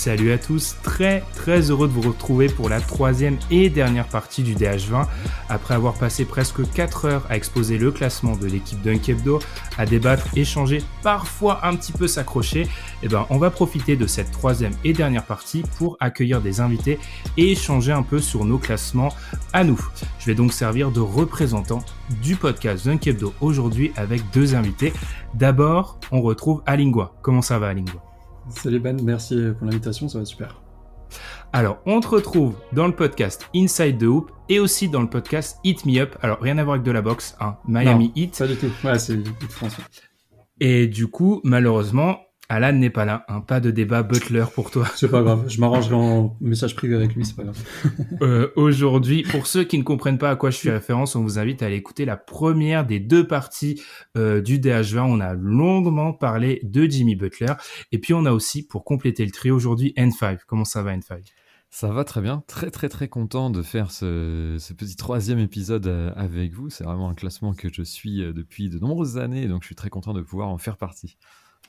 Salut à tous, très très heureux de vous retrouver pour la troisième et dernière partie du DH20. Après avoir passé presque 4 heures à exposer le classement de l'équipe Dunkebdo, à débattre, échanger, parfois un petit peu s'accrocher, eh ben, on va profiter de cette troisième et dernière partie pour accueillir des invités et échanger un peu sur nos classements à nous. Je vais donc servir de représentant du podcast Dunkebdo aujourd'hui avec deux invités. D'abord, on retrouve Alingua. Comment ça va Alingua? Salut Ben, merci pour l'invitation, ça va super. Alors, on te retrouve dans le podcast Inside the Hoop et aussi dans le podcast Hit Me Up. Alors, rien à voir avec de la boxe, hein, Miami non, Heat. Pas du tout, ouais, c'est France. Et du coup, malheureusement, Alan n'est pas là, hein, pas de débat Butler pour toi. C'est pas grave, je m'arrangerai en message privé avec lui, c'est pas grave. euh, Aujourd'hui, pour ceux qui ne comprennent pas à quoi je fais référence, on vous invite à aller écouter la première des deux parties euh, du DH20. On a longuement parlé de Jimmy Butler. Et puis on a aussi, pour compléter le trio aujourd'hui, N5. Comment ça va N5 ça va très bien, très très très content de faire ce, ce petit troisième épisode euh, avec vous. C'est vraiment un classement que je suis euh, depuis de nombreuses années, donc je suis très content de pouvoir en faire partie.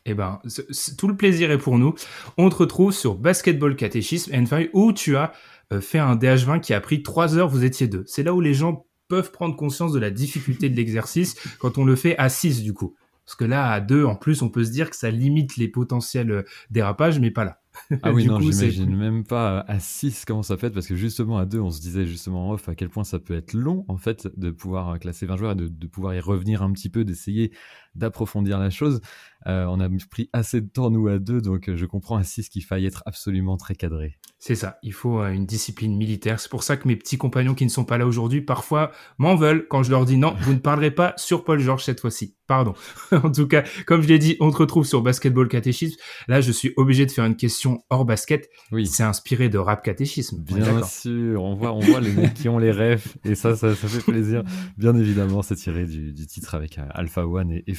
Eh ben, c- c- tout le plaisir est pour nous. On te retrouve sur Basketball Catéchisme N5 où tu as euh, fait un DH20 qui a pris 3 heures, vous étiez deux. C'est là où les gens peuvent prendre conscience de la difficulté de l'exercice quand on le fait à 6 du coup. Parce que là, à 2, en plus, on peut se dire que ça limite les potentiels euh, dérapages, mais pas là. Ah oui, non, j'imagine même pas à 6 comment ça être, parce que justement à 2, on se disait justement en off à quel point ça peut être long, en fait, de pouvoir classer 20 joueurs et de, de pouvoir y revenir un petit peu, d'essayer d'approfondir la chose. Euh, on a pris assez de temps, nous, à 2, donc euh, je comprends 6 qu'il faille être absolument très cadré. C'est ça, il faut euh, une discipline militaire. C'est pour ça que mes petits compagnons qui ne sont pas là aujourd'hui, parfois m'en veulent quand je leur dis non, vous ne parlerez pas sur Paul Georges cette fois-ci. Pardon. en tout cas, comme je l'ai dit, on te retrouve sur Basketball Catéchisme. Là, je suis obligé de faire une question hors basket. Oui. C'est inspiré de Rap Catéchisme. Bien sûr, on voit, on voit les mecs qui ont les refs, et ça, ça, ça fait plaisir. Bien évidemment, c'est tiré du, du titre avec Alpha One et, et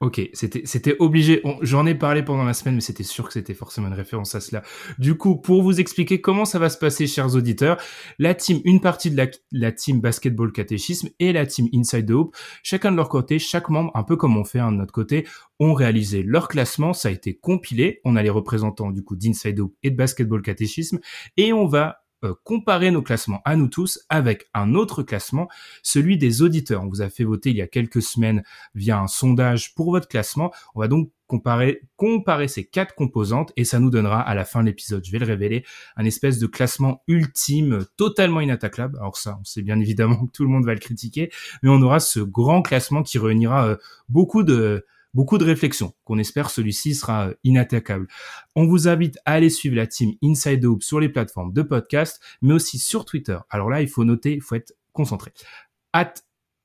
Ok, c'était obligé. J'en ai parlé pendant la semaine, mais c'était sûr que c'était forcément une référence à cela. Du coup, pour vous expliquer comment ça va se passer, chers auditeurs, la team, une partie de la, la team Basketball Catéchisme et la team Inside the Hoop, chacun de leur côté, chaque membre, un peu comme on fait hein, de notre côté, ont réalisé leur classement. Ça a été compilé. On a les représentants du coup d'Inside the Hoop et de Basketball Catéchisme, et on va euh, comparer nos classements à nous tous avec un autre classement, celui des auditeurs. On vous a fait voter il y a quelques semaines via un sondage pour votre classement. On va donc comparer, comparer ces quatre composantes et ça nous donnera à la fin de l'épisode, je vais le révéler, un espèce de classement ultime, totalement inattaquable. Alors ça, on sait bien évidemment que tout le monde va le critiquer, mais on aura ce grand classement qui réunira euh, beaucoup de beaucoup de réflexions, qu'on espère celui-ci sera euh, inattaquable. On vous invite à aller suivre la team Inside the Hoop sur les plateformes de podcast, mais aussi sur Twitter. Alors là, il faut noter, il faut être concentré. At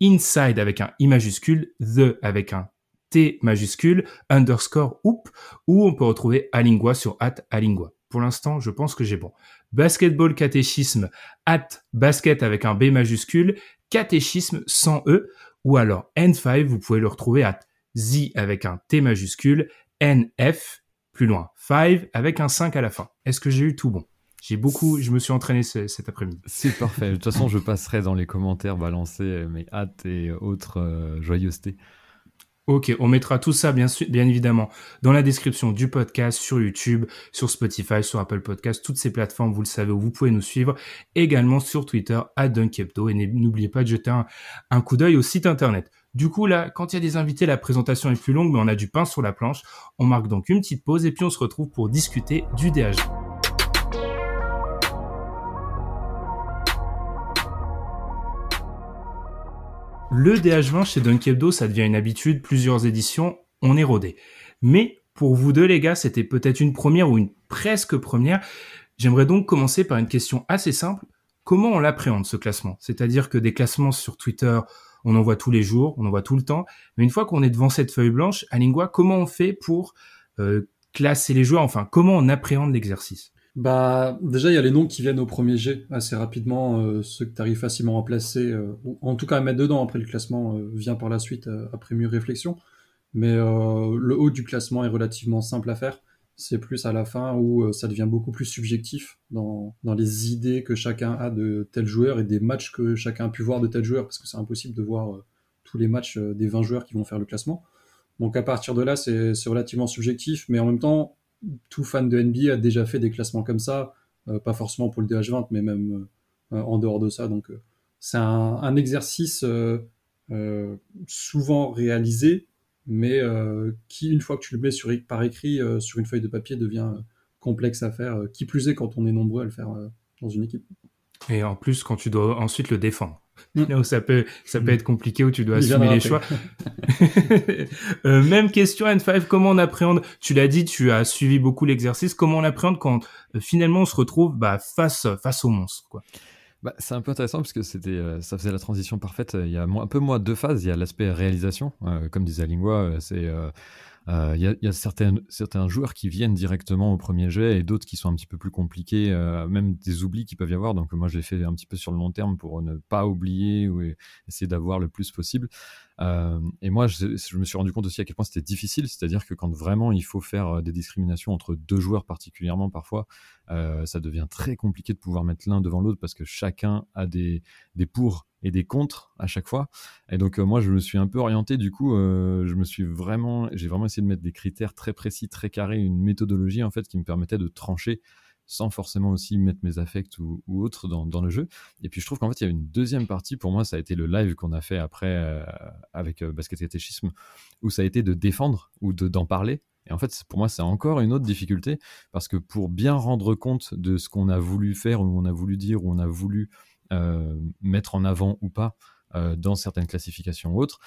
inside avec un i majuscule, the avec un t majuscule, underscore hoop, où on peut retrouver Alingua sur at Alingua. Pour l'instant, je pense que j'ai bon. Basketball catéchisme, at basket avec un b majuscule, catéchisme sans e, ou alors N5, vous pouvez le retrouver at z avec un t majuscule, nf, plus loin, 5 avec un 5 à la fin. Est-ce que j'ai eu tout bon? J'ai beaucoup, je me suis entraîné ce- cet après-midi. C'est parfait. De toute façon, je passerai dans les commentaires balancer mes hâtes et autres euh, joyeusetés. Ok, on mettra tout ça bien, bien évidemment dans la description du podcast sur YouTube, sur Spotify, sur Apple Podcast, toutes ces plateformes, vous le savez, où vous pouvez nous suivre. Également sur Twitter, à Dunkepto. Et n'oubliez pas de jeter un, un coup d'œil au site internet. Du coup, là, quand il y a des invités, la présentation est plus longue, mais on a du pain sur la planche. On marque donc une petite pause et puis on se retrouve pour discuter du DH. le DH20 chez Dunkebdo, ça devient une habitude, plusieurs éditions, on est rodé. Mais pour vous deux les gars, c'était peut-être une première ou une presque première. J'aimerais donc commencer par une question assez simple. Comment on l'appréhende ce classement? C'est-à-dire que des classements sur Twitter, on en voit tous les jours, on en voit tout le temps. Mais une fois qu'on est devant cette feuille blanche, à Lingua, comment on fait pour euh, classer les joueurs? Enfin, comment on appréhende l'exercice? Bah, déjà, il y a les noms qui viennent au premier jet assez rapidement, euh, ceux que tu arrives facilement à placer, euh, ou en tout cas à mettre dedans. Après, le classement vient par la suite après mieux réflexion. Mais le haut du classement est relativement simple à faire. C'est plus à la fin où ça devient beaucoup plus subjectif dans, les idées que chacun a de tel joueur et des matchs que chacun a pu voir de tel joueur, parce que c'est impossible de voir tous les matchs des 20 joueurs qui vont faire le classement. Donc à partir de là, c'est relativement subjectif, mais en même temps, tout fan de NBA a déjà fait des classements comme ça, euh, pas forcément pour le DH20, mais même euh, en dehors de ça. Donc euh, c'est un, exercice souvent réalisé, mais qui, une fois que tu le mets sur, par écrit sur une feuille de papier, devient complexe à faire, qui plus est quand on est nombreux à le faire dans une équipe. Et en plus, quand tu dois ensuite le défendre. Mm. Là où ça peut, ça peut mm. être compliqué, où tu dois assumer les choix. euh, même question, N5, comment on appréhende, tu l'as dit, tu as suivi beaucoup l'exercice, comment on appréhende quand euh, finalement on se retrouve bah, face, face au monstre quoi? Bah, c'est un peu intéressant parce que c'était, euh, ça faisait la transition parfaite. Il y a un peu moins deux phases. Il y a l'aspect réalisation, euh, comme disait Lingua, c'est euh, il y, a, y a certains, certains joueurs qui viennent directement au premier jet et d'autres qui sont un petit peu plus compliqués, euh, même des oublis qui peuvent y avoir. Donc moi, je l'ai fait un petit peu sur le long terme pour ne pas oublier ou essayer d'avoir le plus possible. Euh, et moi, je, me suis rendu compte aussi à quel point c'était difficile, c'est-à-dire que quand vraiment il faut faire des discriminations entre deux joueurs particulièrement, parfois, euh, ça devient très compliqué de pouvoir mettre l'un devant l'autre parce que chacun a des, des pour et des contre à chaque fois. Et donc euh, moi, je me suis un peu orienté. Du coup, euh, je me suis vraiment, j'ai vraiment essayé de mettre des critères très précis, très carrés, une méthodologie en fait qui me permettait de trancher sans forcément aussi mettre mes affects ou, ou autres dans, le jeu. Et puis je trouve qu'en fait, il y a une deuxième partie, pour moi, ça a été le live qu'on a fait après euh, avec Basket Catéchisme, où ça a été de défendre ou d'en parler. Et en fait, pour moi, c'est encore une autre difficulté, parce que pour bien rendre compte de ce qu'on a voulu faire, ou on a voulu dire, ou on a voulu euh, mettre en avant ou pas euh, dans certaines classifications ou autres,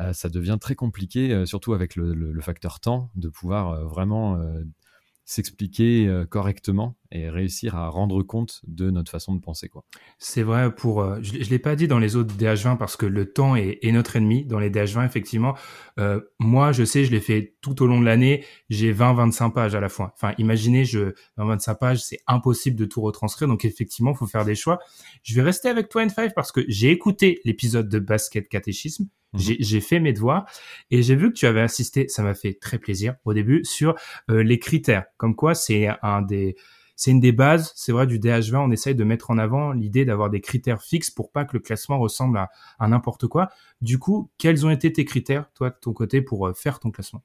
euh, ça devient très compliqué, surtout avec le, facteur temps, de pouvoir vraiment s'expliquer euh, correctement et réussir à rendre compte de notre façon de penser quoi. C'est vrai pour euh, je, je l'ai pas dit dans les autres DH20 parce que le temps est, est notre ennemi dans les DH20 effectivement. Euh, moi je sais je l'ai fait tout au long de l'année, j'ai 20 25 pages à la fois. Enfin imaginez je 20 25 pages, c'est impossible de tout retranscrire donc effectivement, faut faire des choix. Je vais rester avec toi N5 parce que j'ai écouté l'épisode de basket catéchisme Mhm. J'ai fait mes devoirs et j'ai vu que tu avais insisté, ça m'a fait très plaisir au début, sur euh, les critères. Comme quoi, c'est un des, c'est une des bases, c'est vrai, du DH20. On essaye de mettre en avant l'idée d'avoir des critères fixes pour pas que le classement ressemble à, n'importe quoi. Du coup, quels ont été tes critères, toi, de ton côté, pour euh, faire ton classement?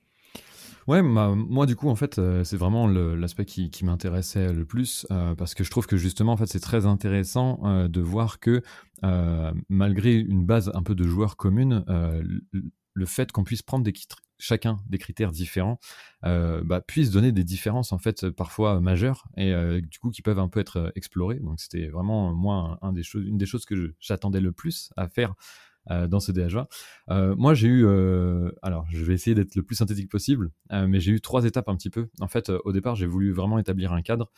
Ouais, moi du coup en fait euh, c'est vraiment l'aspect qui, m'intéressait le plus euh, parce que je trouve que justement en fait c'est très intéressant de voir que malgré une base un peu de joueurs communes, le fait qu'on puisse prendre des chacun des critères différents bah, puisse donner des différences en fait parfois majeures et du coup qui peuvent un peu être explorées. Donc c'était vraiment moi des une des choses que j'attendais le plus à faire euh, dans ce DH20. Euh, moi, j'ai eu, euh, alors je vais essayer d'être le plus synthétique possible, mais j'ai eu trois étapes un petit peu. En fait, au départ, j'ai voulu vraiment établir un cadre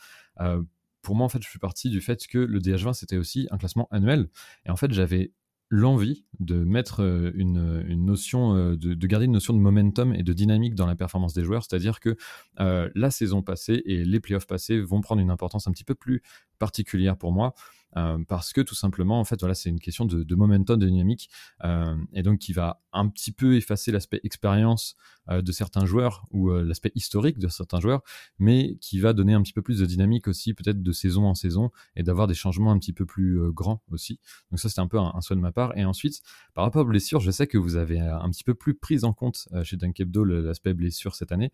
pour moi, en fait, je suis parti du fait que le DH20, c'était aussi un classement annuel. Et en fait, j'avais l'envie de mettre une, une notion, de, de, garder une notion de momentum et de dynamique dans la performance des joueurs. C'est-à-dire que euh, la saison passée et les playoffs passés vont prendre une importance un petit peu plus particulière pour moi. Euh, parce que tout simplement, en fait, voilà, c'est une question de, momentum, de dynamique, euh, et donc qui va un petit peu effacer l'aspect expérience euh, de certains joueurs ou l'aspect historique de certains joueurs, mais qui va donner un petit peu plus de dynamique aussi, peut-être de saison en saison, et d'avoir des changements un petit peu plus grands aussi. Donc ça, c'était un peu un, un, souhait de ma part. Et ensuite, par rapport aux blessures, je sais que vous avez un petit peu plus pris en compte chez Dunkebdo l'aspect blessure cette année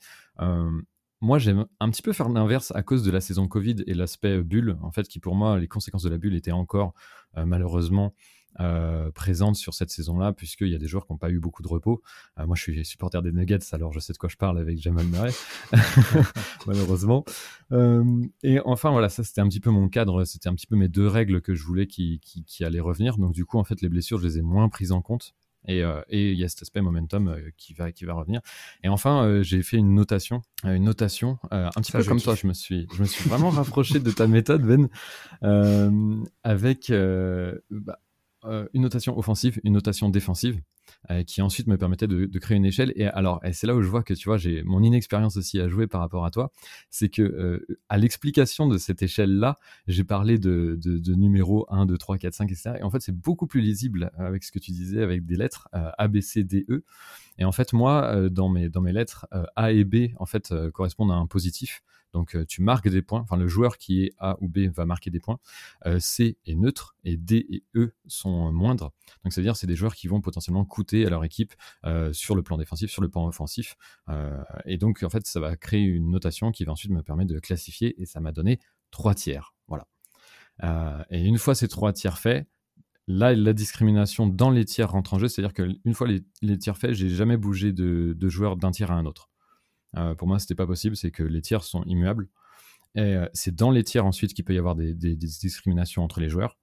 moi, j'aime un petit peu faire l'inverse à cause de la saison Covid et l'aspect bulle, en fait, qui pour moi, les conséquences de la bulle étaient encore euh, malheureusement euh, présentes sur cette saison-là, puisqu'il y a des joueurs qui n'ont pas eu beaucoup de repos. Euh, moi, je suis supporter des Nuggets, alors je sais de quoi je parle avec Jamal Murray, malheureusement. Euh, et enfin, voilà, ça c'était un petit peu mon cadre, c'était un petit peu mes deux règles que je voulais qui allaient revenir. Donc, du coup, en fait, les blessures, je les ai moins prises en compte Et il y a cet aspect momentum qui, va, qui va revenir. Et enfin, j'ai fait une notation, une notation un petit peu comme toi. Je me, suis, je me suis vraiment rapproché de ta méthode, Ben, avec bah, une notation offensive, une notation défensive. Euh, qui ensuite me permettait de, créer une échelle. Et alors, c'est là où je vois que tu vois, j'ai mon inexpérience aussi à jouer par rapport à toi. C'est que euh, à l'explication de cette échelle-là, j'ai parlé de, de, numéros 1, 2, 3, 4, 5, etc. Et en fait, c'est beaucoup plus lisible avec ce que tu disais, avec des lettres euh, A, B, C, D, E. Et en fait, moi, dans, mes, dans mes lettres, A et B, en fait, correspondent à un positif. Donc euh, tu marques des points, enfin le joueur qui est A ou B va marquer des points. Euh, C est neutre et D et E sont moindres. Donc c'est-à-dire c'est des joueurs qui vont potentiellement coûter à leur équipe euh, sur le plan défensif, sur le plan offensif. et donc en fait ça va créer une notation qui va ensuite me permettre de classifier et ça m'a donné trois tiers. Voilà. et une fois ces trois tiers faits, Là, la discrimination dans les tiers rentre en jeu, c'est-à-dire qu'une fois les, tiers faits, j'ai jamais bougé de, de joueur d'un tiers à un autre. Euh, pour moi, c'était pas possible, c'est que les tiers sont immuables. Et euh, c'est dans les tiers ensuite qu'il peut y avoir des, discriminations entre les joueurs.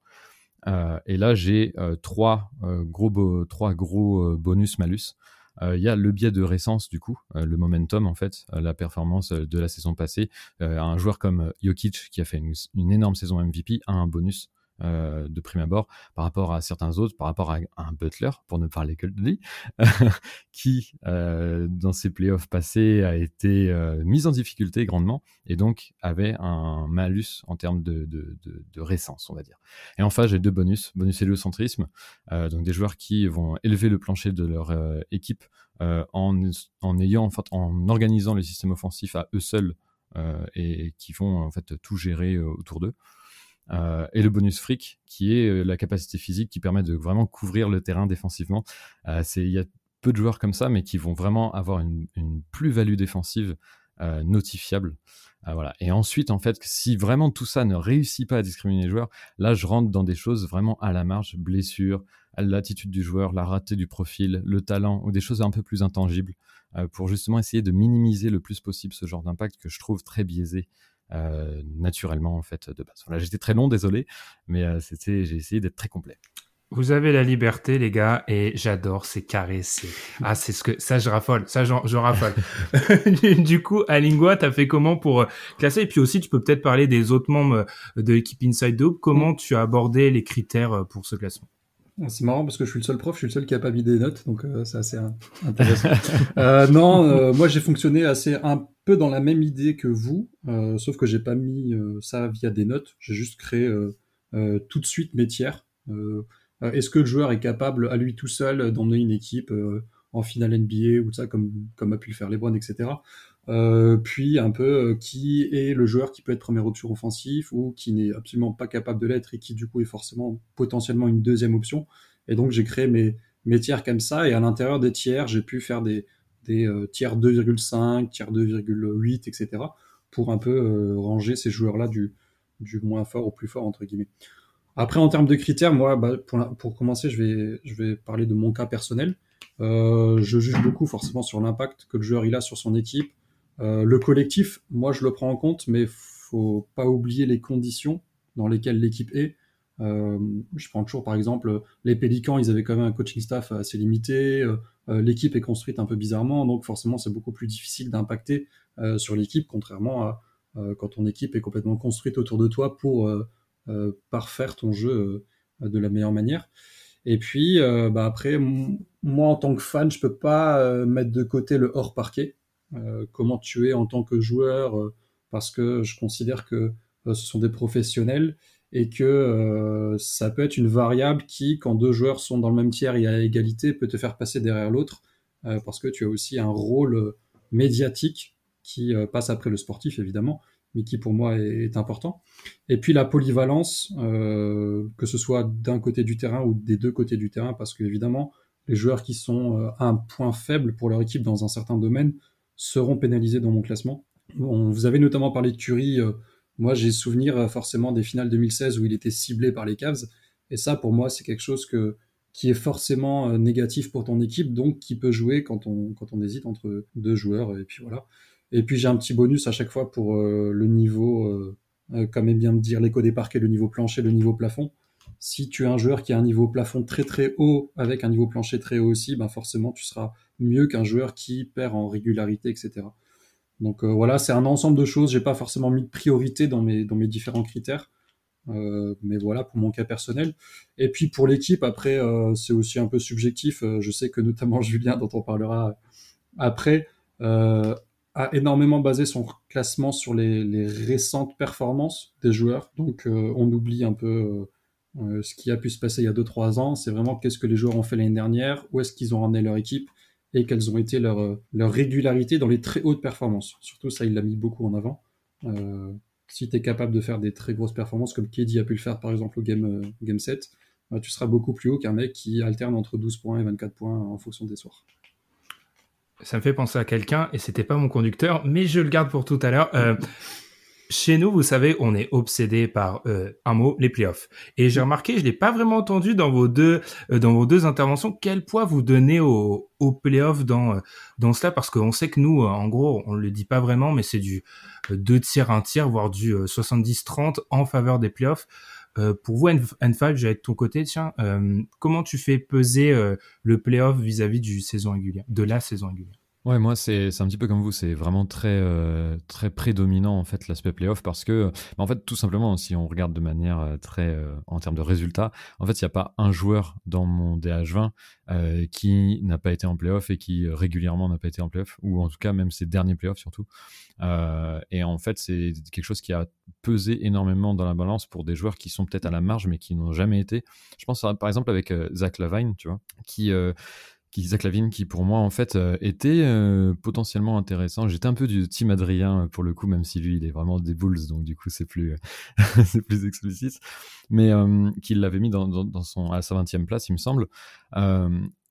Euh, et là, j'ai trois gros, trois gros bonus-malus. Il y a le biais de récence, du coup, le momentum, en fait, la performance de la saison passée. un joueur comme Jokic, qui a fait une énorme saison MVP, a un bonus euh, de prime abord par rapport à certains autres, par rapport à, un Butler, pour ne parler que de lui, qui, euh, dans ses playoffs passés, a été euh, mis en difficulté grandement et donc avait un malus en termes de, de, récence, on va dire. Et enfin, j'ai deux bonus. Bonus héliocentrisme, donc des joueurs qui vont élever le plancher de leur équipe en, en, ayant, en, fait, en organisant les systèmes offensifs à eux seuls et qui vont en fait tout gérer autour d'eux. Euh, et le bonus fric, qui est euh, la capacité physique qui permet de vraiment couvrir le terrain défensivement. Euh, il y a peu de joueurs comme ça, mais qui vont vraiment avoir une, plus-value défensive notifiable. voilà. Et ensuite, en fait, si vraiment tout ça ne réussit pas à discriminer les joueurs, là, je rentre dans des choses vraiment à la marge, blessure, l'attitude du joueur, la raté du profil, le talent, ou des choses un peu plus intangibles, pour justement essayer de minimiser le plus possible ce genre d'impact que je trouve très biaisé euh, naturellement en fait de base. Voilà, j'étais très long, désolé, mais euh, c'était, j'ai essayé d'être très complet. Vous avez la liberté, les gars, et j'adore, c'est carré, c'est ah, c'est ce que ça je raffole, ça je, je raffole. du coup, à Lingua, t'as fait comment pour euh, classer? Et puis aussi, tu peux peut-être parler des autres membres de l'équipe Inside Dope. Comment mm. tu as abordé les critères pour ce classement? C'est marrant parce que je suis le seul prof, je suis le seul qui a pas mis des notes, donc euh, c'est assez intéressant. euh, non, euh, moi j'ai fonctionné assez un peu dans la même idée que vous, euh, sauf que j'ai pas mis ça via des notes. J'ai juste créé tout de suite mes tiers. Est-ce que le joueur est capable à lui tout seul d'emmener une équipe en finale NBA ou ça comme comme a pu le faire LeBron, etc. Euh, puis un peu euh, qui est le joueur qui peut être première option offensif ou qui n'est absolument pas capable de l'être et qui du coup est forcément potentiellement une deuxième option. Et donc j'ai créé mes, mes tiers comme ça et à l'intérieur des tiers j'ai pu faire des, des euh, tiers 2,5, tiers 2,8, etc. pour un peu ranger ces joueurs-là du, du moins fort au plus fort entre guillemets. Après en termes de critères, moi bah, pour, pour commencer je vais, je vais parler de mon cas personnel. je juge beaucoup forcément sur l'impact que le joueur il a sur son équipe, euh, le collectif, moi je le prends en compte, mais faut pas oublier les conditions dans lesquelles l'équipe est. Euh, je prends toujours par exemple les Pélicans, ils avaient quand même un coaching staff assez limité. Euh, l'équipe est construite un peu bizarrement, donc forcément c'est beaucoup plus difficile d'impacter sur l'équipe, contrairement à quand ton équipe est complètement construite autour de toi pour parfaire ton jeu de la meilleure manière. Et puis bah après, moi en tant que fan, je peux pas mettre de côté le hors parquet. Euh, comment tu es en tant que joueur, euh, parce que je considère que euh, ce sont des professionnels et que ça peut être une variable qui, quand deux joueurs sont dans le même tiers et à égalité, peut te faire passer derrière l'autre, parce que tu as aussi un rôle médiatique qui passe après le sportif, évidemment, mais qui pour moi est, important. Et puis la polyvalence, que ce soit d'un côté du terrain ou des deux côtés du terrain, parce que évidemment, les joueurs qui sont un point faible pour leur équipe dans un certain domaine seront pénalisés dans mon classement. On, vous avez notamment parlé de Curry. Euh, moi, j'ai souvenir euh, forcément des finales 2016 où il était ciblé par les Cavs. Et ça, pour moi, c'est quelque chose que, qui est forcément euh, négatif pour ton équipe, donc qui peut jouer quand on, quand on hésite entre deux joueurs. Et puis voilà. Et puis j'ai un petit bonus à chaque fois pour le niveau, comme aime bien me dire l'écho des parquets, le niveau plancher, le niveau plafond. Si tu es un joueur qui a un niveau plafond très très haut avec un niveau plancher très haut aussi, ben forcément tu seras mieux qu'un joueur qui perd en régularité, etc. Donc euh, voilà, c'est un ensemble de choses. J'ai pas forcément mis de priorité dans mes, dans mes différents critères. Euh, mais voilà pour mon cas personnel. Et puis pour l'équipe, après, euh, c'est aussi un peu subjectif. je sais que notamment Julien, dont on parlera après, a énormément basé son classement sur les, les récentes performances des joueurs. Donc on oublie un peu ce qui a pu se passer il y a 2-3 ans. C'est vraiment qu'est-ce que les joueurs ont fait l'année dernière, où est-ce qu'ils ont ramené leur équipe? Et quelles ont été leurs leur régularité dans les très hautes performances. Surtout ça, il l'a mis beaucoup en avant. Euh, si tu es capable de faire des très grosses performances, comme KD a pu le faire par exemple au Game, euh, game 7, bah, tu seras beaucoup plus haut qu'un mec qui alterne entre 12 points et 24 points en fonction des soirs. Ça me fait penser à quelqu'un, et c'était pas mon conducteur, mais je le garde pour tout à l'heure. Euh, chez nous, vous savez, on est obsédé par euh, un mot, les playoffs. Et j'ai remarqué, je l'ai pas vraiment entendu dans vos deux euh, dans vos deux interventions, quel poids vous donnez aux au playoffs dans euh, dans cela, parce qu'on sait que nous, en gros, on le dit pas vraiment, mais c'est du deux tiers, un tiers, voire du 70-30 en faveur des playoffs. pour vous, N5, j'ai de ton côté, tiens, comment tu fais peser le playoff vis-à-vis du saison régulière, de la saison régulière? Ouais, moi, c'est un petit peu comme vous, c'est vraiment très, euh, très prédominant, en fait, l'aspect playoff, parce que, bah, en fait, tout simplement, si on regarde de manière euh, très, euh, en termes de résultats, en fait, il n'y a pas un joueur dans mon DH20 qui n'a pas été en playoff et qui régulièrement n'a pas été en playoff, ou en tout cas, même ses derniers playoffs surtout. et en fait, c'est quelque chose qui a pesé énormément dans la balance pour des joueurs qui sont peut-être à la marge, mais qui n'ont jamais été. Je pense, par exemple, avec Zach Lavine, tu vois, qui qui Zach qui pour moi en fait euh, était euh, potentiellement intéressant. J'étais un peu du team Adrien euh, pour le coup, même si lui il est vraiment des Bulls, donc du coup c'est plus plus explicite. Mais qu'il l'avait mis dans, dans, son à sa 20e place, il me semble,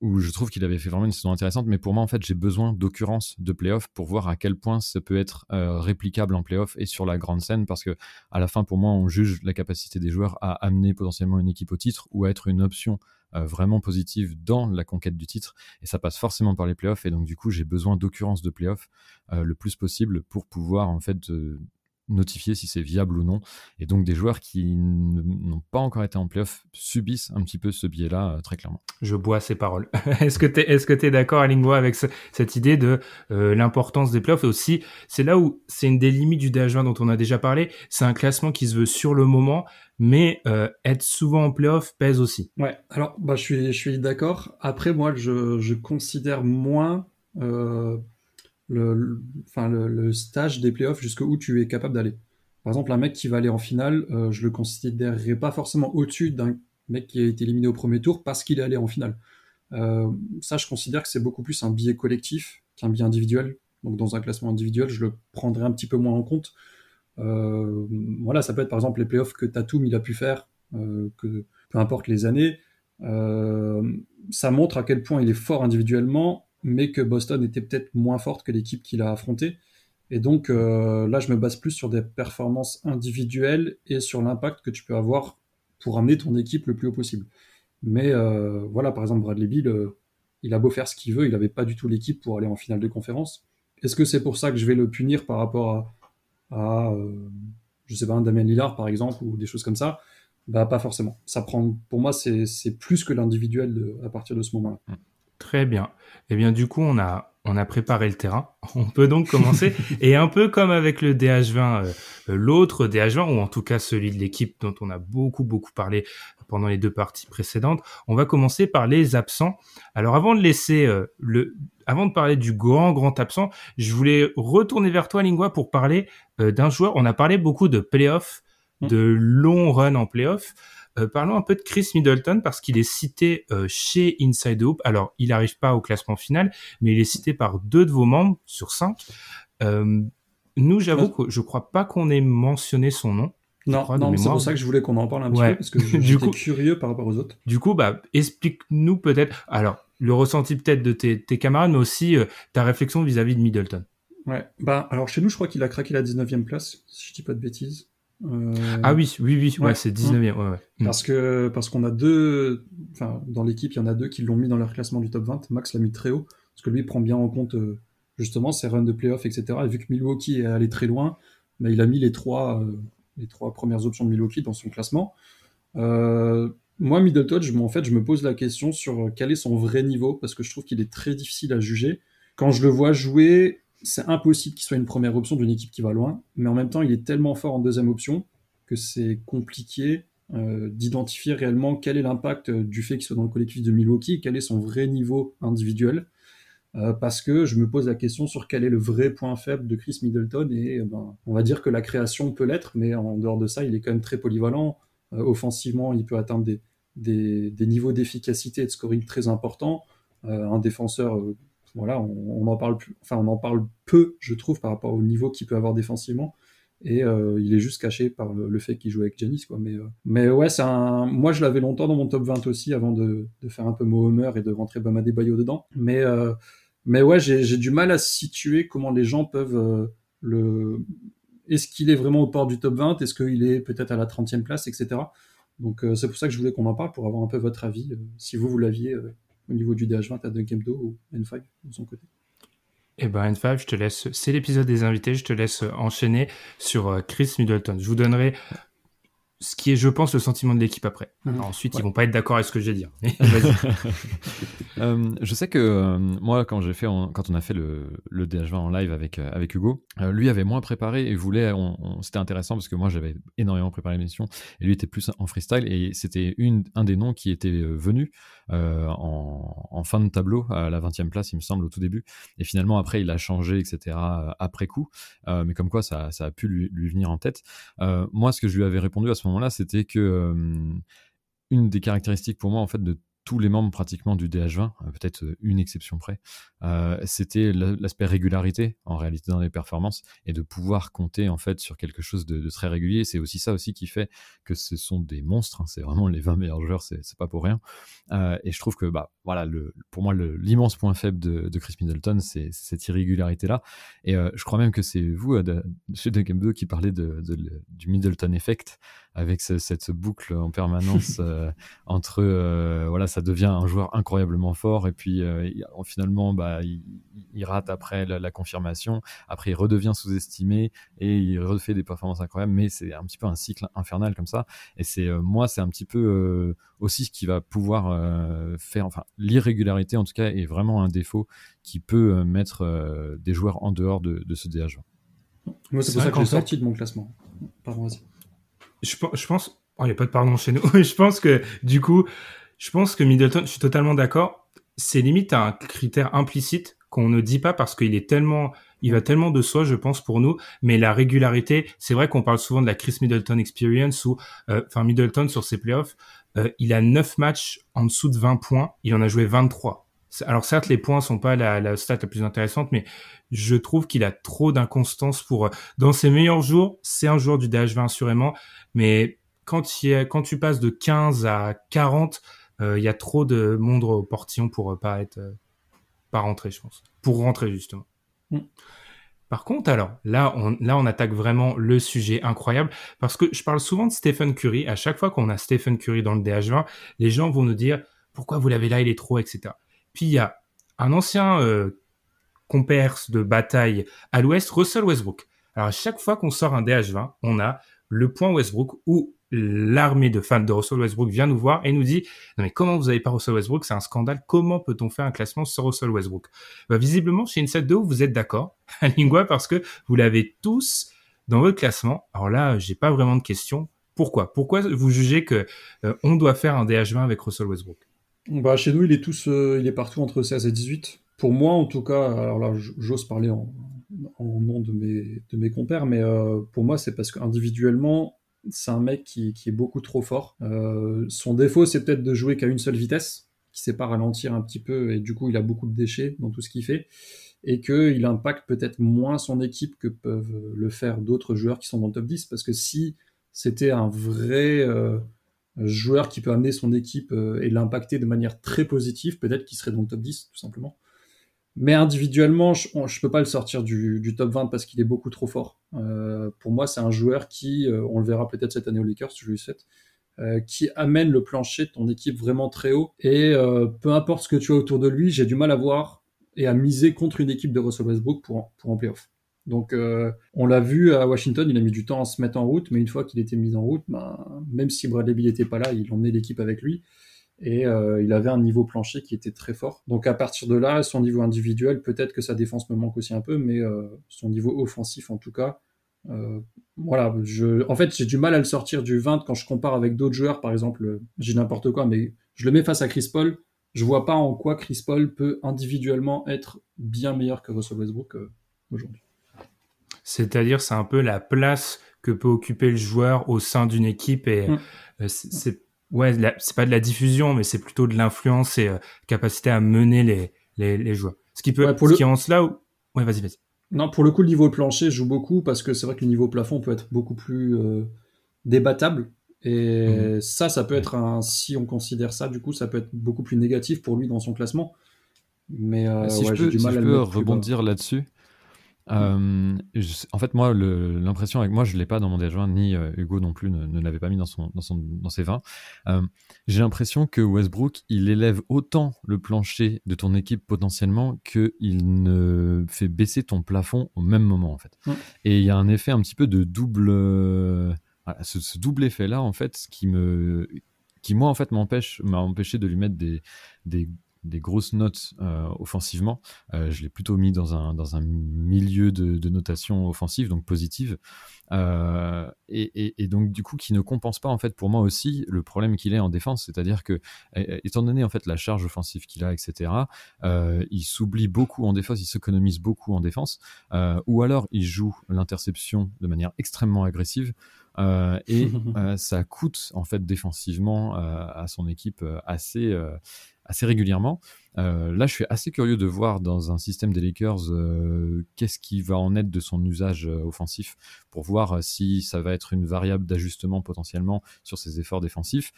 où je trouve qu'il avait fait vraiment une saison intéressante. Mais pour moi en fait j'ai besoin d'occurrence de playoff pour voir à quel point ça peut être réplicable en playoff et sur la grande scène, parce que à la fin pour moi on juge la capacité des joueurs à amener potentiellement une équipe au titre ou à être une option vraiment positive dans la conquête du titre. Et ça passe forcément par les playoffs. Et donc du coup j'ai besoin d'occurrence de playoffs euh, le plus possible pour pouvoir en fait notifier si c'est viable ou non. Et donc des joueurs qui n'ont pas encore été en playoff subissent un petit peu ce biais-là euh, très clairement. Je bois ces paroles. est-ce que tu es, que es d'accord, Alingua, avec cette idée de l'importance des playoffs? Et aussi, c'est là où c'est une des limites du DH20 dont on a déjà parlé. C'est un classement qui se veut sur le moment mais euh, être souvent en playoff pèse aussi. Ouais, alors bah, je suis, je suis d'accord. Après, moi, je, je considère moins euh, le, le, le, stage des playoffs jusqu'où tu es capable d'aller. Par exemple, un mec qui va aller en finale, euh, je le considérerais pas forcément au-dessus d'un mec qui a été éliminé au premier tour parce qu'il est allé en finale. Euh, ça, je considère que c'est beaucoup plus un biais collectif qu'un biais individuel. Donc, dans un classement individuel, je le prendrais un petit peu moins en compte. Euh, voilà, ça peut être par exemple les playoffs que Tatum il a pu faire, euh, que peu importe les années. Euh, ça montre à quel point il est fort individuellement, mais que Boston était peut-être moins forte que l'équipe qu'il a affrontée. Et donc là, je me base plus sur des performances individuelles et sur l'impact que tu peux avoir pour amener ton équipe le plus haut possible. Mais voilà, par exemple, Bradley Bill, il a beau faire ce qu'il veut, il n'avait pas du tout l'équipe pour aller en finale de conférence. Est-ce que c'est pour ça que je vais le punir par rapport à, à, euh, je sais pas, un Damien Lillard par exemple, ou des choses comme ça, bah pas forcément. Ça prend, pour moi, c'est plus que l'individuel à partir de ce moment-là. Très bien. Eh bien, du coup, on a, on a préparé le terrain. On peut donc commencer. et un peu comme avec le DH20, euh, l'autre DH20, ou en tout cas celui de l'équipe dont on a beaucoup, beaucoup parlé pendant les deux parties précédentes, on va commencer par les absents. Alors, avant de laisser euh, le, avant de parler du grand, grand absent, je voulais retourner vers toi, Lingua, pour parler euh, d'un joueur. On a parlé beaucoup de playoffs, mm. de long run en playoffs. Euh, parlons un peu de Chris Middleton parce qu'il est cité euh, chez Inside Hoop. Alors, il n'arrive pas au classement final, mais il est cité par deux de vos membres sur cinq. nous, j'avoue que je crois pas qu'on ait mentionné son nom. Non, non c'est pour ça que je voulais qu'on en parle un petit peu parce que j'étais curieux par rapport aux autres. Du coup, bah, explique-nous peut-être. Alors, le ressenti peut-être de tes, camarades, mais aussi euh, ta réflexion vis-à-vis de Middleton. Ouais, bah alors chez nous, je crois qu'il a craqué la 19e place, si je dis pas de bêtises. Euh, ah oui, oui, oui, ouais, c'est 19e, ouais, ouais. Mm. Parce que parce qu'on a deux, enfin dans l'équipe, il y en a deux qui l'ont mis dans leur classement du top 20. Max l'a mis très haut parce que lui prend bien en compte euh, justement ses runs de playoff, etc. Et vu que Milwaukee est allé très loin, bah, il a mis les trois les trois premières options de Milwaukee dans son classement. Moi, Middleton, je, en fait, je me pose la question sur quel est son vrai niveau, parce que je trouve qu'il est très difficile à juger. Quand je le vois jouer, c'est impossible qu'il soit une première option d'une équipe qui va loin, mais en même temps, il est tellement fort en deuxième option que c'est compliqué euh, d'identifier réellement quel est l'impact du fait qu'il soit dans le collectif de Milwaukee, quel est son vrai niveau individuel. Euh, parce que je me pose la question sur quel est le vrai point faible de Chris Middleton et ben, on va dire que la création peut l'être, mais en dehors de ça, il est quand même très polyvalent. Euh, offensivement, il peut atteindre des, des, niveaux d'efficacité et de scoring très importants. un défenseur voilà, on, en parle enfin on en parle peu, je trouve, par rapport au niveau qu'il peut avoir défensivement. Et euh, il est juste caché par le, fait qu'il joue avec Janis, quoi. Mais, euh, mais ouais, c'est un. Moi, je l'avais longtemps dans mon top 20 aussi, avant de, faire un peu Mohomer et de rentrer Bama Bayo dedans. Mais, euh, mais ouais, j'ai du mal à situer comment les gens peuvent le. Est-ce qu'il est vraiment au port du top 20 Est-ce qu'il est peut-être à la 30e place, etc. Donc c'est pour ça que je voulais qu'on en parle, pour avoir un peu votre avis, si vous, vous l'aviez au niveau du DH20 à Dunkemdo ou N5 de son côté. Eh ben N5, je te laisse, c'est l'épisode des invités, je te laisse enchaîner sur euh, Chris Middleton. Je vous donnerai ce qui est, je pense, le sentiment de l'équipe après. Mhm. ensuite, ils vont pas être d'accord avec ce que je vais dire. euh, je sais que euh, moi, quand j'ai fait, quand on a fait le, le DH20 en live avec euh, avec Hugo, euh, lui avait moins préparé et voulait. On, c'était intéressant parce que moi, j'avais énormément préparé l'émission et lui était plus en freestyle et c'était une un des noms qui était venu en, en, fin de tableau à la 20e place, il me semble, au tout début. Et finalement, après, il a changé, etc. après coup. mais comme quoi, ça, a pu lui, lui venir en tête. moi, ce que je lui avais répondu à ce moment-là, c'était que une des caractéristiques pour moi en fait de tous les membres pratiquement du DH20, euh, peut-être euh, une exception près, euh, c'était l'aspect régularité en réalité dans les performances et de pouvoir compter en fait sur quelque chose de, très régulier. C'est aussi ça aussi qui fait que ce sont des monstres. Hein. c'est vraiment les 20 meilleurs joueurs, c'est pas pour rien. et je trouve que bah voilà, le, pour moi l'immense point faible de, Chris Middleton, c'est cette irrégularité là. Et je crois même que c'est vous, de, chez Game 2, qui parlez de, du Middleton effect avec cette boucle en permanence entre voilà ça devient un joueur incroyablement fort et puis euh, finalement bah, il, rate après la, confirmation, après il redevient sous-estimé et il refait des performances incroyables, mais c'est un petit peu un cycle infernal comme ça. Et c'est euh, moi c'est un petit peu euh, aussi ce qui va pouvoir faire, enfin l'irrégularité en tout cas est vraiment un défaut qui peut mettre des joueurs en dehors de, ce DH. Moi c'est pour ça que j'ai sorti de mon classement. Pardon, vas-y. Je, je pense, oh, il n'y a pas de pardon chez nous. je pense que du coup, je pense que Middleton, je suis totalement d'accord. C'est limite un critère implicite qu'on ne dit pas parce qu'il est tellement, il va tellement de soi, je pense, pour nous. Mais la régularité, c'est vrai qu'on parle souvent de la Chris Middleton experience ou, euh, enfin, Middleton sur ses playoffs, euh, il a 9 matchs en dessous de 20 points. Il en a joué 23. Alors certes, les points sont pas la, la stat la plus intéressante, mais je trouve qu'il a trop d'inconstance pour. Euh, dans ses meilleurs jours, c'est un joueur du DH20 assurément, mais quand, il quand tu passes de 15 à 40, euh, il y a trop de monde au portillon pour euh, pas être euh, pas rentrer, je pense. Pour rentrer justement. Mm. Par contre, alors, là on, là, on attaque vraiment le sujet incroyable parce que je parle souvent de Stephen Curry. À chaque fois qu'on a Stephen Curry dans le DH20, les gens vont nous dire pourquoi vous l'avez là, il est trop, etc. Puis il y a un ancien euh, comperse de bataille à l'ouest, Russell Westbrook. Alors, à chaque fois qu'on sort un DH20, on a le point Westbrook où l'armée de fans de Russell Westbrook vient nous voir et nous dit non mais comment vous avez pas Russell Westbrook? C'est un scandale. Comment peut-on faire un classement sur Russell Westbrook? Bah, visiblement chez Inside 2 vous êtes d'accord à Lingua parce que vous l'avez tous dans votre classement. Alors là j'ai pas vraiment de questions. Pourquoi? Pourquoi vous jugez que euh, on doit faire un DH20 avec Russell Westbrook? Bah chez nous il est tous euh, il est partout entre 16 et 18 pour moi en tout cas alors là j'ose parler en, en nom de mes de mes compères mais euh, pour moi c'est parce qu'individuellement c'est un mec qui, est beaucoup trop fort. Euh, son défaut, c'est peut-être de jouer qu'à une seule vitesse, qui sait pas ralentir un petit peu, et du coup, il a beaucoup de déchets dans tout ce qu'il fait, et qu'il impacte peut-être moins son équipe que peuvent le faire d'autres joueurs qui sont dans le top 10, parce que si c'était un vrai euh, joueur qui peut amener son équipe et l'impacter de manière très positive, peut-être qu'il serait dans le top 10, tout simplement. Mais individuellement, je ne peux pas le sortir du, top 20 parce qu'il est beaucoup trop fort. Euh, pour moi, c'est un joueur qui, euh, on le verra peut-être cette année aux Lakers, je lui souhaite, euh, qui amène le plancher de ton équipe vraiment très haut. Et peu importe ce que tu as autour de lui, j'ai du mal à voir et à miser contre une équipe de Russell Westbrook pour, pour en playoff. Donc, euh, on l'a vu à Washington, il a mis du temps à se mettre en route, mais une fois qu'il était mis en route, ben, même si Bradley Bill n'était pas là, il emmenait l'équipe avec lui. Et euh, il avait un niveau plancher qui était très fort. Donc à partir de là, son niveau individuel, peut-être que sa défense me manque aussi un peu, mais euh, son niveau offensif en tout cas, euh, voilà, je, en fait, j'ai du mal à le sortir du 20 quand je compare avec d'autres joueurs, par exemple, j'ai n'importe quoi, mais je le mets face à Chris Paul, je vois pas en quoi Chris Paul peut individuellement être bien meilleur que Russell Westbrook aujourd'hui. C'est-à-dire, c'est un peu la place que peut occuper le joueur au sein d'une équipe et mm. c'est ouais, c'est pas de la diffusion, mais c'est plutôt de l'influence et euh, capacité à mener les, les, les, joueurs. Ce qui peut, pour ce qui est en cela, où... ouais, vas-y, vas-y. Non, pour le coup, le niveau plancher joue beaucoup parce que c'est vrai que le niveau plafond peut être beaucoup plus euh, débattable. Et mhm. ça, ça peut être un, si on considère ça, du coup, ça peut être beaucoup plus négatif pour lui dans son classement. Mais euh, si je peux, du mal si je peux rebondir là-dessus, euh, en fait, moi, l'impression avec moi, je l'ai pas dans mon déjoint, ni euh, Hugo non plus ne, l'avait pas mis dans, son, dans, son, dans ses vins. Euh, J'ai l'impression que Westbrook, il élève autant le plancher de ton équipe potentiellement qu'il ne fait baisser ton plafond au même moment, en fait. Et il y a un effet un petit peu de double. Voilà, ce, ce, double effet-là, en fait, qui me. qui, moi, en fait, m'empêche, m'a empêché de lui mettre des, des des grosses notes euh, offensivement. Euh, je l'ai plutôt mis dans un, dans un milieu de, notation offensive, donc positive. Euh, et, donc, du coup, qui ne compense pas, en fait, pour moi aussi, le problème qu'il est en défense. C'est-à-dire que, étant donné, en fait, la charge offensive qu'il a, etc., il s'oublie beaucoup en défense, il s'économise beaucoup en défense, ou alors il joue l'interception de manière extrêmement agressive. Et ça coûte en fait défensivement à son équipe assez assez régulièrement. Euh, là, je suis assez curieux de voir dans un système des Lakers euh, qu'est-ce qui va en être de son usage euh, offensif pour voir si ça va être une variable d'ajustement potentiellement sur ses efforts défensifs.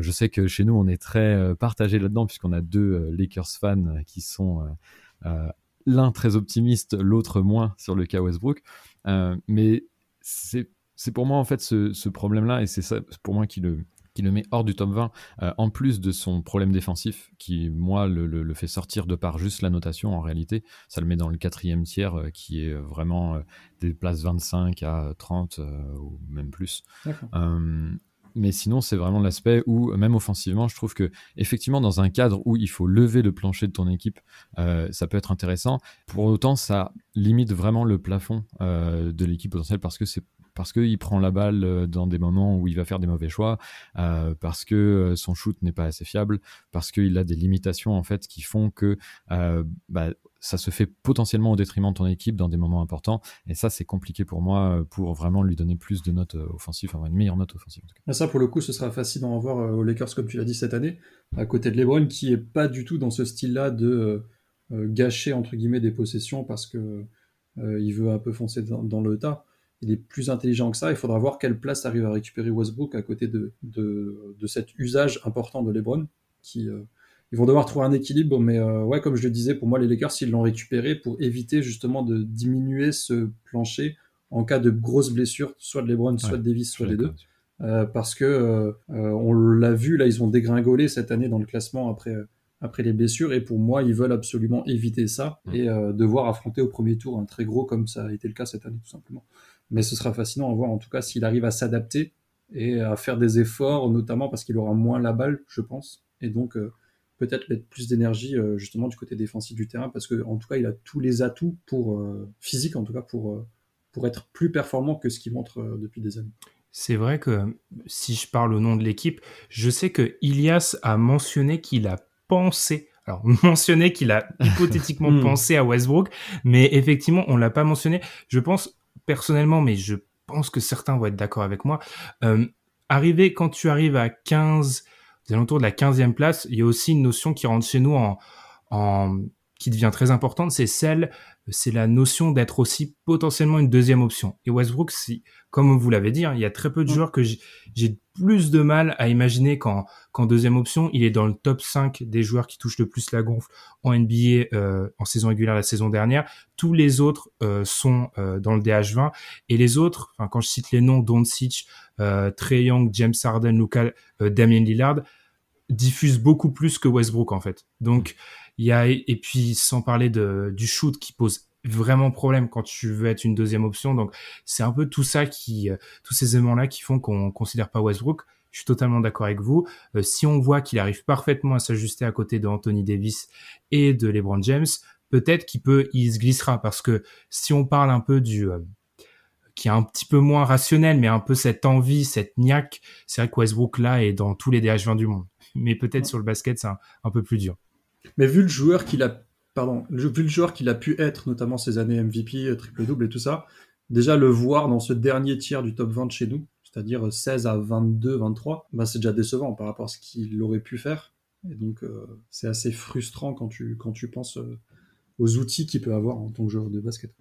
je sais que chez nous, on est très partagé là-dedans puisqu'on a deux Lakers fans qui sont l'un très optimiste, l'autre moins sur le cas Westbrook. mais c'est pour moi en fait ce, ce problème-là et c'est ça pour moi qui le qui le met hors du top 20, euh, en plus de son problème défensif, qui, moi, le, fait sortir de par juste la notation, en réalité. Ça le met dans le quatrième tiers, euh, qui est vraiment euh, des places 25 à 30, ou même plus. mais sinon, c'est vraiment l'aspect où, même offensivement, je trouve que, effectivement, dans un cadre où il faut lever le plancher de ton équipe, ça peut être intéressant. Pour autant, ça limite vraiment le plafond de l'équipe potentielle parce que c'est parce qu'il prend la balle euh, dans des moments où il va faire des mauvais choix, euh, parce que euh, son shoot n'est pas assez fiable, parce qu'il a des limitations en fait qui font que bah, ça se fait potentiellement au détriment de ton équipe dans des moments importants. Et ça, c'est compliqué pour moi pour vraiment lui donner plus de notes offensives, enfin une meilleure note offensive. En Ça, pour le coup, ce sera fascinant à voir aux Lakers, comme tu l'as dit cette année, à côté de LeBron, qui est pas du tout dans ce style-là de gâcher entre guillemets des possessions parce que il veut un peu foncer dans le tas il est plus intelligent que ça. Il faudra voir quelle place arrive à récupérer Westbrook à côté de, de, de cet usage important de LeBron. Qui, euh, ils vont devoir trouver un équilibre, mais euh, ouais, comme je le disais, pour moi, les Lakers, s'ils l'ont récupéré pour éviter justement de diminuer ce plancher en cas de grosses blessures, soit de LeBron, soit de Davis, soit des deux. Euh, parce que on l'a vu, là, ils ont dégringolé cette année dans le classement après après les blessures. Et pour moi, ils veulent absolument éviter ça et devoir affronter au premier tour un très gros comme ça a été le cas cette année, tout simplement. Mais ce sera fascinant à voir en tout cas s'il arrive à s'adapter et à faire des efforts, notamment parce qu'il aura moins la balle, je pense. Et donc euh, peut-être mettre plus d'énergie euh, justement du côté défensif du terrain parce que en tout cas il a tous les atouts pour euh, physique en tout cas pour pour être plus performant que ce qu'il montre depuis des années. C'est vrai que si je parle au nom de l'équipe, je sais que Ilias a mentionné qu'il a pensé alors mentionné qu'il a hypothétiquement hmm. pensé à Westbrook, mais effectivement on l'a pas mentionné. Je pense personnellement, mais je pense que certains vont être d'accord avec moi, euh, arriver quand tu arrives à 15, aux alentours de la 15e place, il y a aussi une notion qui rentre chez nous en, en qui devient très importante, c'est celle, c'est la notion d'être aussi potentiellement une deuxième option. Et Westbrook, si, comme vous l'avez dit, hein, il y a très peu de mm. joueurs que j'ai plus de mal à imaginer qu'en deuxième option, il est dans le top 5 des joueurs qui touchent le plus la gonfle en NBA euh, en saison régulière la saison dernière. Tous les autres euh, sont euh, dans le DH20 et les autres, enfin quand je cite les noms, Doncic, euh, Trey Young, James Harden, Luka, Damien Lillard, diffusent beaucoup plus que Westbrook en fait. Donc il y a, et puis, sans parler de, du shoot qui pose vraiment problème quand tu veux être une deuxième option. Donc c'est un peu tout ça qui, tous ces éléments-là qui font qu'on considère pas Westbrook. Je suis totalement d'accord avec vous. si on voit qu'il arrive parfaitement à s'ajuster à côté de Anthony Davis et de LeBron James, peut-être qu'il peut, il se glissera parce que si on parle un peu du qui est un petit peu moins rationnel, mais un peu cette envie, cette niaque. C'est vrai que Westbrook là est dans tous les DH20 du monde. Mais peut-être sur le basket, c'est un, peu plus dur. Mais vu le joueur qu'il a, pardon, vu le joueur qu'il a pu être, notamment ces années MVP, euh, triple double et tout ça, déjà le voir dans ce dernier tiers du top 20 de chez nous, c'est-à-dire 16 à 22, 23, bah c'est déjà décevant par rapport à ce qu'il aurait pu faire. Et donc euh, c'est assez frustrant quand tu quand tu penses euh, aux outils qu'il peut avoir en tant que joueur de basket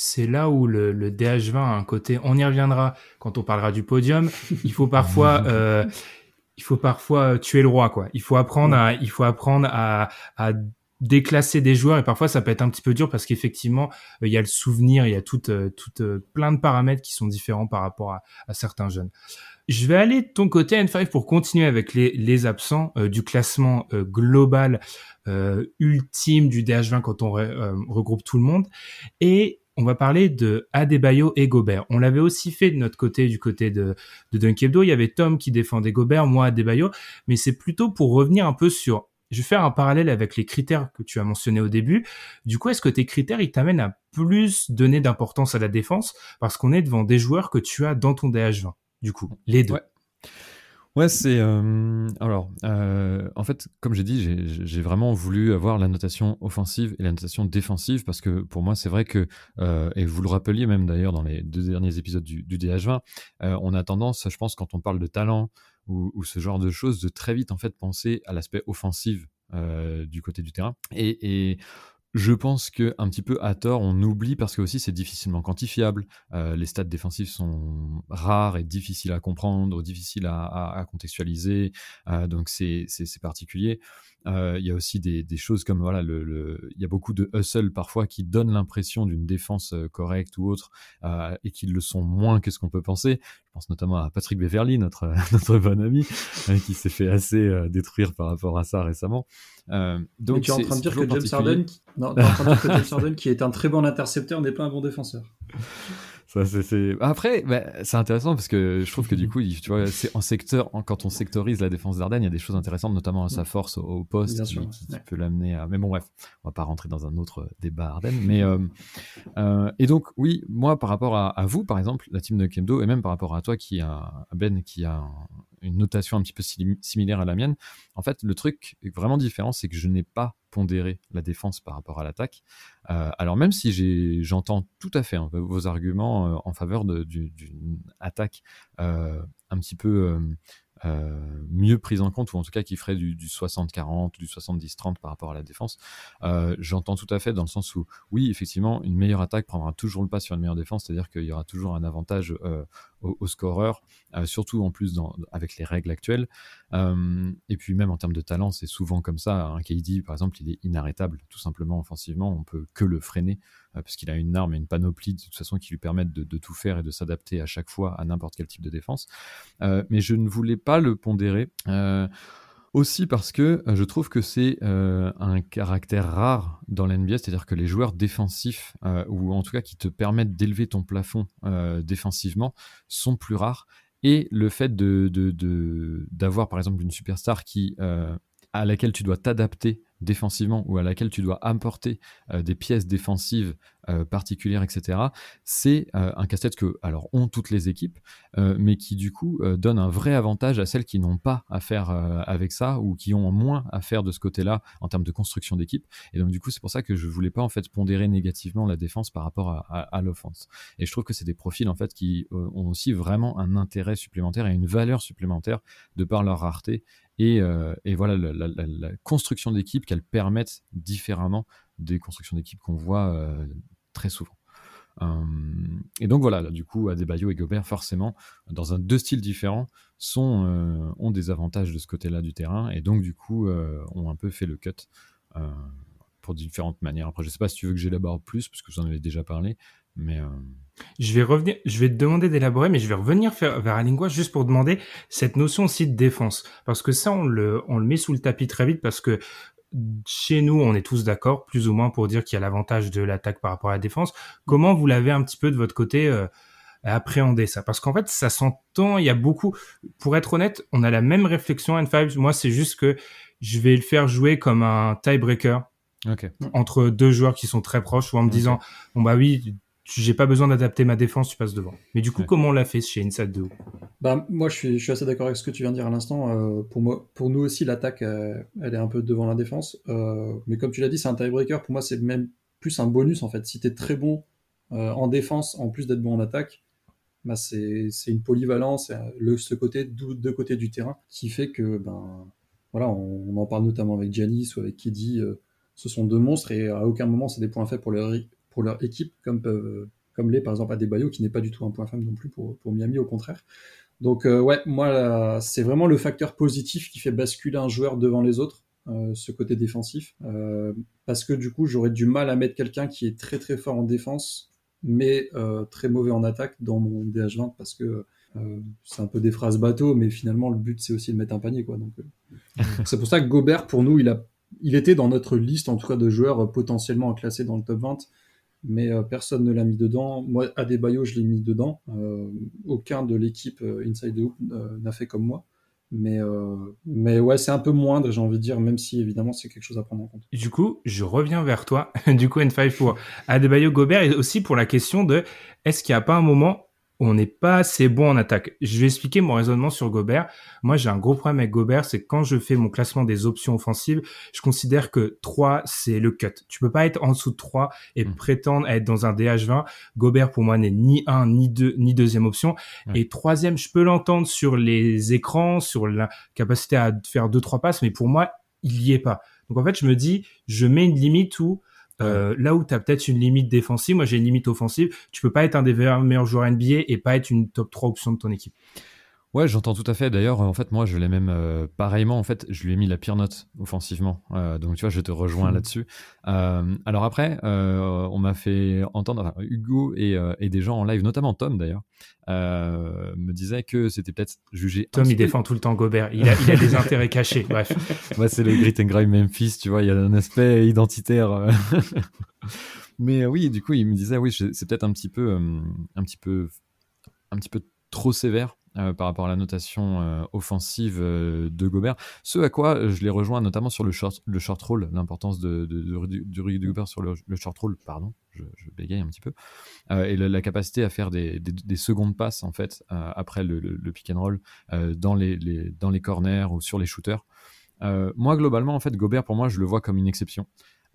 c'est là où le, DH20 a un côté, on y reviendra quand on parlera du podium, il faut parfois... Euh, il faut parfois tuer le roi, quoi. Il faut apprendre à, il faut apprendre à, à déclasser des joueurs et parfois ça peut être un petit peu dur parce qu'effectivement euh, il y a le souvenir, il y a tout, euh, tout plein de paramètres qui sont différents par rapport à, à, certains jeunes. Je vais aller de ton côté N5 pour continuer avec les, les absents du classement global ultime du DH20 quand on regroupe tout le monde et on va parler de Adebayo et Gobert. On l'avait aussi fait de notre côté, du côté de, de Dunkebdo. Il y avait Tom qui défendait Gobert, moi Adebayo, mais c'est plutôt pour revenir un peu sur. Je vais faire un parallèle avec les critères que tu as mentionnés au début. Du coup, est-ce que tes critères, ils t'amènent à plus donner d'importance à la défense? Parce qu'on est devant des joueurs que tu as dans ton DH20 Du coup, les deux. Ouais, c'est euh, alors euh, en fait, comme j'ai dit, j'ai vraiment voulu avoir la notation offensive et la notation défensive parce que pour moi, c'est vrai que euh, et vous le rappeliez même d'ailleurs dans les deux derniers épisodes du, DH20, on a tendance, je pense, quand on parle de talent ou, ce genre de choses, de très vite en fait penser à l'aspect offensif du côté du terrain. Et je pense que un petit peu à tort, on oublie parce que aussi c'est difficilement quantifiable. Euh, les stats défensifs sont rares et difficiles à comprendre, difficiles à, contextualiser, euh, donc c'est particulier. Euh, il y a aussi des, choses comme voilà, il y a beaucoup de hustle parfois qui donnent l'impression d'une défense correcte ou autre et qui le sont moins que ce qu'on peut penser. Je pense notamment à Patrick Beverly, notre notre bon ami, qui s'est fait assez détruire par rapport à ça récemment. Donc tu es en train de dire que James Harden, non, qui est un très bon intercepteur, n'est pas un bon défenseur. Ça, c'est, Après, bah, c'est intéressant parce que je trouve que du coup, tu vois, c'est en secteur, quand on sectorise la défense d'Arden, il y a des choses intéressantes, notamment à sa force au, poste qui, peut l'amener à. Mais bon, bref, on va pas rentrer dans un autre débat Arden. Mais euh, euh, et donc, oui, moi, par rapport à, vous, par exemple, la team de Kemdo, et même par rapport à toi, qui a Ben, qui a une notation un petit peu similaire à la mienne. En fait, le truc vraiment différent, c'est que je n'ai pas pondéré la défense par rapport à l'attaque. Euh, alors même si j'entends tout à fait hein, vos arguments euh, en faveur d'une attaque euh, un petit peu mieux prise en compte, ou en tout cas qui ferait du, 60-40, du 70-30 par rapport à la défense. J'entends tout à fait dans le sens où, oui, effectivement, une meilleure attaque prendra toujours le pas sur une meilleure défense, c'est-à-dire qu'il y aura toujours un avantage euh, au, scoreur, surtout en plus avec les règles actuelles. et puis même en termes de talent, c'est souvent comme ça. Un KD, par exemple, il est inarrêtable, tout simplement offensivement, on peut que le freiner parce qu'il a une arme et une panoplie de toute façon qui lui permettent de, tout faire et de s'adapter à chaque fois à n'importe quel type de défense. mais je ne voulais pas le pondérer. Euh, aussi parce que euh, je trouve que c'est euh, un caractère rare dans l'NBA, c'est-à-dire que les joueurs défensifs, ou en tout cas qui te permettent d'élever ton plafond défensivement, sont plus rares. Et le fait d'avoir par exemple une superstar à laquelle tu dois t'adapter défensivement ou à laquelle tu dois apporter des pièces défensives euh, particulière, etc. C'est euh, un casse-tête que, alors, ont toutes les équipes, euh, mais qui du coup donne un vrai avantage à celles qui n'ont pas à faire avec ça ou qui ont moins à faire de ce côté-là en termes de construction d'équipe. Et donc, du coup, c'est pour ça que je voulais pas en fait pondérer négativement la défense par rapport à, l'offense. Et je trouve que c'est des profils en fait qui ont aussi vraiment un intérêt supplémentaire et une valeur supplémentaire de par leur rareté et, voilà la, construction d'équipe qu'elles permettent différemment des constructions d'équipe qu'on voit très souvent. Euh, et donc voilà, du coup, Adebayo et Gobert, forcément, dans un deux styles différents, euh, ont des avantages de ce côté-là du terrain, et donc du coup, euh, ont un peu fait le cut pour différentes manières. Après, je sais pas si tu veux que j'élabore plus, parce que vous en avez déjà parlé, mais... Je vais revenir, je vais te demander d'élaborer, mais je vais revenir faire, vers Alingua juste pour demander cette notion aussi de défense. Parce que ça, on le, on le met sous le tapis très vite parce que chez nous, on est tous d'accord, plus ou moins, pour dire qu'il y a l'avantage de l'attaque par rapport à la défense. Comment vous l'avez un petit peu de votre côté euh, appréhendé ça? Parce qu'en fait, ça s'entend, il y a beaucoup... Pour être honnête, on a la même réflexion, N5. Moi, c'est juste que je vais le faire jouer comme un tiebreaker entre deux joueurs qui sont très proches, ou en me disant, bon bah oui, j'ai pas besoin d'adapter ma défense, tu passes devant. Mais du coup, comment on l'a fait chez Inside 2 bah, Moi, je suis, je suis assez d'accord avec ce que tu viens de dire à l'instant. Euh, pour, moi, pour nous aussi, l'attaque, euh, elle est un peu devant la défense. Euh, mais comme tu l'as dit, c'est un tiebreaker. Pour moi, c'est même plus un bonus, en fait. Si tu es très bon en défense, en plus d'être bon en attaque, bah, c'est une polyvalence, le, ce côté, deux côtés du terrain, qui fait que, ben, voilà, on, en parle notamment avec Giannis ou avec Kiddy. ce sont deux monstres et à aucun moment, c'est des points faits pour leur, pour leur équipe, comme, peuvent, comme l'est par exemple Adebayo, qui n'est pas du tout un point faible non plus pour, pour Miami, au contraire. Donc euh, ouais, moi, c'est vraiment le facteur positif qui fait basculer un joueur devant les autres, euh, ce côté défensif. Euh, parce que du coup, j'aurais du mal à mettre quelqu'un qui est très très fort en défense, mais très mauvais en attaque dans mon DH20, parce que c'est un peu des phrases bateau, mais finalement, le but, c'est aussi de mettre un panier. quoi. Donc c'est pour ça que Gobert, pour nous, il a il était dans notre liste en tout cas de joueurs potentiellement classés dans le top 20 mais euh, personne ne l'a mis dedans. Moi, Adebayo, je l'ai mis dedans. Euh, aucun de l'équipe euh, Inside the Hoop n'a fait comme moi. Mais, mais ouais, c'est un peu moindre, j'ai envie de dire, même si évidemment c'est quelque chose à prendre en compte. Du coup, je reviens vers toi, du coup N5 pour Adebayo Gobert et aussi pour la question de est-ce qu'il n'y a pas un moment on n'est pas assez bon en attaque. Je vais expliquer mon raisonnement sur Gobert. Moi, j'ai un gros problème avec Gobert, c'est quand je fais mon classement des options offensives, je considère que 3, c'est le cut. Tu peux pas être en dessous de 3 et hmm. prétendre être dans un DH20. Gobert, pour moi, n'est ni un, ni deux, ni deuxième option. Et troisième, je peux l'entendre sur les écrans, sur la capacité à faire deux, trois passes, mais pour moi, il y est pas. Donc, en fait, je me dis, je mets une limite où euh, là où tu as peut-être une limite défensive, moi j'ai une limite offensive, tu peux pas être un des meilleurs joueurs NBA et pas être une top 3 option de ton équipe. Ouais, j'entends tout à fait. D'ailleurs, en fait, moi, je l'ai même euh, pareillement. En fait, je lui ai mis la pire note offensivement. Euh, donc, tu vois, je te rejoins mmh. là-dessus. Euh, alors après, on m'a fait entendre, Hugo et, et, des gens en live, notamment Tom d'ailleurs, me disaient que c'était peut-être jugé. Tom, il défend tout le temps Gobert. Il a, il a des intérêts cachés. Bref. Ouais, c'est le Grit and Grime Memphis. Tu vois, il y a un aspect identitaire. Mais oui, du coup, il me disait, oui, c'est peut-être un petit peu, un petit peu, un petit peu trop sévère euh, par rapport à la notation euh, offensive euh, de Gobert. Ce à quoi je les rejoins notamment sur le short, le short roll, l'importance de, de, de, Gobert sur le, short roll, pardon, je, bégaye un petit peu, et la, capacité à faire des, des, secondes passes en fait après le, le, pick and roll dans, les, les, dans les corners ou sur les shooters. moi globalement en fait Gobert pour moi je le vois comme une exception.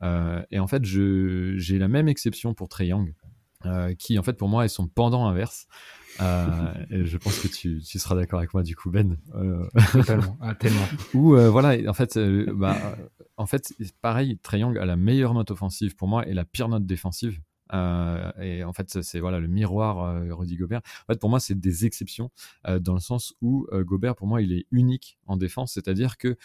et en fait j'ai la même exception pour Trey Young. qui en fait pour moi est son pendant inverse. Euh, et je pense que tu, tu seras d'accord avec moi du coup, Ben. Euh... Totalement, ah, tellement. Ou euh, voilà, en fait, bah, en fait, pareil, Young a la meilleure note offensive pour moi et la pire note défensive. Euh, et en fait, c'est voilà le miroir euh, Rudy Gobert. En fait, pour moi, c'est des exceptions euh, dans le sens où Gobert, pour moi, il est unique en défense, c'est-à-dire que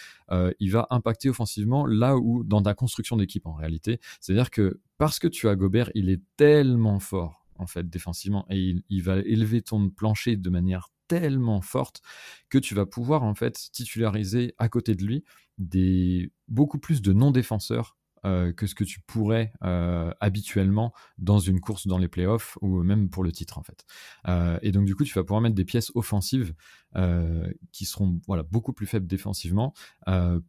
il va impacter offensivement là où dans ta construction d'équipe en réalité. C'est-à-dire que parce que tu as Gobert, il est tellement fort en fait défensivement. Et il, va élever ton plancher de manière tellement forte que tu vas pouvoir en fait titulariser à côté de lui des beaucoup plus de non défenseurs euh, que ce que tu pourrais euh, habituellement dans une course dans les playoffs ou même pour le titre en fait. Euh, et donc du coup, tu vas pouvoir mettre des pièces offensives qui seront voilà beaucoup plus faibles défensivement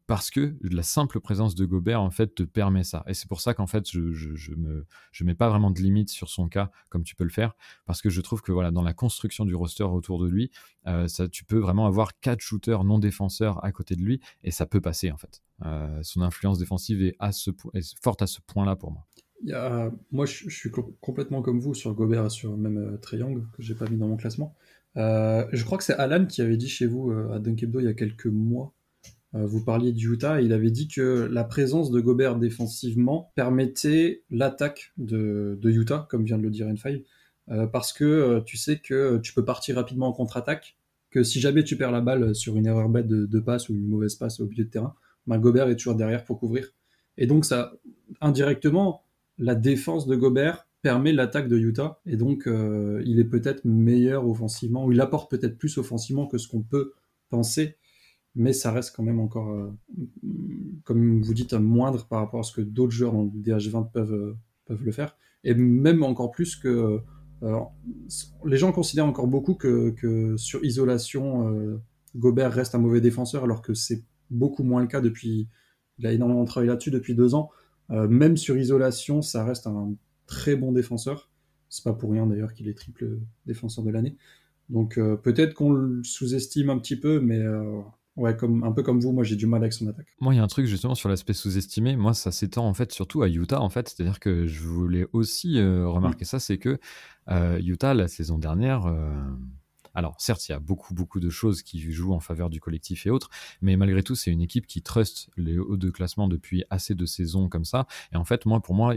parce que la simple présence de Gobert en fait te permet ça. Et c'est pour ça qu'en fait je, je, je, me je mets pas vraiment de limite sur son cas comme tu peux le faire parce que je trouve que voilà dans la construction du roster autour de lui, ça tu peux vraiment avoir quatre shooters non défenseurs à côté de lui et ça peut passer en fait. Euh, son influence défensive est, forte à ce point-là pour moi. Moi, je, suis complètement comme vous sur Gobert et sur même euh, Triangle, que j'ai pas mis dans mon classement. Euh, je crois que c'est Alan qui avait dit chez vous à Dunkebdo il y a quelques mois, vous parliez de Utah, et il avait dit que la présence de Gobert défensivement permettait l'attaque de, Utah, comme vient de le dire N5, parce que tu sais que tu peux partir rapidement en contre-attaque, que si jamais tu perds la balle sur une erreur bête de passe ou une mauvaise passe au milieu de terrain, Gobert est toujours derrière pour couvrir. Et donc, ça, indirectement, la défense de Gobert permet l'attaque de Utah. Et donc, euh, il est peut-être meilleur offensivement, ou il apporte peut-être plus offensivement que ce qu'on peut penser mais ça reste quand même encore, euh, comme vous dites, moindre par rapport à ce que d'autres joueurs dans le DH20 peuvent, euh, peuvent le faire. Et même encore plus que. Les gens considèrent encore beaucoup que sur isolation, Gobert reste un mauvais défenseur, alors que c'est beaucoup moins le cas depuis. Il a énormément travaillé là-dessus depuis deux ans. même sur isolation, ça reste un très bon défenseur. C'est pas pour rien d'ailleurs qu'il est triple défenseur de l'année. Donc peut-être qu'on le sous-estime un petit peu, mais Ouais, comme, un peu comme vous, moi j'ai du mal avec son attaque. Moi, il y a un truc justement sur l'aspect sous-estimé. Moi, ça s'étend en fait surtout à Utah en fait. C'est-à-dire que je voulais aussi euh, remarquer ça, c'est que euh, Utah la saison dernière, euh, alors, certes, il y a beaucoup, beaucoup de choses qui jouent en faveur du collectif et autres, mais malgré tout, c'est une équipe qui trust les hauts de classement depuis assez de saisons comme ça. Et en fait, moi, pour moi,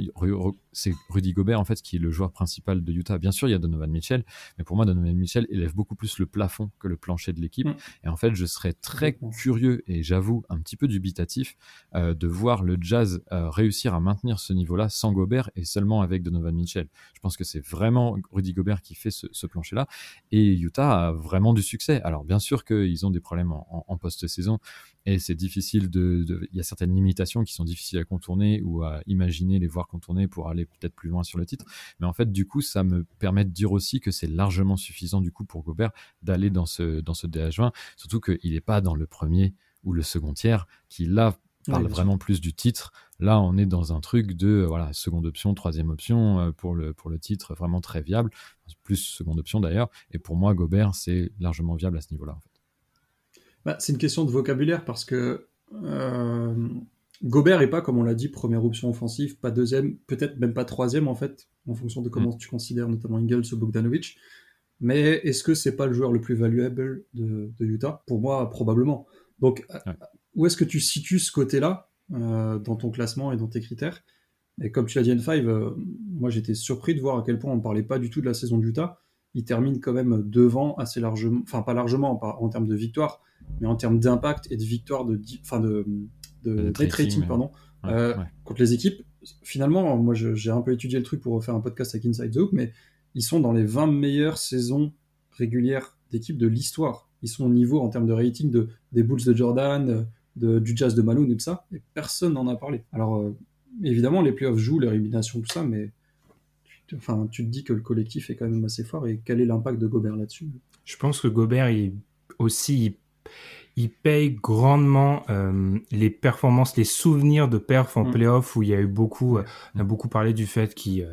c'est Rudy Gobert, en fait, qui est le joueur principal de Utah. Bien sûr, il y a Donovan Mitchell, mais pour moi, Donovan Mitchell élève beaucoup plus le plafond que le plancher de l'équipe. Mm. Et en fait, je serais très curieux et j'avoue un petit peu dubitatif euh, de voir le Jazz euh, réussir à maintenir ce niveau-là sans Gobert et seulement avec Donovan Mitchell. Je pense que c'est vraiment Rudy Gobert qui fait ce, ce plancher-là. Et Utah a vraiment du succès. Alors bien sûr qu'ils ont des problèmes en, post-saison et c'est difficile de, Il y a certaines limitations qui sont difficiles à contourner ou à imaginer les voir contourner pour aller peut-être plus loin sur le titre. Mais en fait, du coup, ça me permet de dire aussi que c'est largement suffisant du coup pour Gobert d'aller dans ce, dans ce DH20, surtout qu'il n'est pas dans le premier ou le second tiers, qui là parle vraiment plus du titre. Là, on est dans un truc de euh, voilà seconde option, troisième option euh, pour le pour le titre, vraiment très viable, plus seconde option d'ailleurs. Et pour moi, Gobert, c'est largement viable à ce niveau-là. En fait. Bah, c'est une question de vocabulaire parce que euh, Gobert est pas, comme on l'a dit, première option offensive, pas deuxième, peut-être même pas troisième en fait, en fonction de comment mm. tu considères notamment Ingles ou Bogdanovic. Mais est-ce que c'est pas le joueur le plus valuable de, Utah? Pour moi, probablement. Donc, où est-ce que tu situes ce côté-là? Euh, dans ton classement et dans tes critères Et comme tu l'as dit, N5, euh, moi j'étais surpris de voir à quel point on ne parlait pas du tout de la saison de Utah. Il termine quand même devant assez largement, enfin pas largement en termes de victoire, mais en termes d'impact et de victoire de, enfin de, de, rating, pardon, euh, contre les équipes. Finalement, moi j'ai un peu étudié le truc pour faire un podcast avec Inside the Hoop, mais ils sont dans les 20 meilleures saisons régulières d'équipes de l'histoire. Ils sont au niveau en termes de rating de, des Bulls de Jordan, du jazz de Malone et tout ça, et personne n'en a parlé. Alors, euh, évidemment, les playoffs jouent, l'élimination, tout ça, mais tu, enfin, tu te dis que le collectif est quand même assez fort, et quel est l'impact de Gobert là-dessus? Je pense que Gobert, il, aussi, paye grandement euh, les performances, les souvenirs de perf en mm. playoff, où il y a eu beaucoup, euh, on a beaucoup parlé du fait qu'il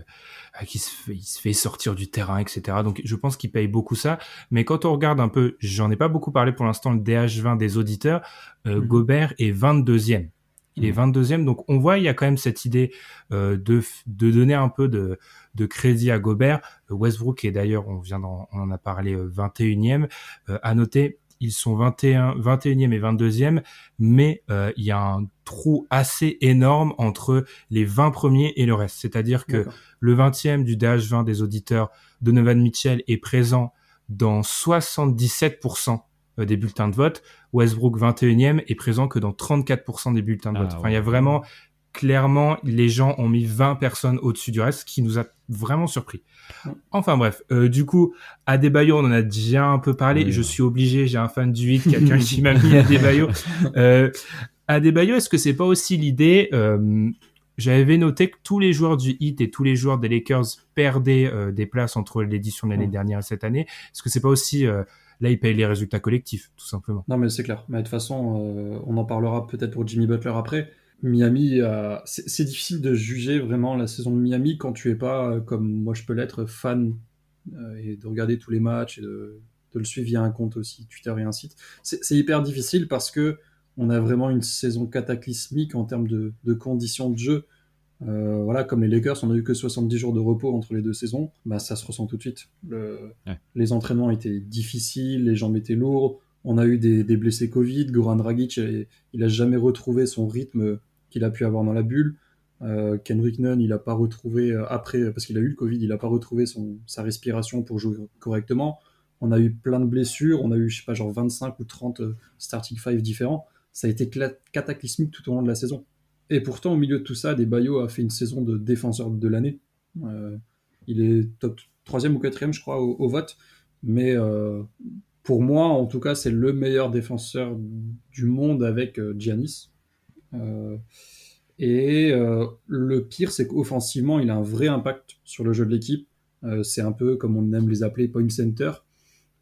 euh, qui se fait, il se fait sortir du terrain, etc. Donc je pense qu'il paye beaucoup ça. Mais quand on regarde un peu, j'en ai pas beaucoup parlé pour l'instant, le DH20 des auditeurs, euh, mhm. Gobert est 22e. Il est 22e, mhm. donc on voit il y a quand même cette idée euh, de, de donner un peu de, de crédit à Gobert. Westbrook est d'ailleurs, on vient d'en, on en a parlé, 21e. à noter, ils sont 21, 21e et 22e, mais euh, il y a un trou assez énorme entre les 20 premiers et le reste. C'est-à-dire que le 20e du DH20 des auditeurs, Donovan Mitchell, est présent dans 77% euh, des bulletins de vote. Westbrook 21e est présent que dans 34% des bulletins de ah vote. Enfin, il y a vraiment clairement, les gens ont mis 20 personnes au-dessus du reste, ce qui nous a vraiment surpris. Enfin bref, euh, du coup, Adebayo, on en a déjà un peu parlé. Je suis obligé, j'ai un fan du 8, quelqu'un qui m'a mis Adebayo. Euh, Adebayo, est-ce que c'est pas aussi l'idée euh, J'avais noté que tous les joueurs du Heat et tous les joueurs des Lakers perdaient euh, des places entre l'édition de l'année dernière et cette année. Est-ce que c'est pas aussi euh, là ils payent les résultats collectifs, tout simplement? Non, mais c'est clair. Mais de toute façon, on en parlera peut-être pour Jimmy Butler après. Miami, euh, c'est difficile de juger vraiment la saison de Miami quand tu es pas, euh, comme moi je peux l'être, fan euh, et de regarder tous les matchs et de, le suivre via un compte aussi Twitter et un site. C'est hyper difficile parce que on a vraiment une saison cataclysmique en termes de, conditions de jeu. voilà, comme les Lakers, on a eu que 70 jours de repos entre les deux saisons, bah ça se ressent tout de suite. Les entraînements étaient difficiles, les jambes étaient lourdes, on a eu des, blessés Covid, Goran Dragic, il a jamais retrouvé son rythme qu'il a pu avoir dans la bulle. Euh, Kendrick Nunn, il n'a pas retrouvé, euh, après, parce qu'il a eu le Covid, il n'a pas retrouvé son, sa respiration pour jouer correctement. On a eu plein de blessures, on a eu, je sais pas, genre 25 ou 30 euh, starting five différents. Ça a été cataclysmique tout au long de la saison. Et pourtant, au milieu de tout ça, Bayo a fait une saison de défenseur de l'année. il est top 3 ou 4 je crois, au, vote. Mais pour moi, en tout cas, c'est le meilleur défenseur du monde avec Giannis. Et le pire, c'est qu'offensivement, il a un vrai impact sur le jeu de l'équipe. c'est un peu comme on aime les appeler point center.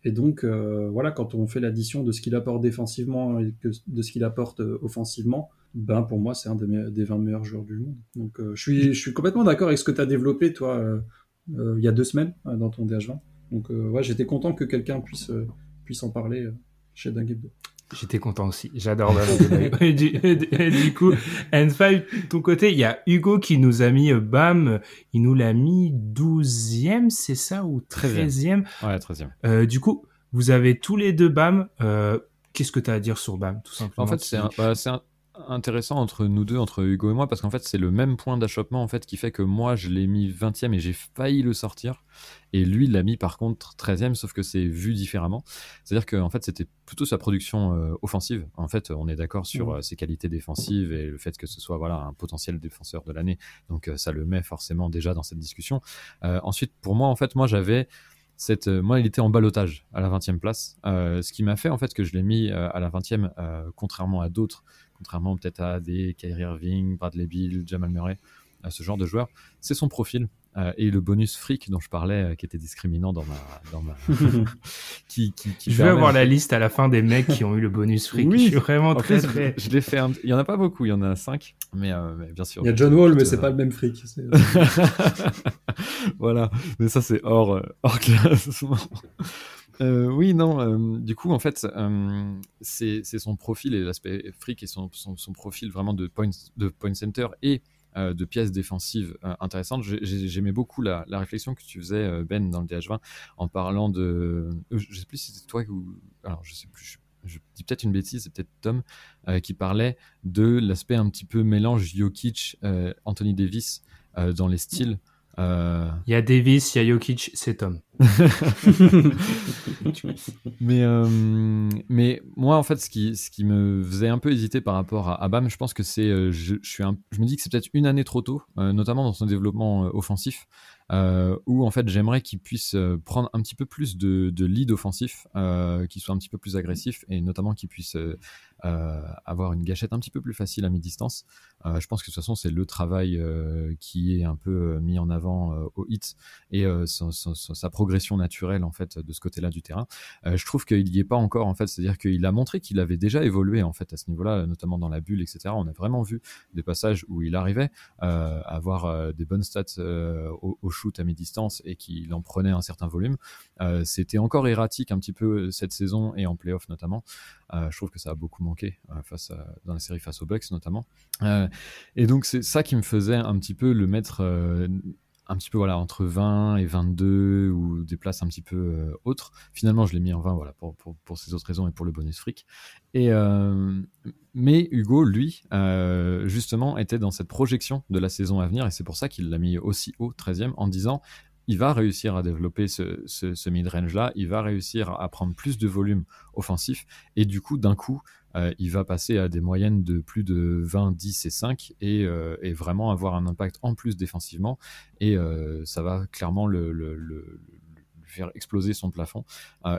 Et donc, voilà, quand on fait l'addition de ce qu'il apporte défensivement et de ce qu'il apporte offensivement, ben pour moi, c'est un des, 20 meilleurs joueurs du monde. Donc, je, suis, je suis complètement d'accord avec ce que tu as développé, toi, il y a deux semaines, dans ton DH20. Donc, ouais, j'étais content que quelqu'un puisse puisse en parler euh, chez Dingue J'étais content aussi. J'adore du, du coup, N5, ton côté, il y a Hugo qui nous a mis euh, BAM. Il nous l'a mis 12e, c'est ça, ou 13e? Ouais, 13e. Euh, du coup, vous avez tous les deux BAM. Qu'est-ce que tu as à dire sur BAM, tout simplement? En fait, c'est un, bah, un, intéressant entre nous deux, entre Hugo et moi, parce qu'en fait, c'est le même point d'achoppement en fait qui fait que moi, je l'ai mis 20e et j'ai failli le sortir. Et lui, il l'a mis par contre 13e, sauf que c'est vu différemment. C'est-à-dire que en fait, c'était plutôt sa production euh, offensive. En fait, on est d'accord sur mmh. euh, ses qualités défensives et le fait que ce soit voilà un potentiel défenseur de l'année. Donc, euh, ça le met forcément déjà dans cette discussion. ensuite, pour moi, en fait, moi, j'avais cette, moi, il était en balotage à la 20e place, ce qui m'a fait en fait que je l'ai mis à la 20e, contrairement à d'autres contrairement peut-être à des Kyrie Irving, Bradley Bill, Jamal Murray, à ce genre de joueurs, c'est son profil. Euh, et le bonus fric dont je parlais, euh, qui était discriminant dans ma. Dans ma... qui, qui, qui je vais avoir la liste à la fin des mecs qui ont eu le bonus fric. Oui, je suis vraiment très, très. Je, l'ai fait. Il y en a pas beaucoup, il y en a cinq, mais, euh, bien sûr. Il y a John Wall, mais c'est pas le même fric. voilà, mais ça c'est hors, hors classement. Euh, oui, non. Euh, du coup, en fait, euh, c'est son profil et l'aspect fric et son, son, profil vraiment de point, de point center et de pièces défensives intéressantes. J'aimais beaucoup la, la, réflexion que tu faisais, Ben, dans le DH20, en parlant de. je sais plus si c'était toi ou. Alors, je sais plus. Je, dis peut-être une bêtise, c'est peut-être Tom qui parlait de l'aspect un petit peu mélange Jokic, Anthony Davis dans les styles. Euh, il y a Davis, il y a Jokic, c'est Tom. mais, euh, mais moi, en fait, ce qui, ce qui me faisait un peu hésiter par rapport à, Bam, je pense que c'est. Euh, je, je, me dis que c'est peut-être une année trop tôt, notamment dans son développement offensif. Euh, où en fait j'aimerais qu'il puisse euh, prendre un petit peu plus de, de lead offensif, euh, qu'il soit un petit peu plus agressif et notamment qu'il puisse euh, euh avoir une gâchette un petit peu plus facile à mi-distance. je pense que de toute façon c'est le travail qui est un peu mis en avant au hit et sa, sa, sa, progression naturelle en fait de ce côté-là du terrain. je trouve qu'il n'y est pas encore en fait, c'est-à-dire qu'il a montré qu'il avait déjà évolué en fait à ce niveau-là, notamment dans la bulle, etc. On a vraiment vu des passages où il arrivait à avoir des bonnes stats au, shoot à mi-distance et qu'il en prenait un certain volume. Euh, c'était encore erratique un petit peu cette saison et en playoff notamment. Euh, je trouve que ça a beaucoup manqué euh, face dans la série face aux Bucks notamment. et donc c'est ça qui me faisait un petit peu le mettre un petit peu voilà entre 20 et 22 ou des places un petit peu euh, autres. Finalement, je l'ai mis en 20 voilà pour, pour, pour, ces autres raisons et pour le bonus fric. Et euh, mais Hugo, lui, euh, justement, était dans cette projection de la saison à venir et c'est pour ça qu'il l'a mis aussi haut, 13e, en disant il va réussir à développer ce, ce, ce mid-range là, il va réussir à prendre plus de volume offensif et du coup, d'un coup, euh, il va passer à des moyennes de plus de 20, 10 et 5 euh, et, vraiment avoir un impact en plus défensivement. Et euh, ça va clairement le, faire exploser son plafond.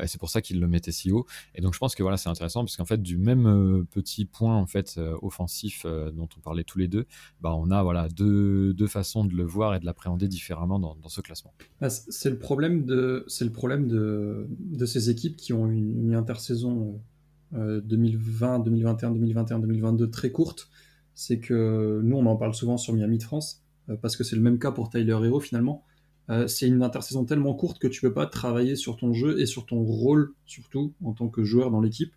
et c'est pour ça qu'il le mettait si haut. Et donc je pense que voilà, c'est intéressant parce qu'en fait, du même petit point en fait offensif dont on parlait tous les deux, bah, on a voilà deux, deux façons de le voir et de l'appréhender différemment dans, ce classement. Bah, c'est le problème de le problème de, de ces équipes qui ont une intersaison 2020, 2021, 2021, 2022 très courte, c'est que nous, on en parle souvent sur Miami de France, euh, parce que c'est le même cas pour Tyler Hero finalement. Euh, c'est une intersaison tellement courte que tu peux pas travailler sur ton jeu et sur ton rôle, surtout en tant que joueur dans l'équipe.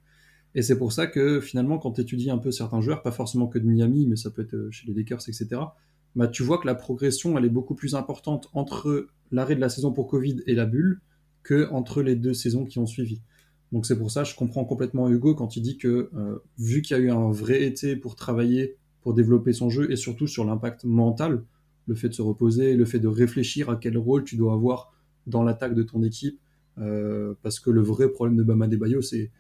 Et c'est pour ça que finalement, quand tu étudies un peu certains joueurs, pas forcément que de Miami, mais ça peut être chez les Lakers, etc., bah, tu vois que la progression, elle est beaucoup plus importante entre l'arrêt de la saison pour Covid et la bulle que entre les deux saisons qui ont suivi. Donc c'est pour ça, je comprends complètement Hugo quand il dit que euh, vu qu'il y a eu un vrai été pour travailler, pour développer son jeu et surtout sur l'impact mental, le fait de se reposer, le fait de réfléchir à quel rôle tu dois avoir dans l'attaque de ton équipe, euh, parce que le vrai problème de Bama Bayo, c'est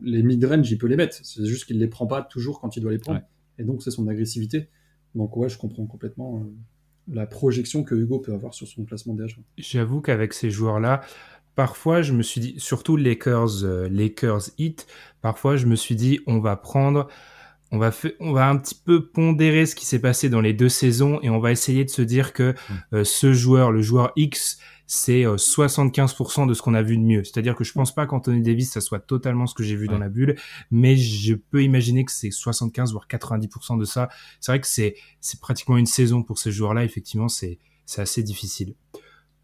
les mid-range, il peut les mettre, c'est juste qu'il les prend pas toujours quand il doit les prendre, et donc c'est son agressivité. Donc ouais, je comprends complètement euh, la projection que Hugo peut avoir sur son classement DH. J'avoue qu'avec ces joueurs-là, parfois, je me suis dit, surtout Lakers, euh, Lakers Heat, parfois, je me suis dit, on va prendre, on va, on va un petit peu pondérer ce qui s'est passé dans les deux saisons et on va essayer de se dire que mm. euh, ce joueur, le joueur X, c'est 75% euh, de ce qu'on a vu de mieux. C'est-à-dire que je pense pas qu'Anthony Davis, ça soit totalement ce que j'ai vu dans la bulle, mais je peux imaginer que c'est 75 voire 90% de ça. C'est vrai que c'est, c'est pratiquement une saison pour ces joueurs-là. Effectivement, c'est, c'est assez difficile.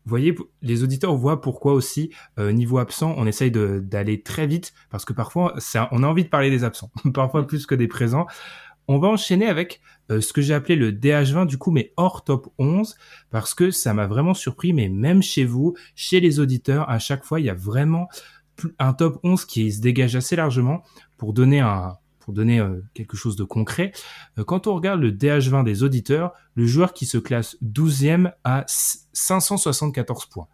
Vous voyez, les auditeurs voient pourquoi aussi, euh, niveau absent, on essaye d'aller très vite, parce que parfois, ça, on a envie de parler des absents, parfois plus que des présents. On va enchaîner avec euh, ce que j'ai appelé le DH20 du coup, mais hors top 11, parce que ça m'a vraiment surpris, mais même chez vous, chez les auditeurs, à chaque fois, il y a vraiment un top 11 qui se dégage assez largement pour donner un, pour donner euh, quelque chose de concret, euh, quand on regarde le DH20 des auditeurs, le joueur qui se classe 12e a 574 points.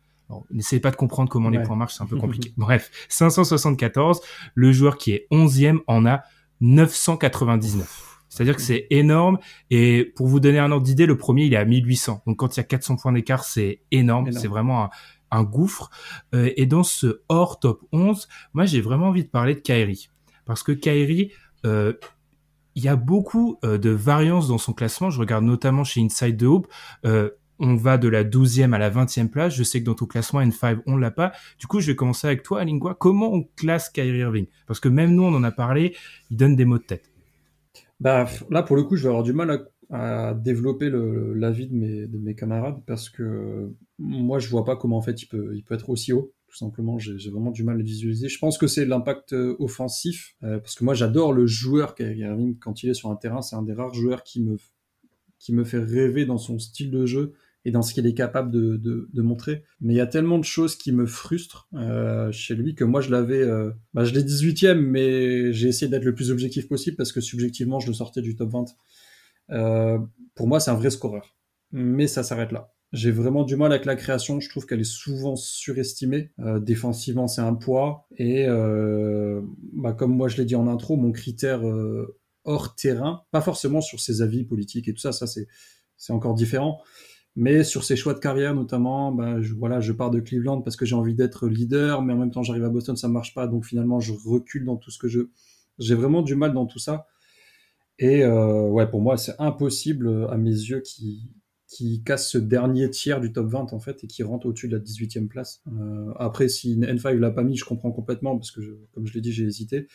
N'essayez pas de comprendre comment les points marchent, c'est un peu compliqué. Bref, 574, le joueur qui est 11e en a 999. C'est-à-dire que c'est énorme. Et pour vous donner un ordre d'idée, le premier, il est à 1800. Donc quand il y a 400 points d'écart, c'est énorme. C'est vraiment un, gouffre. Euh, et dans ce hors top 11, moi, j'ai vraiment envie de parler de Kairi. Parce que Kairi, euh, il y a beaucoup euh, de variances dans son classement. Je regarde notamment chez Inside the Hoop. on va de la 12e à la 20e place. Je sais que dans ton classement N5, on l'a pas. Du coup, je vais commencer avec toi, Lingua. Comment on classe Kyrie Irving? Parce que même nous, on en a parlé, il donne des mots de tête. Bah, là, pour le coup, je vais avoir du mal à, développer l'avis de mes, de mes camarades parce que moi, je vois pas comment en fait il peut, il peut être aussi haut. Tout simplement, j'ai vraiment du mal à le visualiser. Je pense que c'est l'impact euh, offensif euh, parce que moi, j'adore le joueur Irving quand il est sur un terrain. C'est un des rares joueurs qui me, qui me fait rêver dans son style de jeu et dans ce qu'il est capable de, de, montrer. Mais il y a tellement de choses qui me frustrent euh, chez lui que moi je l'avais, bah, je l'ai 18e, mais j'ai essayé d'être le plus objectif possible parce que subjectivement je le sortais du top 20. Euh, pour moi c'est un vrai scoreur, mais ça s'arrête là. J'ai vraiment du mal avec la création, je trouve qu'elle est souvent surestimée. Euh, défensivement c'est un poids et euh, bah, comme moi je l'ai dit en intro, mon critère euh, hors terrain, pas forcément sur ses avis politiques et tout ça, ça c'est c'est encore différent mais sur ses choix de carrière, notamment, bah, je, voilà, je pars de Cleveland parce que j'ai envie d'être leader, mais en même temps, j'arrive à Boston, ça ne marche pas. Donc finalement, je recule dans tout ce que je. J'ai vraiment du mal dans tout ça. Et euh, ouais, pour moi, c'est impossible à mes yeux qui qui casse ce dernier tiers du top 20 en fait et qui rentre au-dessus de la 18e place. Euh, après, si N5 l'a pas mis, je comprends complètement parce que, comme je l'ai dit, j'ai hésité.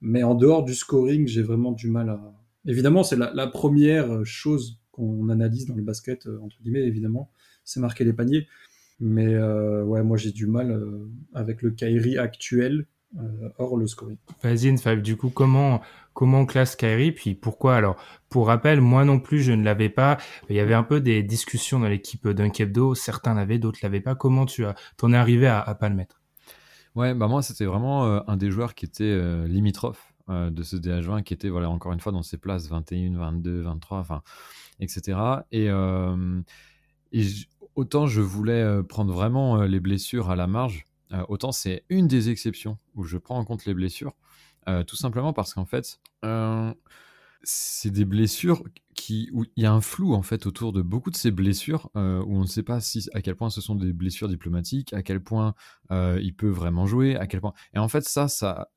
Mais en dehors du scoring, j'ai vraiment du mal à. Évidemment, c'est la, la, première chose qu'on analyse dans le basket, euh, entre guillemets, évidemment, c'est marquer les paniers. Mais euh, ouais, moi j'ai du mal avec le Kairi actuel, hors le scoring. Vas-y, du coup, comment, comment on classe Kairi Puis pourquoi Alors, pour rappel, moi non plus, je ne l'avais pas. Il y avait un peu des discussions dans l'équipe d'un Kebdo. Certains l'avaient, d'autres l'avaient pas. Comment tu as, t'en es arrivé à, à pas le mettre? Ouais, bah moi, c'était vraiment un des joueurs qui était limitrophe de ce DH20, qui était, voilà, encore une fois, dans ses places 21, 22, 23. Enfin, etc. Et, euh, autant je voulais euh, prendre vraiment euh, les blessures à la marge, autant c'est une des exceptions où je prends en compte les blessures, tout simplement parce qu'en fait, c'est des blessures qui, où il y a un flou en fait autour de beaucoup de ces blessures où on ne sait pas si, à quel point ce sont des blessures diplomatiques, à quel point il peut vraiment jouer, à quel point. Et en fait, ça, ça,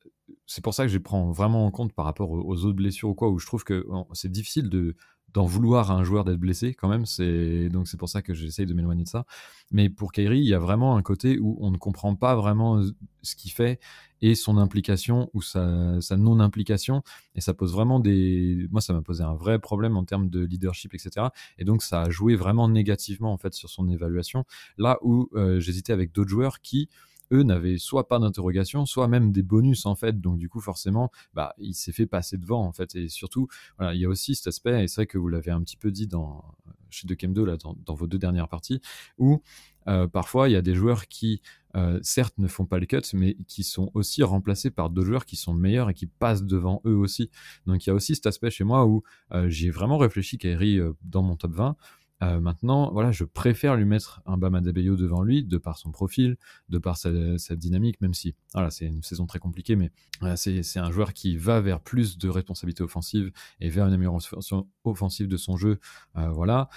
c'est pour ça que je prends vraiment en compte par rapport aux, autres blessures ou quoi, où je trouve que c'est difficile de, d'en vouloir à un joueur d'être blessé quand même. C'est donc c'est pour ça que j'essaye de m'éloigner de ça. Mais pour Kairi, il y a vraiment un côté où on ne comprend pas vraiment ce qu'il fait et son implication ou sa, non implication et ça pose vraiment des moi ça m'a posé un vrai problème en termes de leadership etc et donc ça a joué vraiment négativement en fait sur son évaluation là où euh, j'hésitais avec d'autres joueurs qui eux n'avaient soit pas d'interrogation, soit même des bonus en fait. Donc du coup forcément, bah, il s'est fait passer devant en fait. Et surtout, voilà, il y a aussi cet aspect, et c'est vrai que vous l'avez un petit peu dit dans chez De 2 là, dans, vos deux dernières parties, où euh, parfois il y a des joueurs qui euh, certes ne font pas le cut, mais qui sont aussi remplacés par d'autres joueurs qui sont meilleurs et qui passent devant eux aussi. Donc il y a aussi cet aspect chez moi où euh, j'ai vraiment réfléchi Kairi dans mon top 20 maintenant, voilà, je préfère lui mettre un Bam Adebayo devant lui, de par son profil, de par sa, dynamique, même si, voilà, c'est une saison très compliquée, mais c'est un joueur qui va vers plus de responsabilités offensives et vers une amélioration offensive de son jeu. voilà.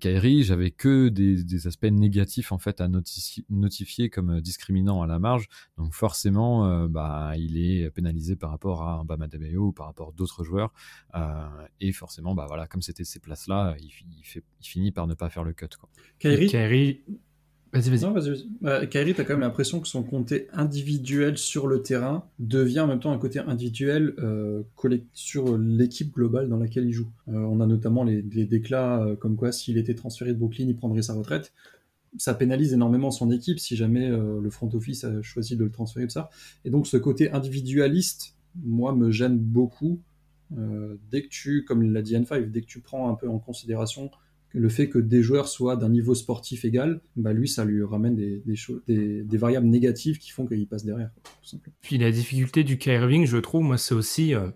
Kairi, j'avais que des, aspects négatifs en fait à notifier comme discriminant à la marge. Donc forcément, bah, il est pénalisé par rapport à un Bam Adebayo ou par rapport à d'autres joueurs. et forcément, bah, voilà, comme c'était ces places-là, il finit par ne pas faire le cut. Quoi. Kairi, Vas-y, vas-y. Vas Kairi, t'as quand même l'impression que son côté individuel sur le terrain devient en même temps un côté individuel euh, sur l'équipe globale dans laquelle il joue. Euh, on a notamment les, déclats euh, comme quoi s'il était transféré de Brooklyn, il prendrait sa retraite. Ça pénalise énormément son équipe si jamais le front office a choisi de le transférer de ça. Et donc ce côté individualiste, moi, me gêne beaucoup. dès que tu, comme l'a dit N5, dès que tu prends un peu en considération le fait que des joueurs soient d'un niveau sportif égal, bah lui, ça lui ramène des, des, variables négatives qui font qu'il passe derrière. Puis la difficulté du K. je trouve, moi, c'est aussi euh,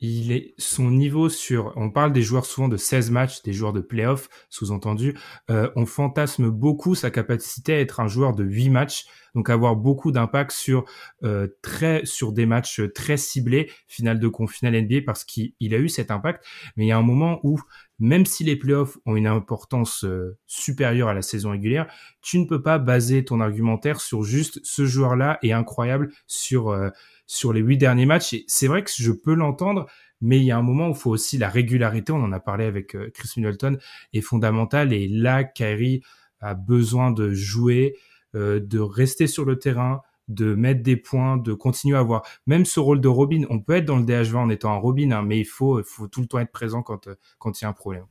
il est son niveau sur. On parle des joueurs souvent de 16 matchs, des joueurs de playoff, sous-entendu. Euh, on fantasme beaucoup sa capacité à être un joueur de 8 matchs, donc avoir beaucoup d'impact sur euh, très sur des matchs très ciblés, finale de conf, finale NBA, parce qu'il a eu cet impact. Mais il y a un moment où même si les playoffs ont une importance euh, supérieure à la saison régulière, tu ne peux pas baser ton argumentaire sur juste ce joueur-là est incroyable sur euh, sur les huit derniers matchs. Et c'est vrai que je peux l'entendre, mais il y a un moment où il faut aussi la régularité. On en a parlé avec euh, Chris Middleton est fondamentale. Et là, Kyrie a besoin de jouer, de rester sur le terrain, de mettre des points, de continuer à avoir même ce rôle de Robin. On peut être dans le DH20 en étant un Robin, hein, mais il faut, tout le temps être présent quand, quand il y a un problème.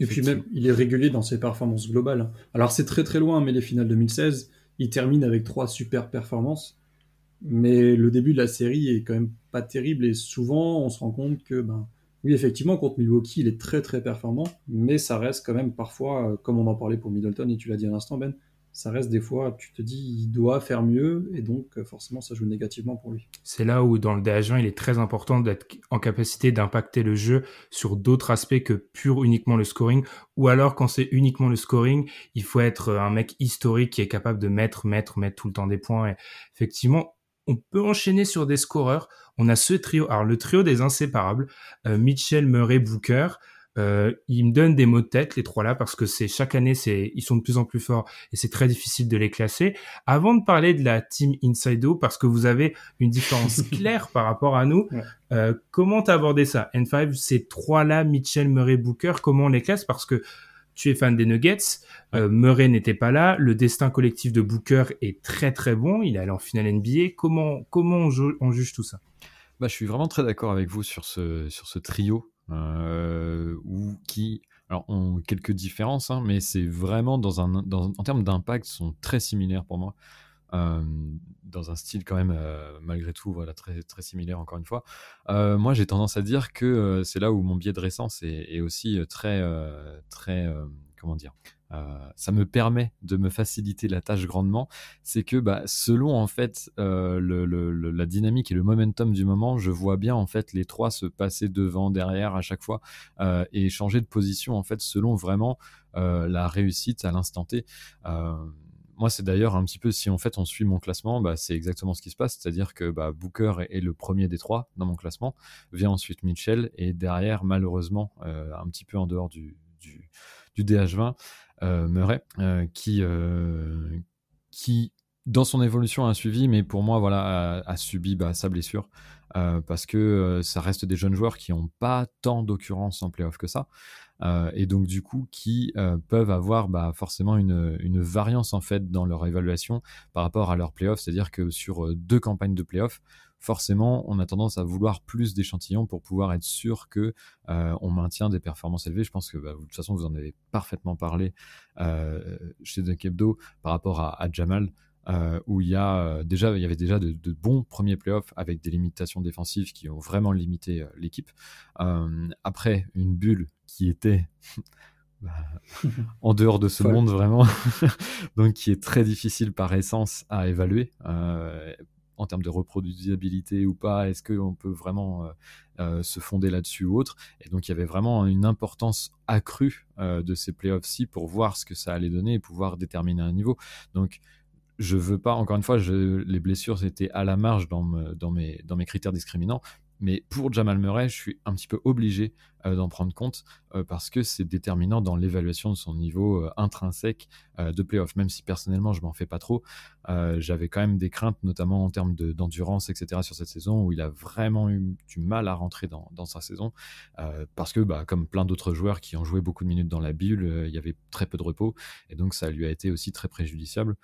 Et puis même, il est régulier dans ses performances globales. Alors c'est très très loin, mais les finales 2016, il termine avec trois super performances. Mais le début de la série est quand même pas terrible et souvent on se rend compte que, ben, oui, effectivement, contre Milwaukee, il est très très performant, mais ça reste quand même parfois, euh, comme on en parlait pour Middleton et tu l'as dit à l'instant, Ben, ça reste des fois, tu te dis, il doit faire mieux, et donc euh, forcément, ça joue négativement pour lui. C'est là où, dans le DH1, il est très important d'être en capacité d'impacter le jeu sur d'autres aspects que pur uniquement le scoring, ou alors quand c'est uniquement le scoring, il faut être un mec historique qui est capable de mettre, mettre, mettre tout le temps des points. Et effectivement, on peut enchaîner sur des scoreurs. On a ce trio, alors le trio des inséparables, euh, Mitchell, Murray, Booker. Euh, ils me donnent des mots de tête les trois là parce que c'est chaque année c'est ils sont de plus en plus forts et c'est très difficile de les classer. Avant de parler de la team Inside parce que vous avez une différence claire par rapport à nous, euh, comment abordé ça? N5 ces trois là Mitchell, Murray, Booker, comment on les classe? Parce que tu es fan des Nuggets, euh, Murray n'était pas là, le destin collectif de Booker est très très bon, il est allé en finale NBA. Comment comment on, on juge tout ça? Bah, je suis vraiment très d'accord avec vous sur ce, sur ce trio euh, qui alors, ont quelques différences, hein, mais c'est vraiment dans un, dans, en termes d'impact, sont très similaires pour moi. Dans un style quand même malgré tout voilà très très similaire encore une fois. Moi j'ai tendance à dire que c'est là où mon biais de récence est, aussi très très comment dire ça me permet de me faciliter la tâche grandement, c'est que bah, selon en fait la dynamique et le momentum du moment, je vois bien en fait les trois se passer devant, derrière à chaque fois et changer de position en fait selon vraiment la réussite à l'instant T moi, c'est d'ailleurs un petit peu, si en fait on suit mon classement, bah, c'est exactement ce qui se passe. C'est-à-dire que bah, Booker est, le premier des trois dans mon classement, vient ensuite Mitchell, et derrière, malheureusement, un petit peu en dehors du, du DH20, euh, Murray, euh, qui, euh, qui dans son évolution a suivi, mais pour moi, voilà, a, subi bah, sa blessure. parce que ça reste des jeunes joueurs qui n'ont pas tant d'occurrences en playoff que ça. Et donc, du coup, qui peuvent avoir bah, forcément une, variance en fait dans leur évaluation par rapport à leur playoff. C'est-à-dire que sur deux campagnes de playoff, forcément, on a tendance à vouloir plus d'échantillons pour pouvoir être sûr que euh, on maintient des performances élevées. Je pense que bah, de toute façon, vous en avez parfaitement parlé euh, chez The par rapport à, Jamal. Euh, où il y a déjà il y avait déjà de, bons premiers playoffs avec des limitations défensives qui ont vraiment limité l'équipe. après une bulle qui était bah, en dehors de ce monde vraiment, donc qui est très difficile par essence à évaluer en termes de reproducibilité ou pas Est-ce qu'on peut vraiment se fonder là-dessus ou autre Et donc il y avait vraiment une importance accrue de ces playoffs-ci pour voir ce que ça allait donner et pouvoir déterminer un niveau. Donc je veux pas, encore une fois, les blessures étaient à la marge dans, mes critères discriminants, mais pour Jamal Murray, je suis un petit peu obligé euh, d'en prendre compte euh, parce que c'est déterminant dans l'évaluation de son niveau euh, intrinsèque de playoff. Même si personnellement, je m'en fais pas trop, j'avais quand même des craintes, notamment en termes d'endurance, etc., sur cette saison où il a vraiment eu du mal à rentrer dans, sa saison parce que, bah, comme plein d'autres joueurs qui ont joué beaucoup de minutes dans la bulle, il y avait très peu de repos et donc ça lui a été aussi très préjudiciable.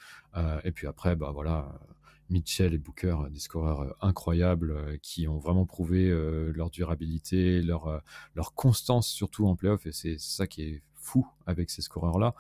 et puis après, bah voilà Mitchell et Booker, euh, des scoreurs euh, incroyables euh, qui ont vraiment prouvé leur durabilité, leur, constance surtout en playoff. Et c'est ça qui est fou avec ces scoreurs-là,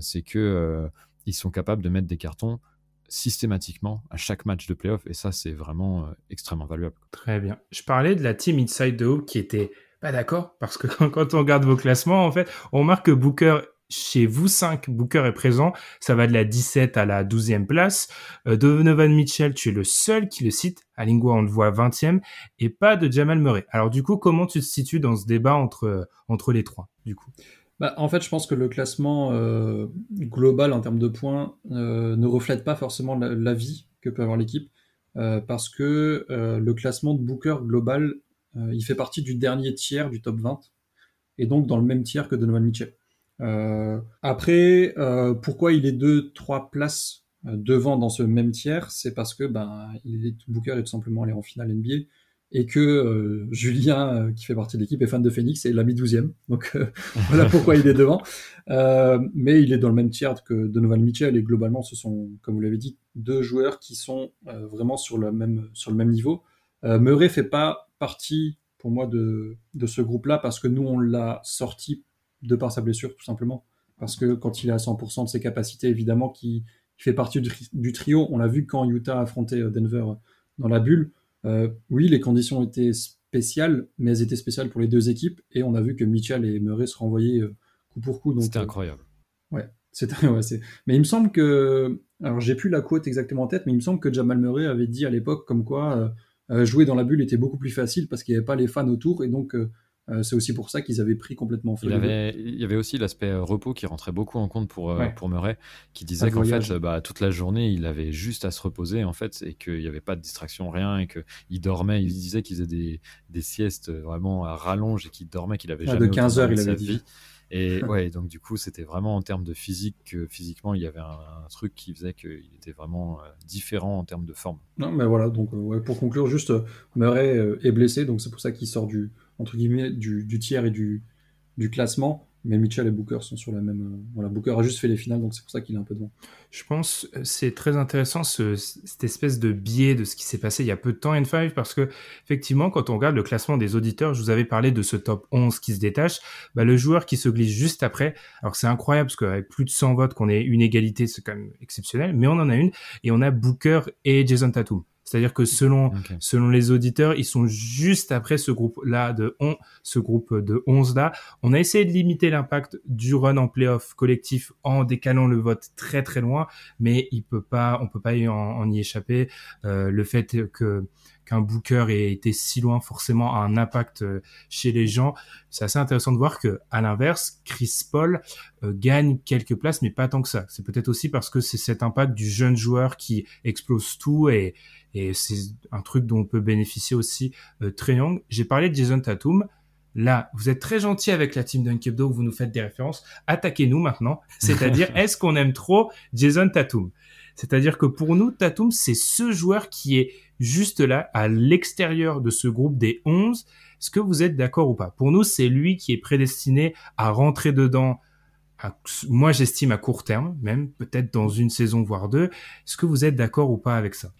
c'est que ils sont capables de mettre des cartons systématiquement à chaque match de playoff. Et ça, c'est vraiment extrêmement valuable. Très bien. Je parlais de la team Inside the Hoop qui était pas d'accord parce que quand on regarde vos classements, en fait, on remarque que Booker chez vous 5, Booker est présent. Ça va de la 17 à la 12e place. Euh, Donovan Mitchell, tu es le seul qui le cite. À Lingua, on le voit 20e. Et pas de Jamal Murray. Alors du coup, comment tu te situes dans ce débat entre, entre les trois, du coup? Bah, en fait, je pense que le classement euh, global en termes de points euh, ne reflète pas forcément la, vie que peut avoir l'équipe, parce que le classement de Booker global, il fait partie du dernier tiers du top 20, et donc dans le même tiers que Donovan Mitchell. Euh, après, euh, pourquoi il est deux, trois places euh, devant dans ce même tiers, c'est parce que ben, il est, Booker est tout simplement allé en finale NBA et que Julien, qui fait partie de l'équipe, est fan de Phoenix et l'a mis 12e. Donc voilà pourquoi il est devant. mais il est dans le même tiers que Donovan Mitchell et globalement, ce sont, comme vous l'avez dit, deux joueurs qui sont vraiment sur le même, sur le même niveau. Murray fait pas partie pour moi de, de ce groupe-là parce que nous, on l'a sorti de par sa blessure, tout simplement. Parce que quand il est à 100% de ses capacités, évidemment, qui, fait partie du, trio. On l'a vu quand Utah a affronté euh, Denver euh, dans la bulle. Euh, oui, les conditions étaient spéciales, mais elles étaient spéciales pour les deux équipes. Et on a vu que Mitchell et Murray se renvoyaient coup pour coup. C'était incroyable. ouais, c'était, ouais, mais il me semble que, alors j'ai plus la quote exactement en tête, mais il me semble que Jamal Murray avait dit à l'époque comme quoi jouer dans la bulle était beaucoup plus facile parce qu'il n'y avait pas les fans autour et donc euh, c'est aussi pour ça qu'ils avaient pris complètement feu. Il, avait, il y avait aussi l'aspect euh, repos qui rentrait beaucoup en compte pour, euh, pour Murray, qui disait qu'en fait, bah, toute la journée, il avait juste à se reposer, en fait, et qu'il n'y avait pas de distraction, rien, et qu'il dormait. Il disait qu'il faisait des, des, siestes vraiment à rallonge et qu'il dormait, qu'il avait jamais. De 15 heures, il avait dit. Et ouais, donc du coup, c'était vraiment en termes de physique, que physiquement, il y avait un, truc qui faisait qu'il était vraiment différent en termes de forme. Non, mais voilà, donc ouais, pour conclure, juste Murray est blessé, donc c'est pour ça qu'il sort du, entre guillemets, du, tiers et du, du classement. Mais Mitchell et Booker sont sur la même. Euh, voilà, Booker a juste fait les finales, donc c'est pour ça qu'il est un peu devant. Je pense euh, c'est très intéressant ce, cette espèce de biais de ce qui s'est passé il y a peu de temps N5 parce que effectivement quand on regarde le classement des auditeurs, je vous avais parlé de ce top 11 qui se détache, bah, le joueur qui se glisse juste après. Alors c'est incroyable parce qu'avec plus de 100 votes qu'on ait une égalité, c'est quand même exceptionnel, mais on en a une et on a Booker et Jason Tatum. C'est-à-dire que selon, selon les auditeurs, ils sont juste après ce groupe-là de on, ce groupe de 11 là. On a essayé de limiter l'impact du run en playoff collectif en décalant le vote très très loin, mais il peut pas, on peut pas y en, y échapper. Euh, le fait que qu'un Booker ait été si loin forcément a un impact euh, chez les gens. C'est assez intéressant de voir que à l'inverse, Chris Paul euh, gagne quelques places, mais pas tant que ça. C'est peut-être aussi parce que c'est cet impact du jeune joueur qui explose tout et, et c'est un truc dont on peut bénéficier aussi euh, très young. J'ai parlé de Jason Tatum. Là, vous êtes très gentil avec la team Dunkebdo, vous nous faites des références. Attaquez-nous maintenant. C'est-à-dire, est-ce qu'on aime trop Jason Tatum? C'est-à-dire que pour nous, Tatum, c'est ce joueur qui est juste là, à l'extérieur de ce groupe des 11. Est-ce que vous êtes d'accord ou pas? Pour nous, c'est lui qui est prédestiné à rentrer dedans moi j'estime à court terme, même peut-être dans une saison voire deux. Est-ce que vous êtes d'accord ou pas avec ça?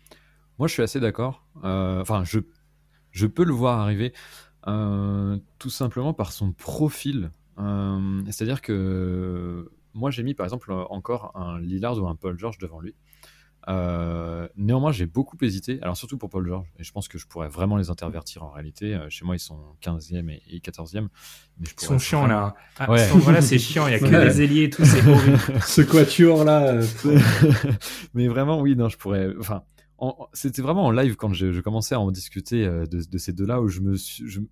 Moi, je suis assez d'accord. Euh, enfin, je, peux le voir arriver euh, tout simplement par son profil. Euh, c'est-à-dire que moi, j'ai mis par exemple encore un Lillard ou un Paul George devant lui. néanmoins, j'ai beaucoup hésité, alors surtout pour Paul George, et je pense que je pourrais vraiment les intervertir en réalité. chez moi, ils sont 15e et, 14e. Mais ils sont chiants là. Ah, voilà, c'est chiant, il y a que des ailiers et tout, c'est Ce quatuor là. mais vraiment, oui, non, je pourrais. Enfin, c'était vraiment en live quand je, commençais à en discuter euh, de, ces deux-là où je me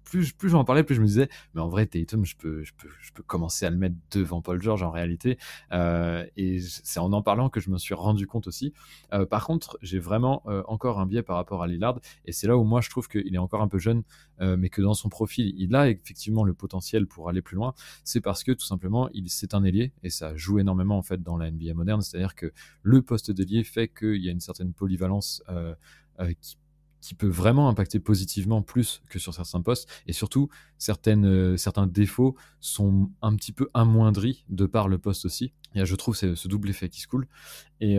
plus, plus j'en parlais, plus je me disais, mais en vrai, Tatum, je peux, je peux, je peux commencer à le mettre devant Paul George en réalité. Euh, et c'est en en parlant que je me suis rendu compte aussi. Euh, par contre, j'ai vraiment encore un biais par rapport à Lillard. Et c'est là où moi, je trouve qu'il est encore un peu jeune, mais que dans son profil, il a effectivement le potentiel pour aller plus loin. C'est parce que tout simplement, il c'est un ailier et ça joue énormément en fait dans la NBA moderne. C'est-à-dire que le poste d'ailier fait qu'il y a une certaine polyvalence euh, euh, qui, peut vraiment impacter positivement plus que sur certains postes. Et surtout, euh, certains défauts sont un petit peu amoindris de par le poste aussi. Et je trouve ce double effet qui se coule. Et,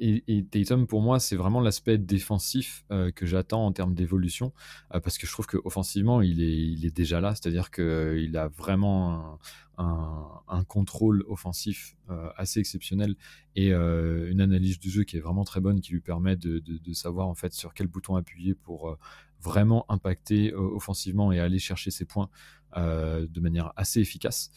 et, Tatum, pour moi, c'est vraiment l'aspect défensif que j'attends en termes d'évolution. parce que je trouve qu'offensivement, il est, il est déjà là. C'est-à-dire qu'il a vraiment un, contrôle offensif euh, assez exceptionnel et euh, une analyse du jeu qui est vraiment très bonne, qui lui permet de, savoir en fait sur quel bouton appuyer pour euh, vraiment impacter offensivement et aller chercher ses points de manière assez efficace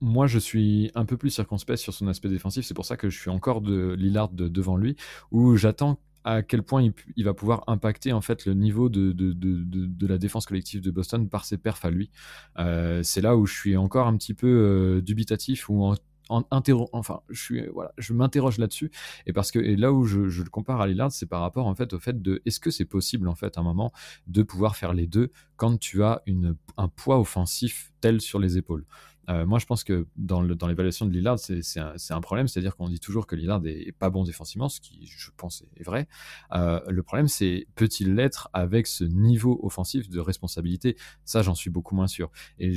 moi, je suis un peu plus circonspect sur son aspect défensif. C'est pour ça que je suis encore de Lillard devant lui, où j'attends à quel point il, va pouvoir impacter en fait le niveau de, de, de, de, la défense collective de Boston par ses perfs à lui. Euh, c'est là où je suis encore un petit peu euh, dubitatif ou en, en enfin je suis voilà je m'interroge là-dessus et parce que et là où je, je, le compare à Lillard c'est par rapport en fait au fait de est-ce que c'est possible en fait à un moment de pouvoir faire les deux quand tu as une, un poids offensif tel sur les épaules? Euh, moi, je pense que dans, l'évaluation de Lillard, c'est un, problème. C'est-à-dire qu'on dit toujours que Lillard est, pas bon défensivement, ce qui, je pense, est, vrai. Euh, le problème, c'est peut-il l'être avec ce niveau offensif de responsabilité? Ça, j'en suis beaucoup moins sûr. Et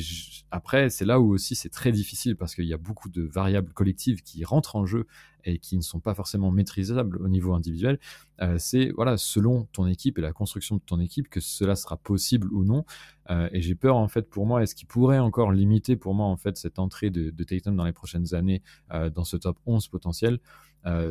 après, c'est là où aussi c'est très difficile parce qu'il y a beaucoup de variables collectives qui rentrent en jeu et qui ne sont pas forcément maîtrisables au niveau individuel, euh, c'est voilà selon ton équipe et la construction de ton équipe que cela sera possible ou non. Euh, et j'ai peur en fait pour moi, est-ce qu'il pourrait encore limiter pour moi en fait cette entrée de, de Tatum dans les prochaines années euh, dans ce top 11 potentiel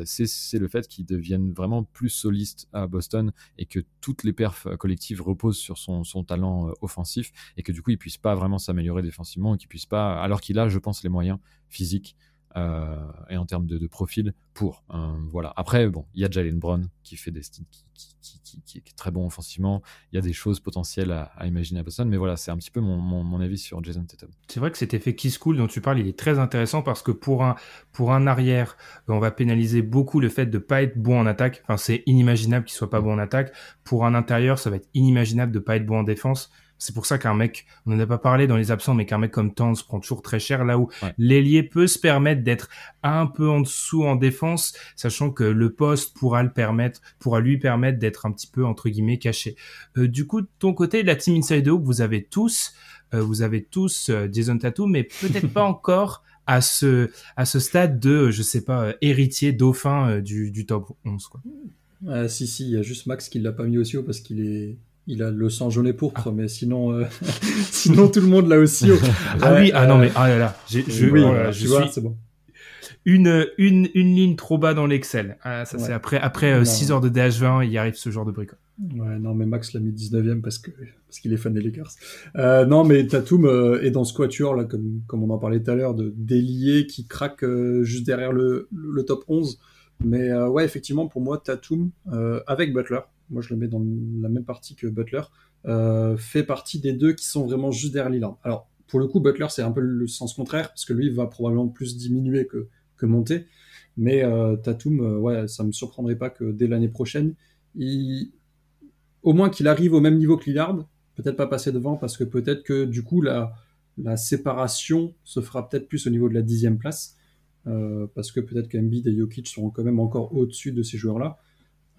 c'est le fait qu'il devienne vraiment plus soliste à Boston et que toutes les perfs collectives reposent sur son, son talent offensif et que du coup il puisse pas vraiment s'améliorer défensivement et qu'il puisse pas, alors qu'il a, je pense, les moyens physiques et en termes de, profil pour. Euh, voilà. Après, bon, il y a Jalen Brown qui fait des qui, qui, qui, est très bon offensivement. Il y a des choses potentielles à, imaginer à Boston, mais voilà, c'est un petit peu mon, mon, avis sur Jason Tatum. C'est vrai que cet effet Kiss Cool dont tu parles, il est très intéressant parce que pour un pour un arrière, on va pénaliser beaucoup le fait de pas être bon en attaque. Enfin, c'est inimaginable qu'il soit pas bon en attaque. Pour un intérieur, ça va être inimaginable de pas être bon en défense. C'est pour ça qu'un mec, on n'en a pas parlé dans les absents, mais qu'un mec comme Tanz prend toujours très cher, là où l'ailier peut se permettre d'être un peu en dessous en défense, sachant que le poste pourra le permettre, pourra lui permettre d'être un petit peu entre guillemets caché. Euh, du coup, de ton côté, la team Inside Hope, vous avez tous, euh, vous avez tous euh, Jason Tattoo, mais peut-être pas encore à ce à ce stade de, je sais pas, héritier dauphin du, du top 11 quoi. Ah, si si, il y a juste Max qui l'a pas mis aussi haut parce qu'il est il a le sang jaune et pourpre, ah. mais sinon, euh, sinon tout le monde l'a aussi. ah oui, ah non mais ah là là, je, oh je suis c'est bon. Une, une, une ligne trop bas dans l'Excel. Ah, ça c'est après après 6 euh, heures de DH20, il arrive ce genre de bricole. Ouais, non mais Max l'a mis 19ème parce que parce qu'il est fan des Lakers. Euh, non mais Tatum euh, est dans ce quatuor là comme comme on en parlait tout à l'heure de déliés qui craque juste derrière le, le top 11. Mais ouais, effectivement pour moi Tatum avec Butler moi je le mets dans la même partie que Butler, euh, fait partie des deux qui sont vraiment juste derrière Lillard. Alors pour le coup, Butler c'est un peu le sens contraire parce que lui va probablement plus diminuer que, monter. Mais euh, Tatum, euh, ouais, ça me surprendrait pas que dès l'année prochaine, au moins qu'il arrive au même niveau que Lillard, peut-être pas passer devant parce que peut-être que du coup la, séparation se fera peut-être plus au niveau de la dixième place. parce que peut-être qu'Embiid et Jokic seront quand même encore au-dessus de ces joueurs-là.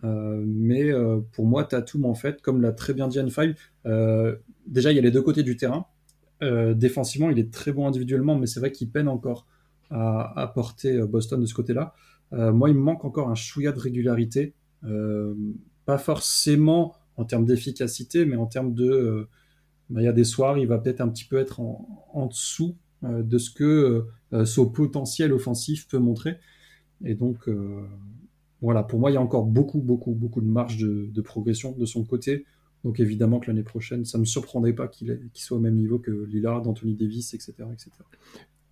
Euh, mais euh, pour moi, Tatum, en fait, comme l'a très bien dit N5, euh, déjà, il y a les deux côtés du terrain. défensivement, il est très bon individuellement, mais c'est vrai qu'il peine encore à apporter Boston de ce côté-là. moi, il me manque encore un chouïa de régularité. pas forcément en termes d'efficacité, mais en termes de... Bah, il y a des soirs, il va peut-être un petit peu être en, en dessous de ce que son potentiel offensif peut montrer. Et donc, voilà, pour moi, il y a encore beaucoup, beaucoup, beaucoup de marge de, progression de son côté. Donc évidemment que l'année prochaine, ça ne me surprendrait pas qu'il soit au même niveau que Lillard, Anthony Davis, etc. etc.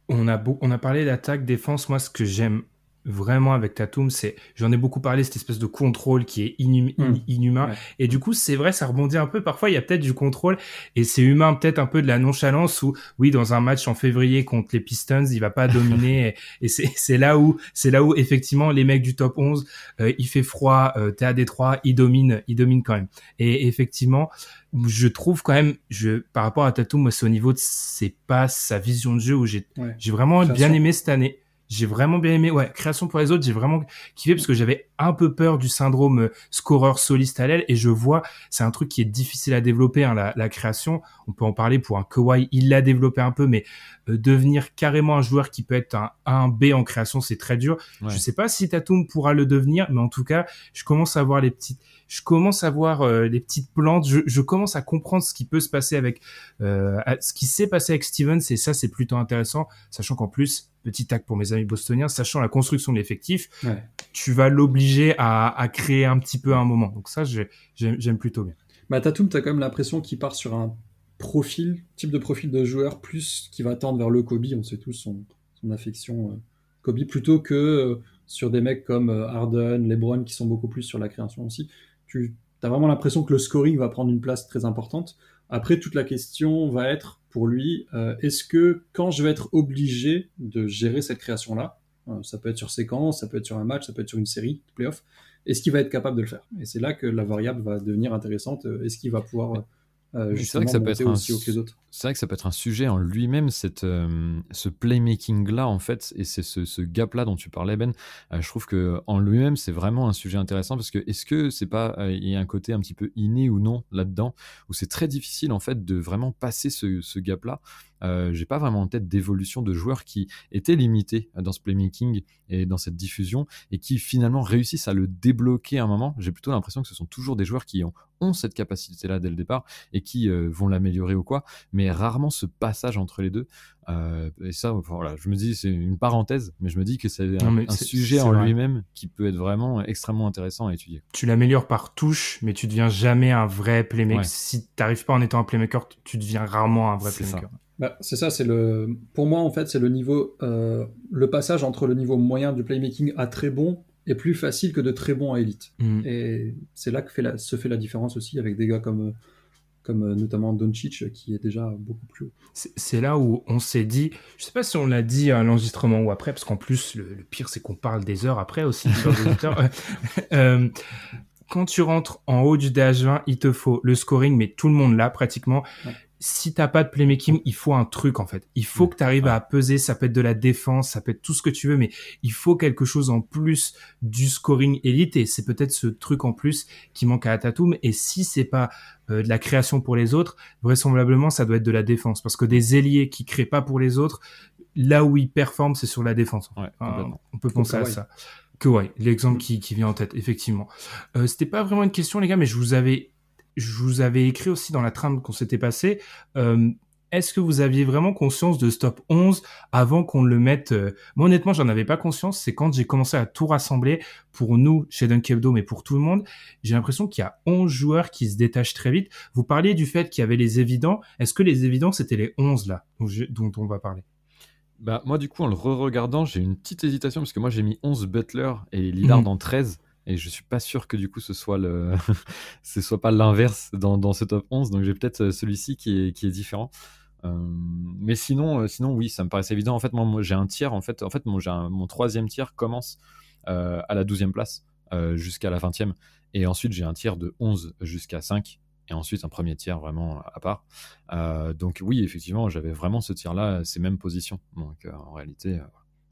On, a on a parlé d'attaque, défense. Moi, ce que j'aime vraiment avec Tatum, c'est, j'en ai beaucoup parlé, cette espèce de contrôle qui est hmm. inhumain. Et du coup, c'est vrai, ça rebondit un peu. Parfois, il y a peut-être du contrôle et c'est humain, peut-être un peu de la nonchalance où, oui, dans un match en février contre les Pistons, il va pas dominer. et, c'est là où, c'est là où effectivement les mecs du top 11, euh, il fait froid, euh, t'es à Détroit, il domine, il domine quand même. Et effectivement, je trouve quand même, je, par rapport à Tatum, moi, c'est au niveau de c'est pas sa vision de jeu où j'ai, j'ai vraiment bien aimé cette année. J'ai vraiment bien aimé. Ouais, création pour les autres, j'ai vraiment kiffé parce que j'avais un peu peur du syndrome euh, scoreur soliste à l'aile et je vois, c'est un truc qui est difficile à développer, hein, la, la, création. On peut en parler pour un Kawhi, il l'a développé un peu, mais euh, devenir carrément un joueur qui peut être un, un B en création, c'est très dur. Je sais pas si Tatum pourra le devenir, mais en tout cas, je commence à voir les petites, je commence à voir euh, les petites plantes. Je, je, commence à comprendre ce qui peut se passer avec, ce qui s'est passé avec Stevens et ça, c'est plutôt intéressant, sachant qu'en plus petit tac pour mes amis bostoniens, sachant la construction de l'effectif, tu vas l'obliger à, créer un petit peu à un moment. Donc ça, j'aime plutôt bien. Bah, Tatum, tu as quand même l'impression qu'il part sur un profil, type de profil de joueur, plus qui va tendre vers le Kobe, on sait tous son, affection euh, Kobe, plutôt que euh, sur des mecs comme euh, Harden, LeBron, qui sont beaucoup plus sur la création aussi. Tu as vraiment l'impression que le scoring va prendre une place très importante. Après, toute la question va être pour lui, euh, est-ce que quand je vais être obligé de gérer cette création-là, euh, ça peut être sur séquence, ça peut être sur un match, ça peut être sur une série de playoffs, est-ce qu'il va être capable de le faire? Et c'est là que la variable va devenir intéressante. Euh, est-ce qu'il va pouvoir euh, c'est vrai que ça peut être un, C'est vrai que ça peut être un sujet en lui-même, cette, euh, ce playmaking-là, en fait, et c'est ce, ce gap-là dont tu parlais, Ben. Euh, je trouve que en lui-même, c'est vraiment un sujet intéressant parce que est-ce que c'est pas, il y a un côté un petit peu inné ou non là-dedans, où c'est très difficile, en fait, de vraiment passer ce, ce gap-là? Euh, j'ai pas vraiment en tête d'évolution de joueurs qui étaient limités dans ce playmaking et dans cette diffusion et qui finalement réussissent à le débloquer à un moment. J'ai plutôt l'impression que ce sont toujours des joueurs qui ont, ont cette capacité-là dès le départ et qui euh, vont l'améliorer ou quoi, mais rarement ce passage entre les deux. Euh, et ça, voilà, je me dis, c'est une parenthèse, mais je me dis que c'est un, sujet en lui-même qui peut être vraiment extrêmement intéressant à étudier. Tu l'améliores par touche, mais tu deviens jamais un vrai playmaker. Si tu n'arrives pas en étant un playmaker, tu deviens rarement un vrai playmaker. Bah, c'est ça, c'est le. Pour moi, en fait, c'est le niveau, euh, le passage entre le niveau moyen du playmaking à très bon est plus facile que de très bon à élite. Mm. Et c'est là que fait la... se fait la différence aussi avec des gars comme, comme euh, notamment Doncic qui est déjà beaucoup plus haut. C'est là où on s'est dit, je sais pas si on l'a dit à l'enregistrement ou après, parce qu'en plus le, pire c'est qu'on parle des heures après aussi. euh, quand tu rentres en haut du DH20, il te faut le scoring, mais tout le monde l'a pratiquement si t'as pas de playmaking, il faut un truc en fait. Il faut mm. que tu arrives à peser. Ça peut être de la défense, ça peut être tout ce que tu veux, mais il faut quelque chose en plus du scoring élite. Et c'est peut-être ce truc en plus qui manque à Tatum. Et si c'est pas euh, de la création pour les autres, vraisemblablement ça doit être de la défense, parce que des ailiers qui créent pas pour les autres, là où ils performent, c'est sur la défense. on peut penser à ça. Que ouais, l'exemple qui, qui vient en tête, effectivement. Euh, C'était pas vraiment une question, les gars, mais je vous avais je vous avais écrit aussi dans la trame qu'on s'était passé. Euh, est-ce que vous aviez vraiment conscience de Stop 11 avant qu'on le mette euh, Moi, honnêtement, j'en avais pas conscience. C'est quand j'ai commencé à tout rassembler pour nous chez Dunkebdo, mais pour tout le monde. J'ai l'impression qu'il y a 11 joueurs qui se détachent très vite. Vous parliez du fait qu'il y avait les évidents. Est-ce que les évidents, c'était les 11 là dont, on va parler? Bah, moi, du coup, en le re-regardant, j'ai une petite hésitation parce que moi, j'ai mis 11 Butler et Lillard mmh. en 13. Et je suis pas sûr que du coup ce soit le, ce soit pas l'inverse dans, dans, ce top 11. Donc j'ai peut-être euh, celui-ci qui est, qui est différent. Euh, mais sinon, euh, sinon oui, ça me paraissait évident. En fait, moi, j'ai un tiers. En fait, en fait, mon, mon troisième tiers commence à la 12e place jusqu'à la 20e. Et ensuite, j'ai un tiers de 11 jusqu'à 5. Et ensuite, un premier tiers vraiment à part. donc oui, effectivement, j'avais vraiment ce tiers-là, ces mêmes positions. Donc en réalité,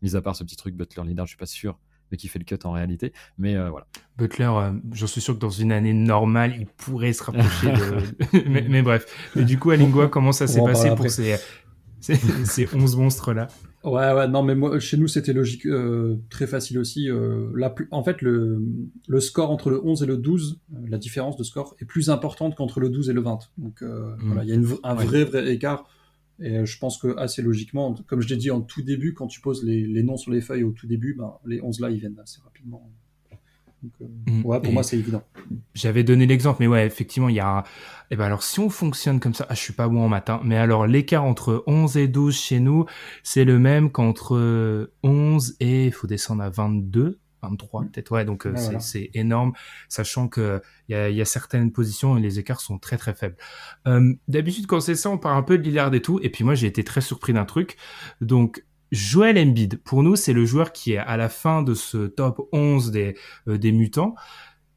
mis à part ce petit truc Butler Leader, je suis pas sûr mais qui fait le cut en réalité. Mais euh, voilà. Butler, euh, j'en suis sûr que dans une année normale, il pourrait se rapprocher de. mais, bref. Mais du coup, à Lingua, comment ça s'est passé pour ces, ces, 11 monstres-là? Ouais, ouais, non, mais moi, chez nous, c'était logique, euh, très facile aussi. la En fait, le, le score entre le 11 et le 12, la différence de score est plus importante qu'entre le 12 et le 20. Donc, hmm. voilà, il y a une, un vrai, vrai écart. Et euh, je pense que assez logiquement, comme je l'ai dit en tout début, quand tu poses les, noms sur les feuilles au tout début, ben, les 11 là, ils viennent assez rapidement. Mm. ouais, pour moi, c'est évident. J'avais donné l'exemple, mais ouais, effectivement, il y a. Eh ben alors, si on fonctionne comme ça, ah, je suis pas bon en matin, mais alors l'écart entre 11 et 12 chez nous, c'est le même qu'entre 11 et il faut descendre à 22. 23 mm. peut-être ouais donc euh, c'est énorme sachant que il y a, y a, certaines positions et les écarts sont très très faibles euh, d'habitude quand c'est ça on parle un peu de Lillard et tout et puis moi j'ai été très surpris d'un truc donc Joel Embiid, pour nous, c'est le joueur qui est à la fin de ce top 11 des, euh, des mutants.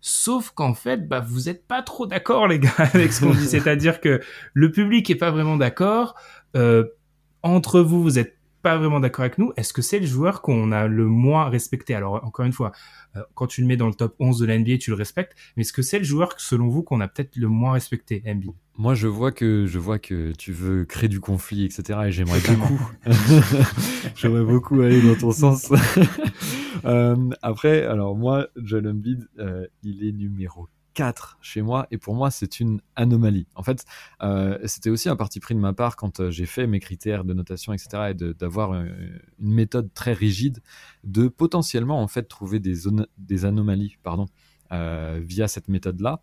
Sauf qu'en fait, bah, vous êtes pas trop d'accord, les gars, avec ce qu'on dit. C'est-à-dire que le public est pas vraiment d'accord. Euh, entre vous, vous êtes pas vraiment d'accord avec nous. Est-ce que c'est le joueur qu'on a le moins respecté? Alors, encore une fois, euh, quand tu le mets dans le top 11 de la NBA, tu le respectes. Mais est-ce que c'est le joueur, selon vous, qu'on a peut-être le moins respecté, NBA Moi, je vois que je vois que tu veux créer du conflit, etc. Et j'aimerais beaucoup, j'aimerais beaucoup aller dans ton sens. euh, après, alors moi, John Embiid, euh, il est numéro 4 chez moi et pour moi c'est une anomalie. En fait, euh, c'était aussi un parti pris de ma part quand euh, j'ai fait mes critères de notation, etc. et d'avoir euh, une méthode très rigide de potentiellement en fait trouver des, des anomalies pardon, via cette méthode-là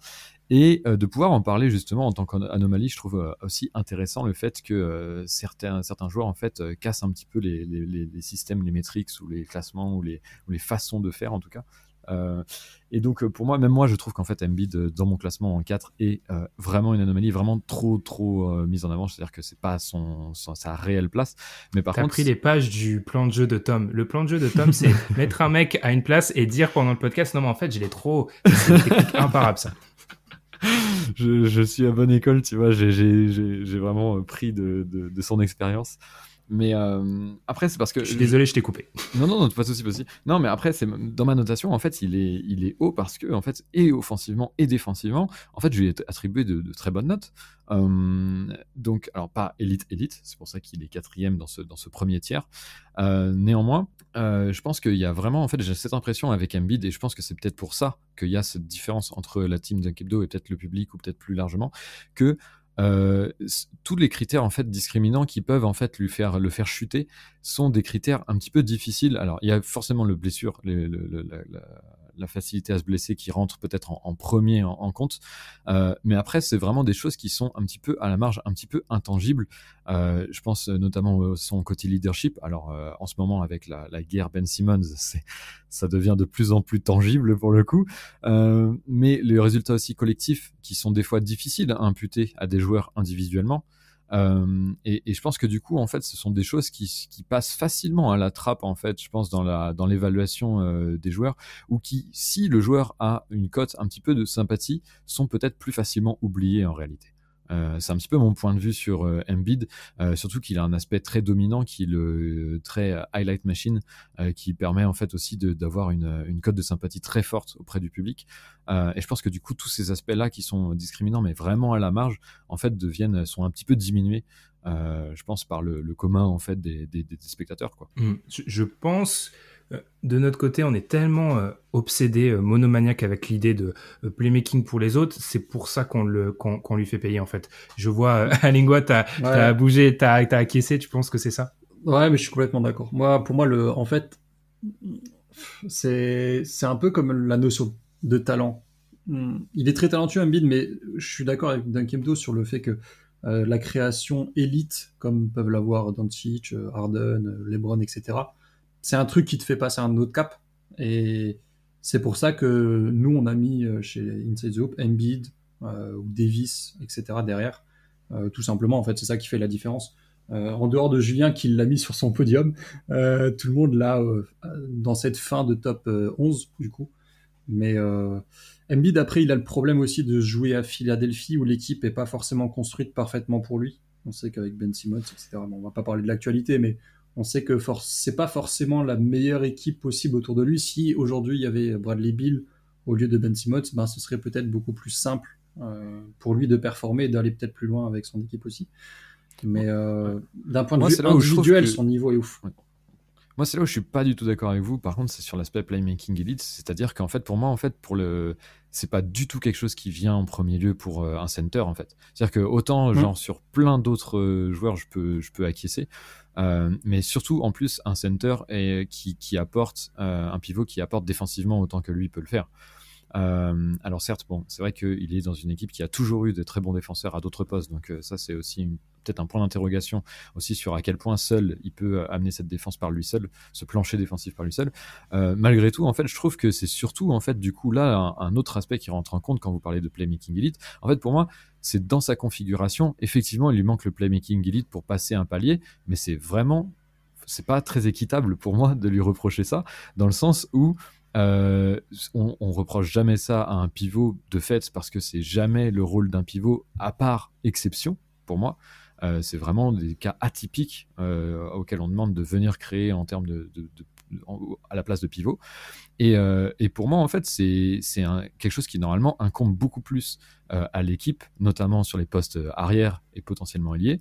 et de pouvoir en parler justement en tant qu'anomalie. Je trouve aussi intéressant le fait que certains, certains joueurs en fait cassent un petit peu les, les, les, systèmes, les métriques ou les classements ou les, ou les façons de faire en tout cas. Euh, et donc, euh, pour moi, même moi, je trouve qu'en fait, Embiid, euh, dans mon classement en 4, est vraiment une anomalie, vraiment trop, trop mise en avant. C'est-à-dire que c'est pas son, sa réelle place. Mais par T'as contre. pris les pages du plan de jeu de Tom. Le plan de jeu de Tom, c'est mettre un mec à une place et dire pendant le podcast, non, mais en fait, je l'ai trop. C'est imparable, ça. Je, je, suis à bonne école, tu vois. J'ai vraiment pris de, de, de son expérience. Mais euh, après, c'est parce que. Je suis désolé, je t'ai coupé. Non, non, non, pas de souci, pas Non, mais après, c'est dans ma notation, en fait, il est, il est haut parce que, en fait, et offensivement et défensivement, en fait, je lui ai attribué de, très bonnes notes. Euh, donc, alors pas élite, élite, c'est pour ça qu'il est quatrième dans ce, dans ce premier tiers. Euh, néanmoins, je pense qu'il y a vraiment, en fait, j'ai cette impression avec Embiid, et je pense que c'est peut-être pour ça qu'il y a cette différence entre la team d'Unkebdo et peut-être le public, ou peut-être plus largement, que euh, tous les critères en fait discriminants qui peuvent en fait lui faire le faire chuter sont des critères un petit peu difficiles. Alors il y a forcément le blessure, le, le, la facilité à se blesser qui rentre peut-être en, premier en, compte. Euh, mais après, c'est vraiment des choses qui sont un petit peu à la marge, un petit peu intangibles. Euh, je pense notamment au son côté leadership. Alors, euh, en ce moment, avec la, guerre Ben Simmons, ça devient de plus en plus tangible pour le coup. mais les résultats aussi collectifs qui sont des fois difficiles à imputer à des joueurs individuellement. Euh, et, je pense que du coup, en fait, ce sont des choses qui, passent facilement à la trappe, en fait, je pense, dans dans l'évaluation euh, des joueurs, ou qui, si le joueur a une cote un petit peu de sympathie, sont peut-être plus facilement oubliés en réalité. Euh, c'est un petit peu mon point de vue sur euh, Embiid, euh, surtout qu'il a un aspect très dominant qui est le très highlight machine, qui permet en fait aussi d'avoir une, une cote de sympathie très forte auprès du public. et je pense que du coup tous ces aspects-là qui sont discriminants mais vraiment à la marge, en fait deviennent sont un petit peu diminués. je pense par le, commun en fait des, des, spectateurs quoi. Mmh. Je pense de notre côté, on est tellement euh, obsédé, euh, monomaniaque avec l'idée de playmaking pour les autres, c'est pour ça qu'on le qu'on lui fait payer en fait. Je vois, Alingua, t'as as bougé, t'as as acquiescé, tu penses que c'est ça? Ouais, mais je suis complètement d'accord. Moi, pour moi, le, en fait, c'est c'est un peu comme la notion de talent. Hmm, il est très talentueux, Embiid, mais je suis d'accord avec Dunkemdo sur le fait que la création élite, comme peuvent l'avoir Doncic, Harden, LeBron, etc c'est un truc qui te fait passer un autre cap. Et c'est pour ça que nous, on a mis euh, chez Inside the Embiid euh, ou Davis, etc. derrière. Euh, tout simplement, en fait, c'est ça qui fait la différence. en dehors de Julien qui l'a mis sur son podium, tout le monde l'a dans cette fin de top 11 du coup. Mais Embiid après il a le problème aussi de jouer à Philadelphie où l'équipe est pas forcément construite parfaitement pour lui. On sait qu'avec Ben Simmons, etc. Bon, on va pas parler de l'actualité, mais on sait que c'est pas forcément la meilleure équipe possible autour de lui. Si aujourd'hui il y avait Bradley Bill au lieu de Ben Simmons, ben ce serait peut-être beaucoup plus simple euh, pour lui de performer et d'aller peut-être plus loin avec son équipe aussi. Mais euh, d'un point de vue individuel, son niveau est ouf. Moi, c'est là où je suis pas du tout d'accord avec vous. Par contre, c'est sur l'aspect playmaking elite, c'est-à-dire qu'en fait, pour moi, en fait, pour le, c'est pas du tout quelque chose qui vient en premier lieu pour euh, un center, en fait. C'est-à-dire que autant, mmh. genre, sur plein d'autres joueurs, je peux, je peux acquiescer. Mais surtout en plus un center et, qui, qui apporte un pivot qui apporte défensivement autant que lui peut le faire. Euh, alors certes, bon, c'est vrai qu'il est dans une équipe qui a toujours eu de très bons défenseurs à d'autres postes, donc euh, ça c'est aussi peut-être un point d'interrogation aussi sur à quel point seul il peut euh, amener cette défense par lui seul, ce plancher défensif par lui seul. malgré tout, en fait, je trouve que c'est surtout en fait du coup là un, autre aspect qui rentre en compte quand vous parlez de playmaking elite. En fait, pour moi, c'est dans sa configuration. Effectivement, il lui manque le playmaking elite pour passer un palier, mais c'est vraiment c'est pas très équitable pour moi de lui reprocher ça, dans le sens où euh, on, reproche jamais ça à un pivot de fait parce que c'est jamais le rôle d'un pivot à part exception pour moi. Euh, c'est vraiment des cas atypiques euh, auxquels on demande de venir créer en termes de, à la place de pivot. Et, pour moi, en fait, c'est quelque chose qui normalement incombe beaucoup plus à l'équipe, notamment sur les postes arrière et potentiellement liés.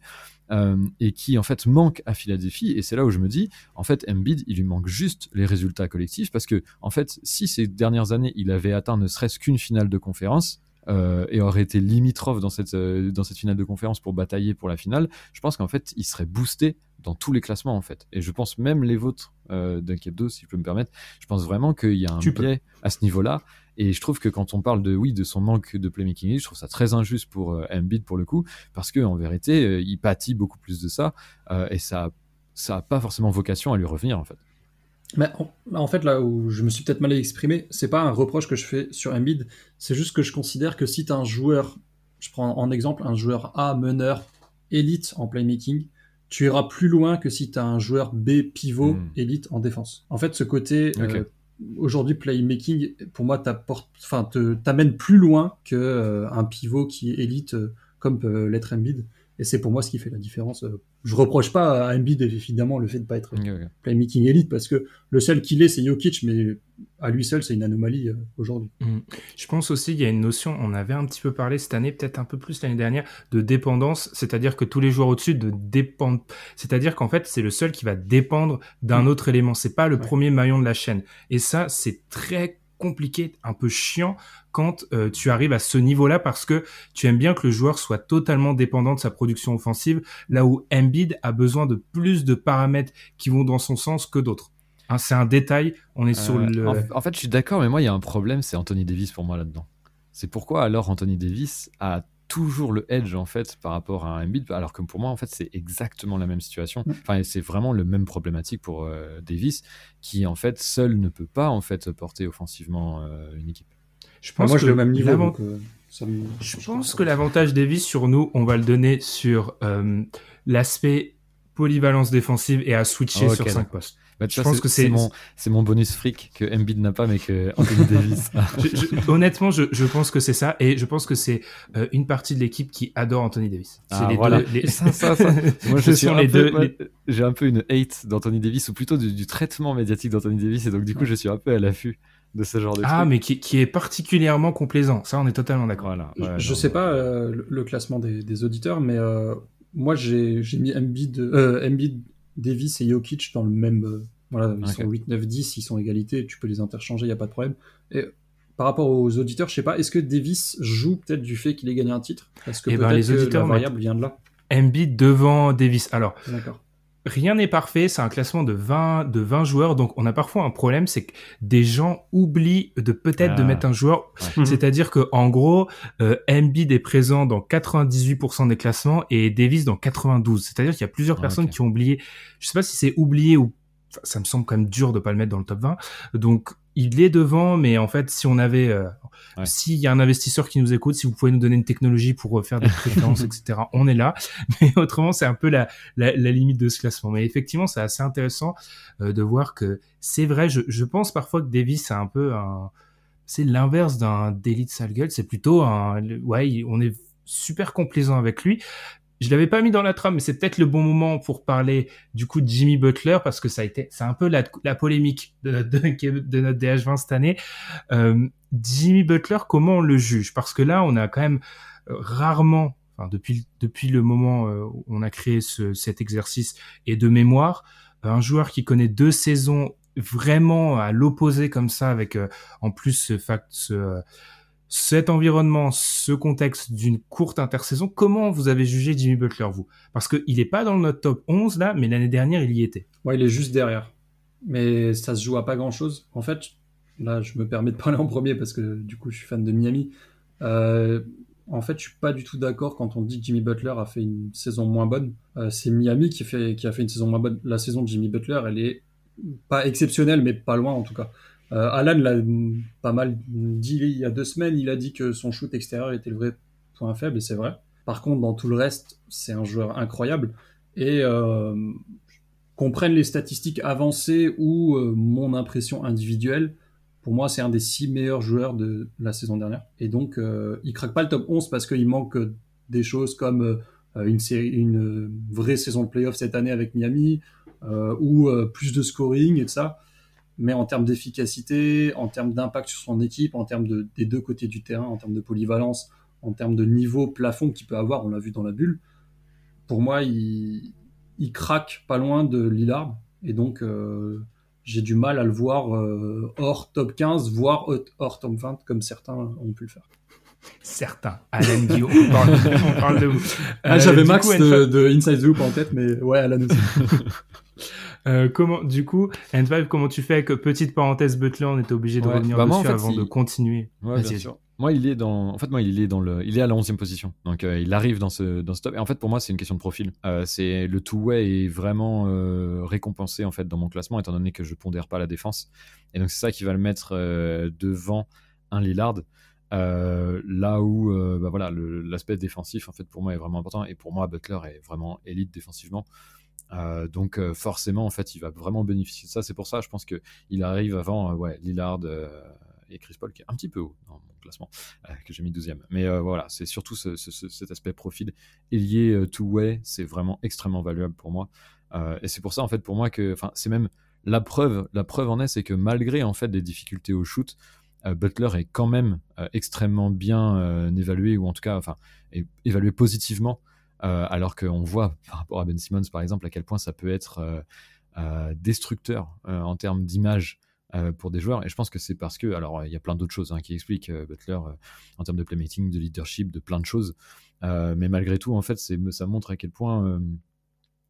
Euh, et qui en fait manque à Philadelphie. Et c'est là où je me dis, en fait, Embiid, il lui manque juste les résultats collectifs parce que en fait, si ces dernières années il avait atteint ne serait-ce qu'une finale de conférence, euh, et aurait été limitrophe dans cette, euh, dans cette finale de conférence pour batailler pour la finale, je pense qu'en fait, il serait boosté dans tous les classements, en fait. Et je pense même les vôtres euh, d'un 2, si je peux me permettre, je pense vraiment qu'il y a un biais à ce niveau-là. Et je trouve que quand on parle de oui de son manque de playmaking, je trouve ça très injuste pour euh, Embiid pour le coup, parce que en vérité, il pâtit beaucoup plus de ça et ça ça a pas forcément vocation à lui revenir en fait. Mais en, fait, là où je me suis peut-être mal exprimé, c'est pas un reproche que je fais sur Embiid, c'est juste que je considère que si tu as un joueur, je prends en exemple un joueur A meneur élite en playmaking, tu iras plus loin que si tu as un joueur B pivot hmm. élite en défense. En fait, ce côté aujourd'hui playmaking pour moi t'amène plus loin que euh, un pivot qui est élite euh, comme peut l'être Embiid et c'est pour moi ce qui fait la différence euh, je reproche pas à Embiid évidemment le fait de pas être playmaking élite parce que le seul qu'il est c'est Jokic mais à lui seul c'est une anomalie aujourd'hui. Mm. je pense aussi il y a une notion on avait un petit peu parlé cette année peut-être un peu plus l'année dernière de dépendance c'est-à-dire que tous les joueurs au-dessus de dépendent c'est-à-dire qu'en fait c'est le seul qui va dépendre d'un mm. autre élément. C'est pas le premier maillon de la chaîne. Et ça c'est très compliqué, un peu chiant quand euh, tu arrives à ce niveau-là parce que tu aimes bien que le joueur soit totalement dépendant de sa production offensive, là où Embiid a besoin de plus de paramètres qui vont dans son sens que d'autres. Hein, c'est un détail, on est sur euh, le... En, fait, je suis d'accord, mais moi, il y a un problème, c'est Anthony Davis pour moi là-dedans. C'est pourquoi alors Anthony Davis a toujours le edge en fait par rapport à un Embiid alors que pour moi en fait c'est exactement la même situation. Mm. enfin c'est vraiment le même problématique pour euh, Davis qui en fait seul ne peut pas en fait porter offensivement euh, une équipe. Je pense moi, que le même niveau euh, je pense que l'avantage Davis sur nous on va le donner sur l'aspect polyvalence défensive et à switcher sur 5 postes bah, je pense que c'est mon, bonus fric que Embiid n'a pas, mais que Anthony Davis. A. honnêtement, je, je, pense que c'est ça, et je pense que c'est euh, une partie de l'équipe qui adore Anthony Davis. C'est ah, les voilà. deux. Les... Ça, ça, ça. Moi, je suis un les peu, deux. J'ai un peu une hate d'Anthony Davis, ou plutôt du, du traitement médiatique d'Anthony Davis, et donc du coup, je suis un peu à l'affût de ce genre de ah mais qui, qui, est particulièrement complaisant ça on est totalement d'accord voilà, je, sais pas euh, le, classement des, des, auditeurs mais euh, moi j'ai mis Embiid, euh, Embiid Davis et Jokic dans le même. Euh, voilà, ils sont 8, 9, 10, ils sont égalité, tu peux les interchanger, il n'y a pas de problème. Et par rapport aux auditeurs, je sais pas, est-ce que Davis joue peut-être du fait qu'il ait gagné un titre? Est-ce que, eh ben, les auditeurs, la variable vient de là Embiid devant Davis. Alors, D'accord rien n'est parfait, c'est un classement de 20, de 20 joueurs, donc on a parfois un problème, c'est que des gens oublient de peut-être de ah. mettre un joueur, c'est-à-dire que en gros, euh, Embiid est présent dans 98% des classements et Davis dans 92, c'est-à-dire qu'il y a plusieurs ah, personnes qui ont oublié, je sais pas si c'est oublié ou ça me semble quand même dur de pas le mettre dans le top 20. Donc il est devant, mais en fait, si on avait, euh, s'il y a un investisseur qui nous écoute, si vous pouvez nous donner une technologie pour euh, faire des préférences, etc., on est là. Mais autrement, c'est un peu la, la, la, limite de ce classement. Mais effectivement, c'est assez intéressant euh, de voir que c'est vrai. Je, je, pense parfois que Davis c'est un peu un, c'est l'inverse d'un d'élite sale gueule. C'est plutôt un, ouais, on est super complaisant avec lui je l'avais pas mis dans la trame, mais c'est peut-être le bon moment pour parler du coup de Jimmy Butler parce que ça a été, c'est un peu la, polémique de, notre DH20 cette année. Euh, Jimmy Butler, comment on le juge? Parce que là, on a quand même euh, rarement, enfin depuis depuis le moment euh, où on a créé ce, cet exercice et de mémoire, un joueur qui connaît deux saisons vraiment à l'opposé comme ça, avec en plus ce fact, ce cet environnement, ce contexte d'une courte intersaison, comment vous avez jugé Jimmy Butler, vous? Parce qu'il n'est pas dans notre top 11 là, mais l'année dernière, il y était. Ouais, il est juste derrière. Mais ça se joue à pas grand chose. En fait, là, je me permets de parler en premier parce que du coup, je suis fan de Miami. Euh, en fait, je suis pas du tout d'accord quand on dit que Jimmy Butler a fait une saison moins bonne. Euh, c'est Miami qui, qui a fait une saison moins bonne. La saison de Jimmy Butler, elle est pas exceptionnelle, mais pas loin en tout cas. Euh, Alan l'a pas mal dit il y a deux semaines. Il a dit que son shoot extérieur était le vrai point faible, et c'est vrai. Par contre, dans tout le reste, c'est un joueur incroyable. Et euh, qu'on prenne les statistiques avancées ou euh, mon impression individuelle, pour moi, c'est un des six meilleurs joueurs de la saison dernière. Et donc, euh, il craque pas le top 11 parce qu'il manque des choses comme une, série, une vraie saison de playoff cette année avec Miami, ou plus de scoring et ça mais en termes d'efficacité, en termes d'impact sur son équipe, en termes de, des deux côtés du terrain, en termes de polyvalence, en termes de niveau plafond qu'il peut avoir, on l'a vu dans la bulle, pour moi, il, il, craque pas loin de Lillard. Et donc, euh, j'ai du mal à le voir euh, hors top 15, voire hors top 20, comme certains ont pu le faire. Certains. Alan Guillaume, on parle, on parle de vous. Ah, J'avais Max coup, de, de, Inside the Hoop en tête, mais ouais, Alan aussi. Euh, comment, du coup, N5, comment tu fais avec petite parenthèse Butler On était obligé de ouais, revenir bah dessus moi, en fait, avant il... de continuer. Ouais, bien sûr. Moi, il est dans, en fait, moi, il est dans le, il est à la 11e position. Donc, euh, il arrive dans ce, dans ce top. Et en fait, pour moi, c'est une question de profil. Euh, c'est le two-way est vraiment récompensé en fait dans mon classement, étant donné que je pondère pas la défense. Et donc, c'est ça qui va le mettre devant un Lillard. Euh, là où bah voilà l'aspect défensif en fait pour moi est vraiment important et pour moi Butler est vraiment élite défensivement euh, donc euh, forcément, en fait, il va vraiment bénéficier de ça. C'est pour ça, je pense que il arrive avant, euh, Lillard et Chris Paul, qui est un petit peu haut dans mon classement, que j'ai mis 12e. Mais voilà, c'est surtout ce, ce, cet aspect profil. Ailier two-way, c'est vraiment extrêmement valuable pour moi. et c'est pour ça, en fait, pour moi, que, c'est même la preuve, la preuve en est, c'est que malgré en fait des difficultés au shoot, Butler est quand même extrêmement bien évalué ou en tout cas, enfin, évalué positivement euh, alors qu'on voit par rapport à Ben Simmons par exemple à quel point ça peut être euh, euh, destructeur en termes d'image pour des joueurs. Et je pense que c'est parce que, alors il y a plein d'autres choses hein, qui expliquent Butler en termes de playmaking, de leadership, de plein de choses. mais malgré tout, en fait, ça montre à quel point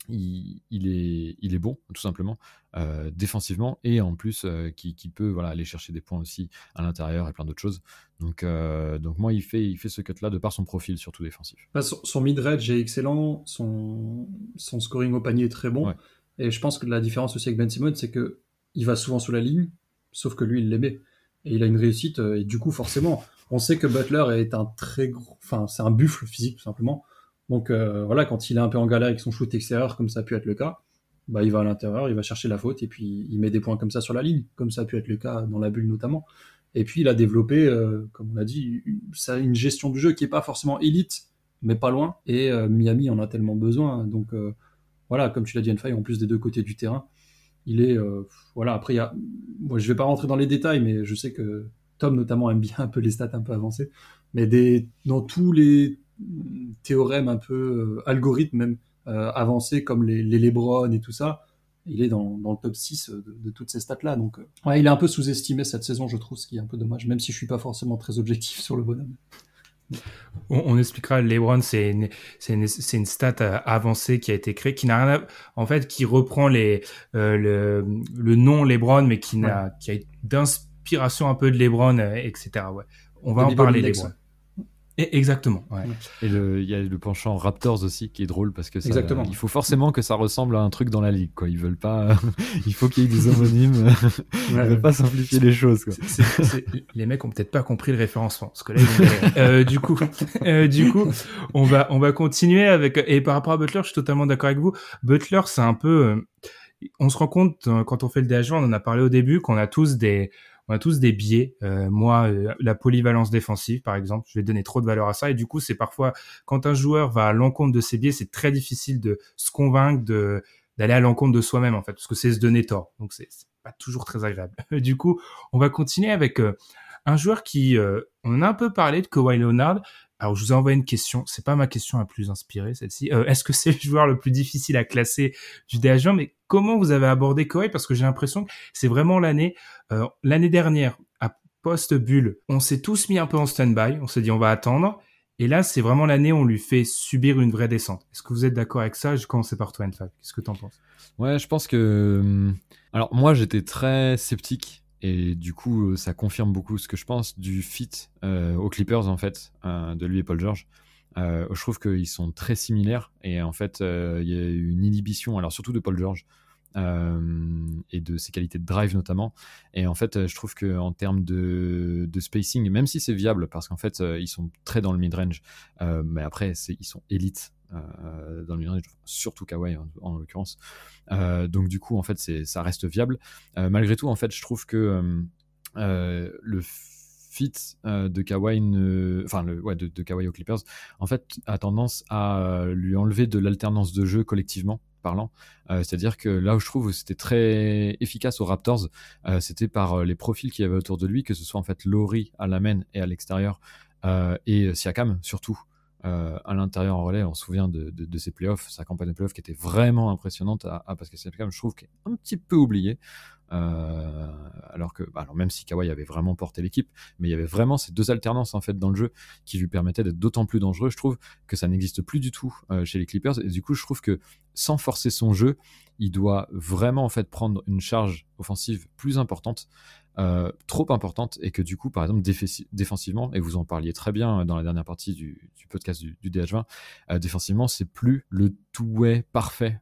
il, est, il est bon, tout simplement, euh, défensivement, et en plus, euh, qui, qui, peut voilà, aller chercher des points aussi à l'intérieur et plein d'autres choses. Donc, euh, donc moi, il fait, il fait ce cut-là de par son profil, surtout défensif. Bah, son, son mid-range est excellent, son, son scoring au panier est très bon, ouais. et je pense que la différence aussi avec Ben Simmons, c'est que il va souvent sur la ligne, sauf que lui, il l'aimait. Et il a une réussite, et du coup, forcément, on sait que Butler est un très gros, enfin, c'est un buffle physique, tout simplement. Donc euh, voilà, quand il est un peu en galère avec son shoot extérieur, comme ça a pu être le cas, bah, il va à l'intérieur, il va chercher la faute et puis il met des points comme ça sur la ligne, comme ça a pu être le cas dans la bulle notamment. Et puis il a développé, euh, comme on l'a dit, une gestion du jeu qui est pas forcément élite, mais pas loin. Et euh, Miami en a tellement besoin. Donc voilà, comme tu l'as dit, Enfaille, en plus des deux côtés du terrain, il est voilà. Après, y a, moi je vais pas rentrer dans les détails, mais je sais que Tom notamment aime bien un peu les stats un peu avancées. Mais des, dans tous les théorème un peu euh, algorithme même euh, avancé comme les, les Lebron et tout ça, il est dans, dans le top 6 de, de toutes ces stats-là. Donc, euh, ouais, il est un peu sous-estimé cette saison, je trouve, ce qui est un peu dommage, même si je suis pas forcément très objectif sur le bonhomme. On, on expliquera, LeBron, c'est une, c'est une, c'est une stat avancée qui a été créée, qui n'a rien à, en fait, qui reprend les, euh, le, le nom LeBron, mais qui n'a, ouais. qui a d'inspiration un peu de LeBron, etc. Ouais. On va en parler, LeBron. Ouais. Exactement. Ouais. Et il y a le penchant Raptors aussi qui est drôle parce que ça, Exactement. il faut forcément que ça ressemble à un truc dans la ligue. Quoi. Ils veulent pas. il faut qu'il y ait des homonymes. ouais, Ils veulent pas simplifier les choses. Quoi. C est, c est... Les mecs ont peut-être pas compris le référencement. Parce que là, euh, du coup, euh, du coup, on va on va continuer avec. Et par rapport à Butler, je suis totalement d'accord avec vous. Butler, c'est un peu. Euh, on se rend compte quand on fait le DH, on en a parlé au début, qu'on a tous des on a tous des biais. Euh, moi, euh, la polyvalence défensive, par exemple, je vais donner trop de valeur à ça. Et du coup, c'est parfois, quand un joueur va à l'encontre de ses biais, c'est très difficile de se convaincre de d'aller à l'encontre de soi-même, en fait, parce que c'est se donner tort. Donc, c'est pas toujours très agréable. du coup, on va continuer avec euh, un joueur qui, euh, on a un peu parlé de Kawhi Leonard. Alors, je vous ai envoyé une question. C'est pas ma question la plus inspirée, celle-ci. Euh, Est-ce que c'est le joueur le plus difficile à classer du DH Mais comment vous avez abordé Kawhi Parce que j'ai l'impression que c'est vraiment l'année, euh, l'année dernière, post-bulle, on s'est tous mis un peu en stand-by, on s'est dit on va attendre. Et là, c'est vraiment l'année où on lui fait subir une vraie descente. Est-ce que vous êtes d'accord avec ça? Je commence par toi, Enfab. Qu'est-ce que tu en penses? Ouais, je pense que. Hum, alors, moi, j'étais très sceptique. Et du coup, ça confirme beaucoup ce que je pense du fit euh, aux Clippers, en fait, euh, de lui et Paul George. Euh, je trouve qu'ils sont très similaires. Et en fait, il y a une inhibition, alors surtout de Paul George, euh, et de ses qualités de drive notamment. Et en fait, je trouve que en termes de, spacing, même si c'est viable, parce qu'en fait, euh, ils sont très dans le mid-range, euh, mais après, ils sont élites dans le mid-range, surtout Kawhi en, l'occurrence. donc du coup, en fait, ça reste viable. malgré tout, en fait, je trouve que le fit de Kawhi, enfin le, ouais, de, Kawhi aux Clippers, en fait, a tendance à lui enlever de l'alternance de jeu collectivement parlant. Euh, c'est-à-dire que là où je trouve c'était très efficace aux Raptors, euh, c'était par euh, les profils qu'il y avait autour de lui, que ce soit en fait Laurie à la main et à l'extérieur, et Siakam surtout. à l'intérieur en relais, on se souvient de, de, ses playoffs, sa campagne de playoffs qui était vraiment impressionnante à, à que Siakam, je trouve, qu'il est un petit peu oublié. Euh, alors que, bah, alors même si Kawhi avait vraiment porté l'équipe, mais il y avait vraiment ces deux alternances en fait dans le jeu qui lui permettaient d'être d'autant plus dangereux. Je trouve que ça n'existe plus du tout euh, chez les Clippers. Et du coup, je trouve que sans forcer son jeu, il doit vraiment en fait prendre une charge offensive plus importante. Euh, trop importante et que du coup, par exemple, défensivement, et vous en parliez très bien dans la dernière partie du, podcast du, DH20, défensivement, c'est plus le two-way parfait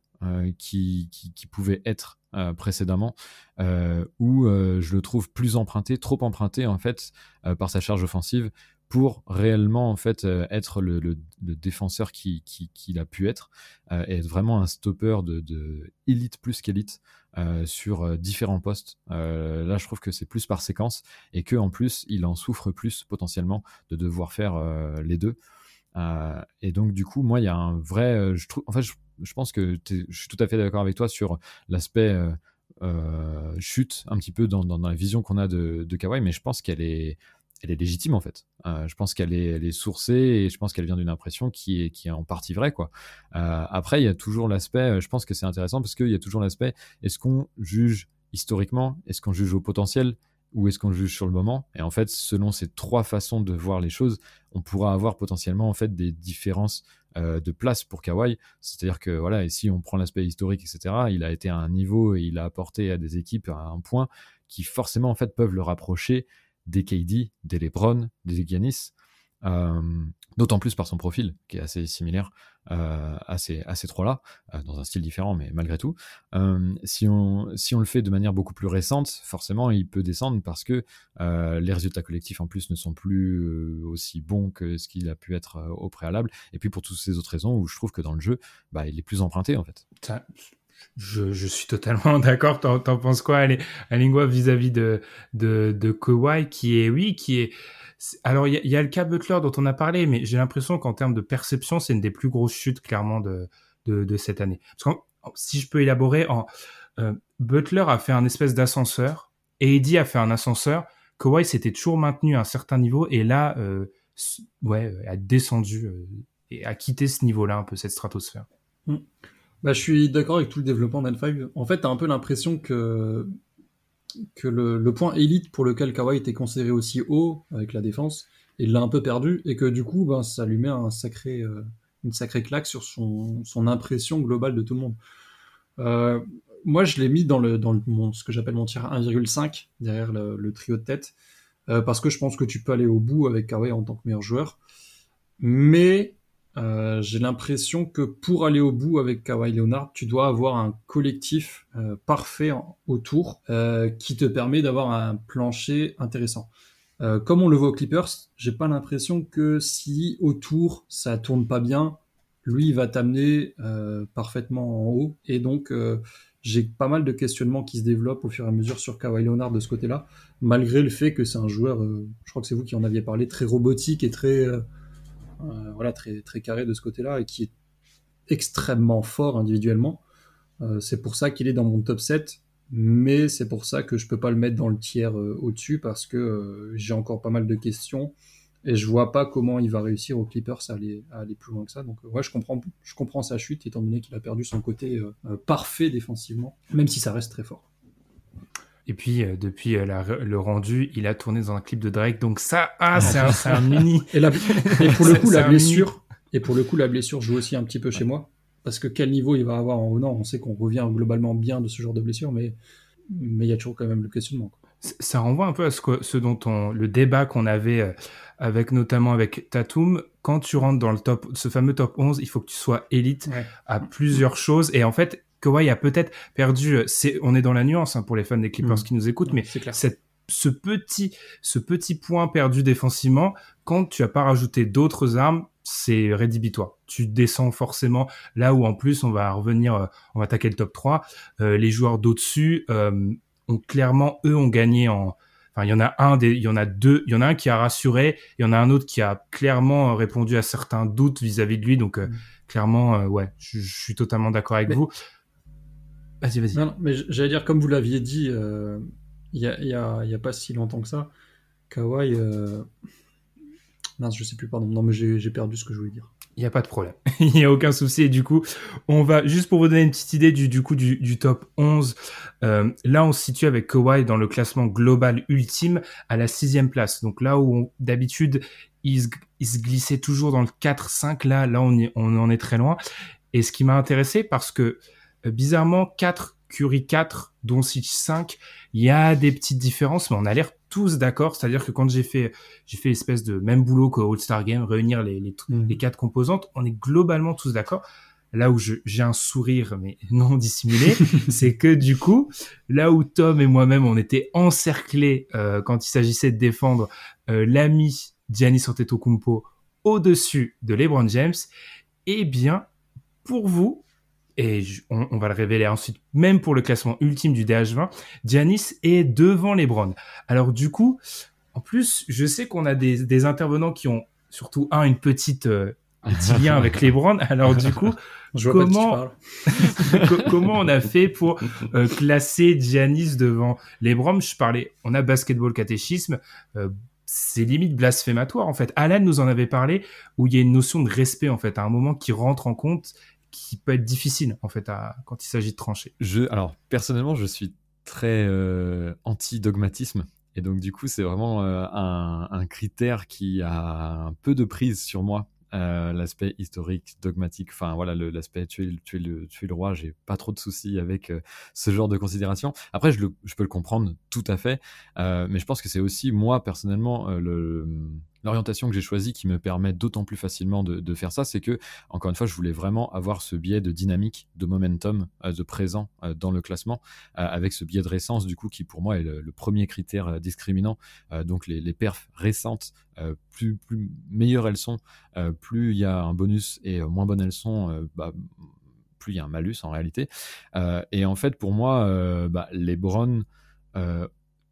qui, pouvait être euh, précédemment, euh, où euh, je le trouve plus emprunté, trop emprunté en fait par sa charge offensive pour réellement en fait être le, défenseur qu'il qui, a pu être et être vraiment un stopper de, élite plus qu'élite sur différents postes. là, je trouve que c'est plus par séquence et que en plus, il en souffre plus potentiellement de devoir faire les deux. et donc, du coup, moi, il y a un vrai. je en fait, je, je pense que je suis tout à fait d'accord avec toi sur l'aspect euh, euh, chute un petit peu dans, la vision qu'on a de, de Kawhi, mais je pense qu'elle est, légitime en fait. Euh, je pense qu'elle est, elle sourcée et je pense qu'elle vient d'une impression qui est, qui est en partie vraie quoi. après, il y a toujours l'aspect, je pense que c'est intéressant parce qu'il y a toujours l'aspect, est-ce qu'on juge historiquement, est-ce qu'on juge au potentiel, ou est-ce qu'on juge sur le moment? Et en fait, selon ces trois façons de voir les choses, on pourra avoir potentiellement en fait des différences euh, de place pour Kawhi. C'est-à-dire que voilà, et si on prend l'aspect historique, etc., il a été à un niveau et il a apporté à des équipes un point qui forcément en fait peuvent le rapprocher des KD, des LeBron, des Giannis. Euh, d'autant plus par son profil qui est assez similaire euh, à ces, à ces trois-là, euh, dans un style différent, mais malgré tout. si, on, si on le fait de manière beaucoup plus récente, forcément, il peut descendre parce que les résultats collectifs en plus ne sont plus aussi bons que ce qu'il a pu être au préalable. Et puis pour toutes ces autres raisons où je trouve que dans le jeu, bah, il est plus emprunté en fait. Je, suis totalement d'accord. T'en, penses quoi, Alingua, vis-à-vis de, de, de Kawhi, qui est, oui, qui est, alors, il y, a le cas Butler dont on a parlé, mais j'ai l'impression qu'en termes de perception, c'est une des plus grosses chutes, clairement, de, de, cette année. Parce que si je peux élaborer, euh, Butler a fait un espèce d'ascenseur, Eddie a fait un ascenseur. Kawhi s'était toujours maintenu à un certain niveau, et là, euh, ouais, a descendu euh, et a quitté ce niveau-là, un peu cette stratosphère. Mm. Bah, je suis d'accord avec tout le développement d'N5. En fait, t'as un peu l'impression que que le, point élite pour lequel Kawhi était considéré aussi haut avec la défense, il l'a un peu perdu et que du coup, ben, ça lui met un sacré, euh, une sacrée claque sur son, son, impression globale de tout le monde. Euh, moi, je l'ai mis dans, le, dans le, ce que j'appelle mon tir 1,5 derrière le, trio de tête euh, parce que je pense que tu peux aller au bout avec Kawhi en tant que meilleur joueur. Mais euh, j'ai l'impression que pour aller au bout avec Kawhi Leonard, tu dois avoir un collectif euh, parfait autour euh, qui te permet d'avoir un plancher intéressant. comme on le voit aux Clippers, j'ai pas l'impression que si autour ça tourne pas bien, lui il va t'amener parfaitement en haut. Et donc j'ai pas mal de questionnements qui se développent au fur et à mesure sur Kawhi Leonard de ce côté-là, malgré le fait que c'est un joueur, je crois que c'est vous qui en aviez parlé, très robotique et très voilà, très, très carré de ce côté-là et qui est extrêmement fort individuellement. Euh, c'est pour ça qu'il est dans mon top 7, mais c'est pour ça que je peux pas le mettre dans le tiers euh, au-dessus parce que j'ai encore pas mal de questions et je vois pas comment il va réussir aux Clippers à aller, aller plus loin que ça. Donc ouais, je comprends, je comprends sa chute étant donné qu'il a perdu son côté parfait défensivement, même si ça reste très fort. Et puis, euh, depuis le rendu, il a tourné dans un clip de Drake. Donc ça, ah, c'est un, mini. Et, pour le coup, la blessure, et pour le coup, la blessure joue aussi un petit peu chez moi. Parce que quel niveau il va avoir en revenant? On sait qu'on revient globalement bien de ce genre de blessure, mais mais il y a toujours quand même le questionnement. Ça renvoie un peu à ce, que, ce dont on, le débat qu'on avait euh, avec notamment avec Tatum. Quand tu rentres dans le top, ce fameux top 11, il faut que tu sois élite à plusieurs choses. Et en fait, Kawhi a peut-être perdu. Euh, c'est, on est dans la nuance hein, pour les fans des Clippers mm. qui nous écoutent, mais cette, ce petit, ce petit point perdu défensivement, quand tu as pas rajouté d'autres armes, c'est rédhibitoire. Tu descends forcément là où en plus on va revenir, euh, on va attaquer le top 3. Euh, les joueurs d'au-dessus euh, ont clairement, eux, ont gagné en. Enfin, il y en a un, des, il y en a deux, il y en a un qui a rassuré, il y en a un autre qui a clairement répondu à certains doutes vis-à-vis de lui. Donc, mm. clairement, ouais, je, suis totalement d'accord avec vous. Vas-y, vas-y. Non, mais j'allais dire, comme vous l'aviez dit, il y a, y, a, y, a, pas si longtemps que ça, Kawhi Mince, je sais plus, pardon. Non, mais j'ai perdu ce que je voulais dire. Il n'y a pas de problème. Il n'y a aucun souci. Et du coup, on va, juste pour vous donner une petite idée du, du coup, du, du top 11, euh, là, on se situe avec Kawhi dans le classement global ultime à la sixième place. Donc là où d'habitude, il se, il se glissait toujours dans le 4-5, là, là, on, on en est très loin. Et ce qui m'a intéressé, parce que, euh, bizarrement, 4, Curry 4, dont 5, il y a des petites différences, mais on a l'air tous d'accord. C'est-à-dire que quand j'ai fait, j'ai fait l'espèce de même boulot qu'au All-Star Game, réunir les, les, mhm. les, quatre composantes, on est globalement tous d'accord. Là où j'ai un sourire, mais non dissimulé, c'est que du coup, là où Tom et moi-même, on était encerclés euh, quand il s'agissait de défendre euh, l'ami Giannis Antetokounmpo au-dessus de LeBron James, eh bien, pour vous, et on, va le révéler ensuite, même pour le classement ultime du DH20, Giannis est devant LeBron. Alors du coup, en plus, je sais qu'on a des, intervenants qui ont surtout un une petite euh, petit lien avec LeBron. Alors du coup, comment comment on a fait pour euh, classer Giannis devant LeBron? Je parlais, on a basketball catéchisme. Euh, c'est limite blasphématoire en fait. Alan nous en avait parlé où il y a une notion de respect en fait à un moment qui rentre en compte qui peut être difficile en fait quand il s'agit de trancher. Alors personnellement, je suis très euh, anti-dogmatisme. Et donc, du coup, c'est vraiment euh, un, critère qui a un peu de prise sur moi euh, l'aspect historique, dogmatique, enfin voilà, l'aspect tu, es, tu, es le, tu es le roi, j'ai pas trop de soucis avec ce genre de considération. Après, je, peux le comprendre tout à fait, mais je pense que c'est aussi moi personnellement le l'orientation que j'ai choisie qui me permet d'autant plus facilement de, faire ça, c'est que, encore une fois, je voulais vraiment avoir ce biais de dynamique, de momentum, de présent dans le classement, avec ce biais de récence, du coup, qui pour moi est le, premier critère discriminant. donc les, perfs récentes euh, plus, plus meilleures elles sont, euh, plus il y a un bonus et euh, moins bonnes elles sont, bah, plus il y a un malus en réalité. et en fait, pour moi, bah, les Browns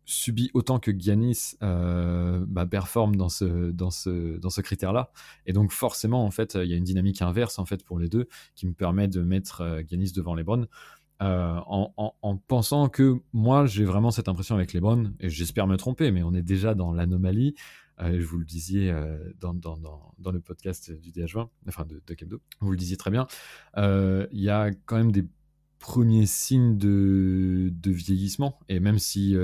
subit autant que Giannis bah, performe dans ce, dans ce, dans ce critère-là. Et donc forcément, en fait, il y a une dynamique inverse en fait pour les deux qui me permet de mettre Giannis devant LeBron. Euh, en, en, en, pensant que moi j'ai vraiment cette impression avec LeBron et j'espère me tromper mais on est déjà dans l'anomalie euh, je vous le disiez euh, dans, dans, dans, le podcast du DH20, enfin de, de Kebdo, vous le disiez très bien, euh, il y a quand même des premiers signes de, vieillissement. Et même si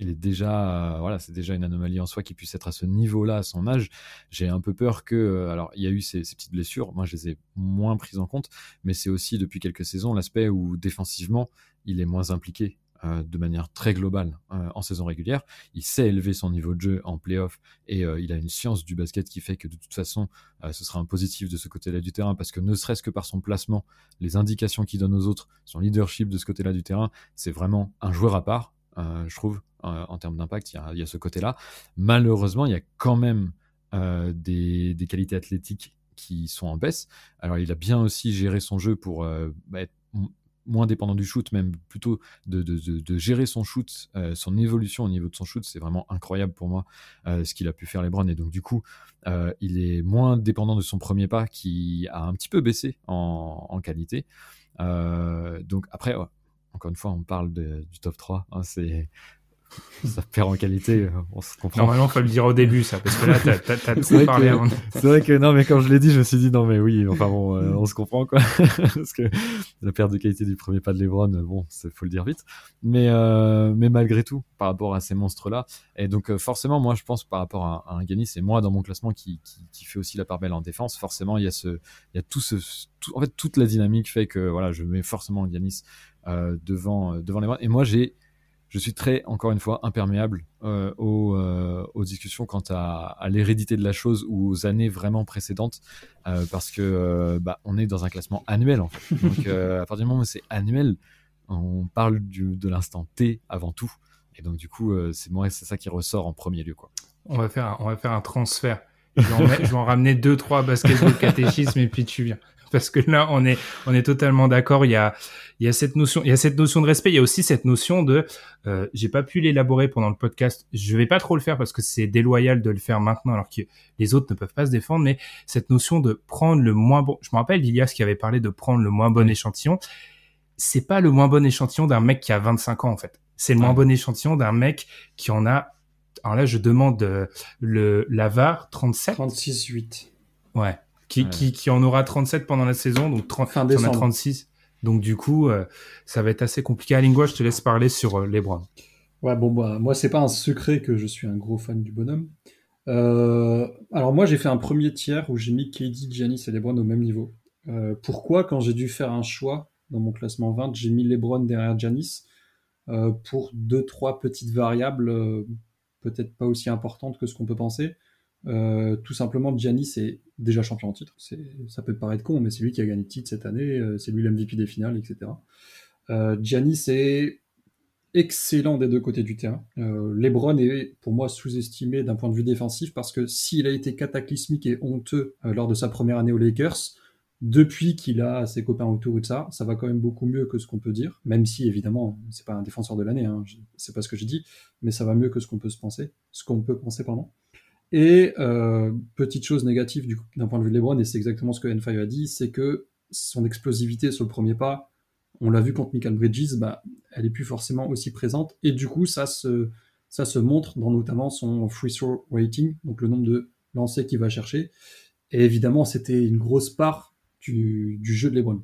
il est déjà voilà c'est déjà une anomalie en soi qui puisse être à ce niveau-là à son âge j'ai un peu peur que alors il y a eu ces, ces, petites blessures. Moi je les ai moins prises en compte. Mais c'est aussi depuis quelques saisons l'aspect où défensivement il est moins impliqué euh, de manière très globale euh, en saison régulière. Il sait élever son niveau de jeu en playoff et euh, il a une science du basket qui fait que de toute façon, ce sera un positif de ce côté-là du terrain parce que ne serait-ce que par son placement, les indications qu'il donne aux autres, son leadership de ce côté-là du terrain, c'est vraiment un joueur à part, je trouve, en termes d'impact. Il, y a, ce côté-là. Malheureusement, il y a quand même des, qualités athlétiques qui sont en baisse. Alors, il a bien aussi géré son jeu pour bah, être moins dépendant du shoot, même plutôt de, gérer son shoot, euh, son évolution au niveau de son shoot, c'est vraiment incroyable pour moi euh, ce qu'il a pu faire LeBron. Et donc du coup, euh, il est moins dépendant de son premier pas qui a un petit peu baissé en, qualité. donc après, encore une fois, on parle du top 3. Hein, c'est ça perd en qualité, euh, on se comprend. Normalement, faut le dire au début, ça, parce que là, t'as, trop parlé avant. C'est vrai que, non, mais quand je l'ai dit, je me suis dit, non, mais oui, enfin bon, euh, on se comprend, quoi. parce que la perte de qualité du premier pas de Lebron, euh, bon, c'est, faut le dire vite. Mais, euh, mais malgré tout, par rapport à ces monstres-là, et donc, forcément, moi, je pense, par rapport à, un Ganis, et moi, dans mon classement, qui, qui, qui, fait aussi la part belle en défense, forcément, il y a ce, il y a tout ce, tout, en fait, toute la dynamique fait que, voilà, je mets forcément Ganis devant, devant les bras. Et moi, j'ai, je suis très, encore une fois, imperméable euh, aux, euh, aux, discussions quant à, à l'hérédité de la chose ou aux années vraiment précédentes, euh, parce que bah, on est dans un classement annuel en fait. Donc à partir du moment où c'est annuel, on parle du, de l'instant T avant tout, et donc du coup c'est moi c'est ça qui ressort en premier lieu quoi. On va faire un, on va faire un transfert. Je vais en, je vais en ramener deux trois basketball catéchisme et puis tu viens parce que là on est on est totalement d'accord. Il y a il y a cette notion il y a cette notion de respect. Il y a aussi cette notion de euh, j'ai pas pu l'élaborer pendant le podcast. Je vais pas trop le faire parce que c'est déloyal de le faire maintenant alors que les autres ne peuvent pas se défendre. Mais cette notion de prendre le moins bon. Je me rappelle d'Ilias qui avait parlé de prendre le moins bon échantillon. C'est pas le moins bon échantillon d'un mec qui a 25 ans en fait. C'est le moins bon échantillon d'un mec qui en a alors là, je demande euh, le l'AVAR 37. 36-8. Ouais qui, qui, qui, en aura 37 pendant la saison, donc 30, fin décembre. 36. Donc du coup, euh, ça va être assez compliqué. Lingua, je te laisse parler sur euh, les Browns. Ouais, bon, bah, moi, c'est pas un secret que je suis un gros fan du bonhomme. Euh, alors moi, j'ai fait un premier tiers où j'ai mis KD, Giannis et LeBron au même niveau. Euh, pourquoi, quand j'ai dû faire un choix dans mon classement 20, j'ai mis LeBron derrière Giannis euh, pour deux, trois petites variables, euh, peut-être pas aussi importantes que ce qu'on peut penser. Euh, tout simplement, Giannis est déjà champion en titre. Ça peut paraître con, mais c'est lui qui a gagné le titre cette année. Euh, c'est lui l'MVP des finales, etc. Euh, Giannis est excellent des deux côtés du terrain. Euh, LeBron est pour moi sous-estimé d'un point de vue défensif parce que s'il a été cataclysmique et honteux lors de sa première année aux Lakers, depuis qu'il a ses copains autour de ça, ça va quand même beaucoup mieux que ce qu'on peut dire, même si évidemment c'est pas un défenseur de l'année, hein, c'est pas ce que je dis, mais ça va mieux que ce qu'on peut se penser, ce qu'on peut penser pardon. Et euh, petite chose négative d'un point de vue de LeBron, et c'est exactement ce que N5 a dit, c'est que son explosivité sur le premier pas, on l'a vu contre Michael Bridges, bah, elle est plus forcément aussi présente, et du coup ça se, ça se montre dans notamment son free throw rating, donc le nombre de lancers qu'il va chercher. Et évidemment, c'était une grosse part du, du jeu de LeBron.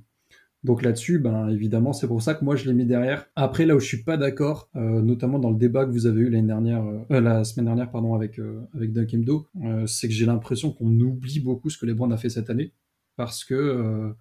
Donc là-dessus, ben évidemment, c'est pour ça que moi je l'ai mis derrière. Après, là où je suis pas d'accord, euh, notamment dans le débat que vous avez eu l'année dernière, euh, la semaine dernière, pardon, avec euh, avec euh, c'est que j'ai l'impression qu'on oublie beaucoup ce que LeBron a fait cette année, parce que euh,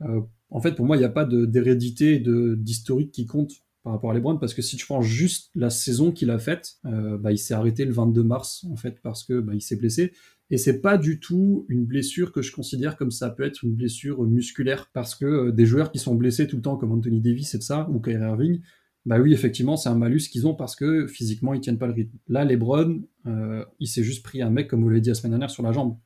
euh, en fait, pour moi, il n'y a pas d'hérédité, de d'historique qui compte par rapport à LeBron, parce que si tu prends juste la saison qu'il a faite, bah, il s'est arrêté le 22 mars en fait parce que bah, s'est blessé. Et c'est pas du tout une blessure que je considère comme ça peut être une blessure musculaire, parce que euh, des joueurs qui sont blessés tout le temps, comme Anthony Davis et ça, ou Kyrie Irving, bah oui, effectivement, c'est un malus qu'ils ont parce que physiquement, ils tiennent pas le rythme. Là, LeBron, euh, il s'est juste pris un mec, comme vous l'avez dit la semaine dernière, sur la jambe.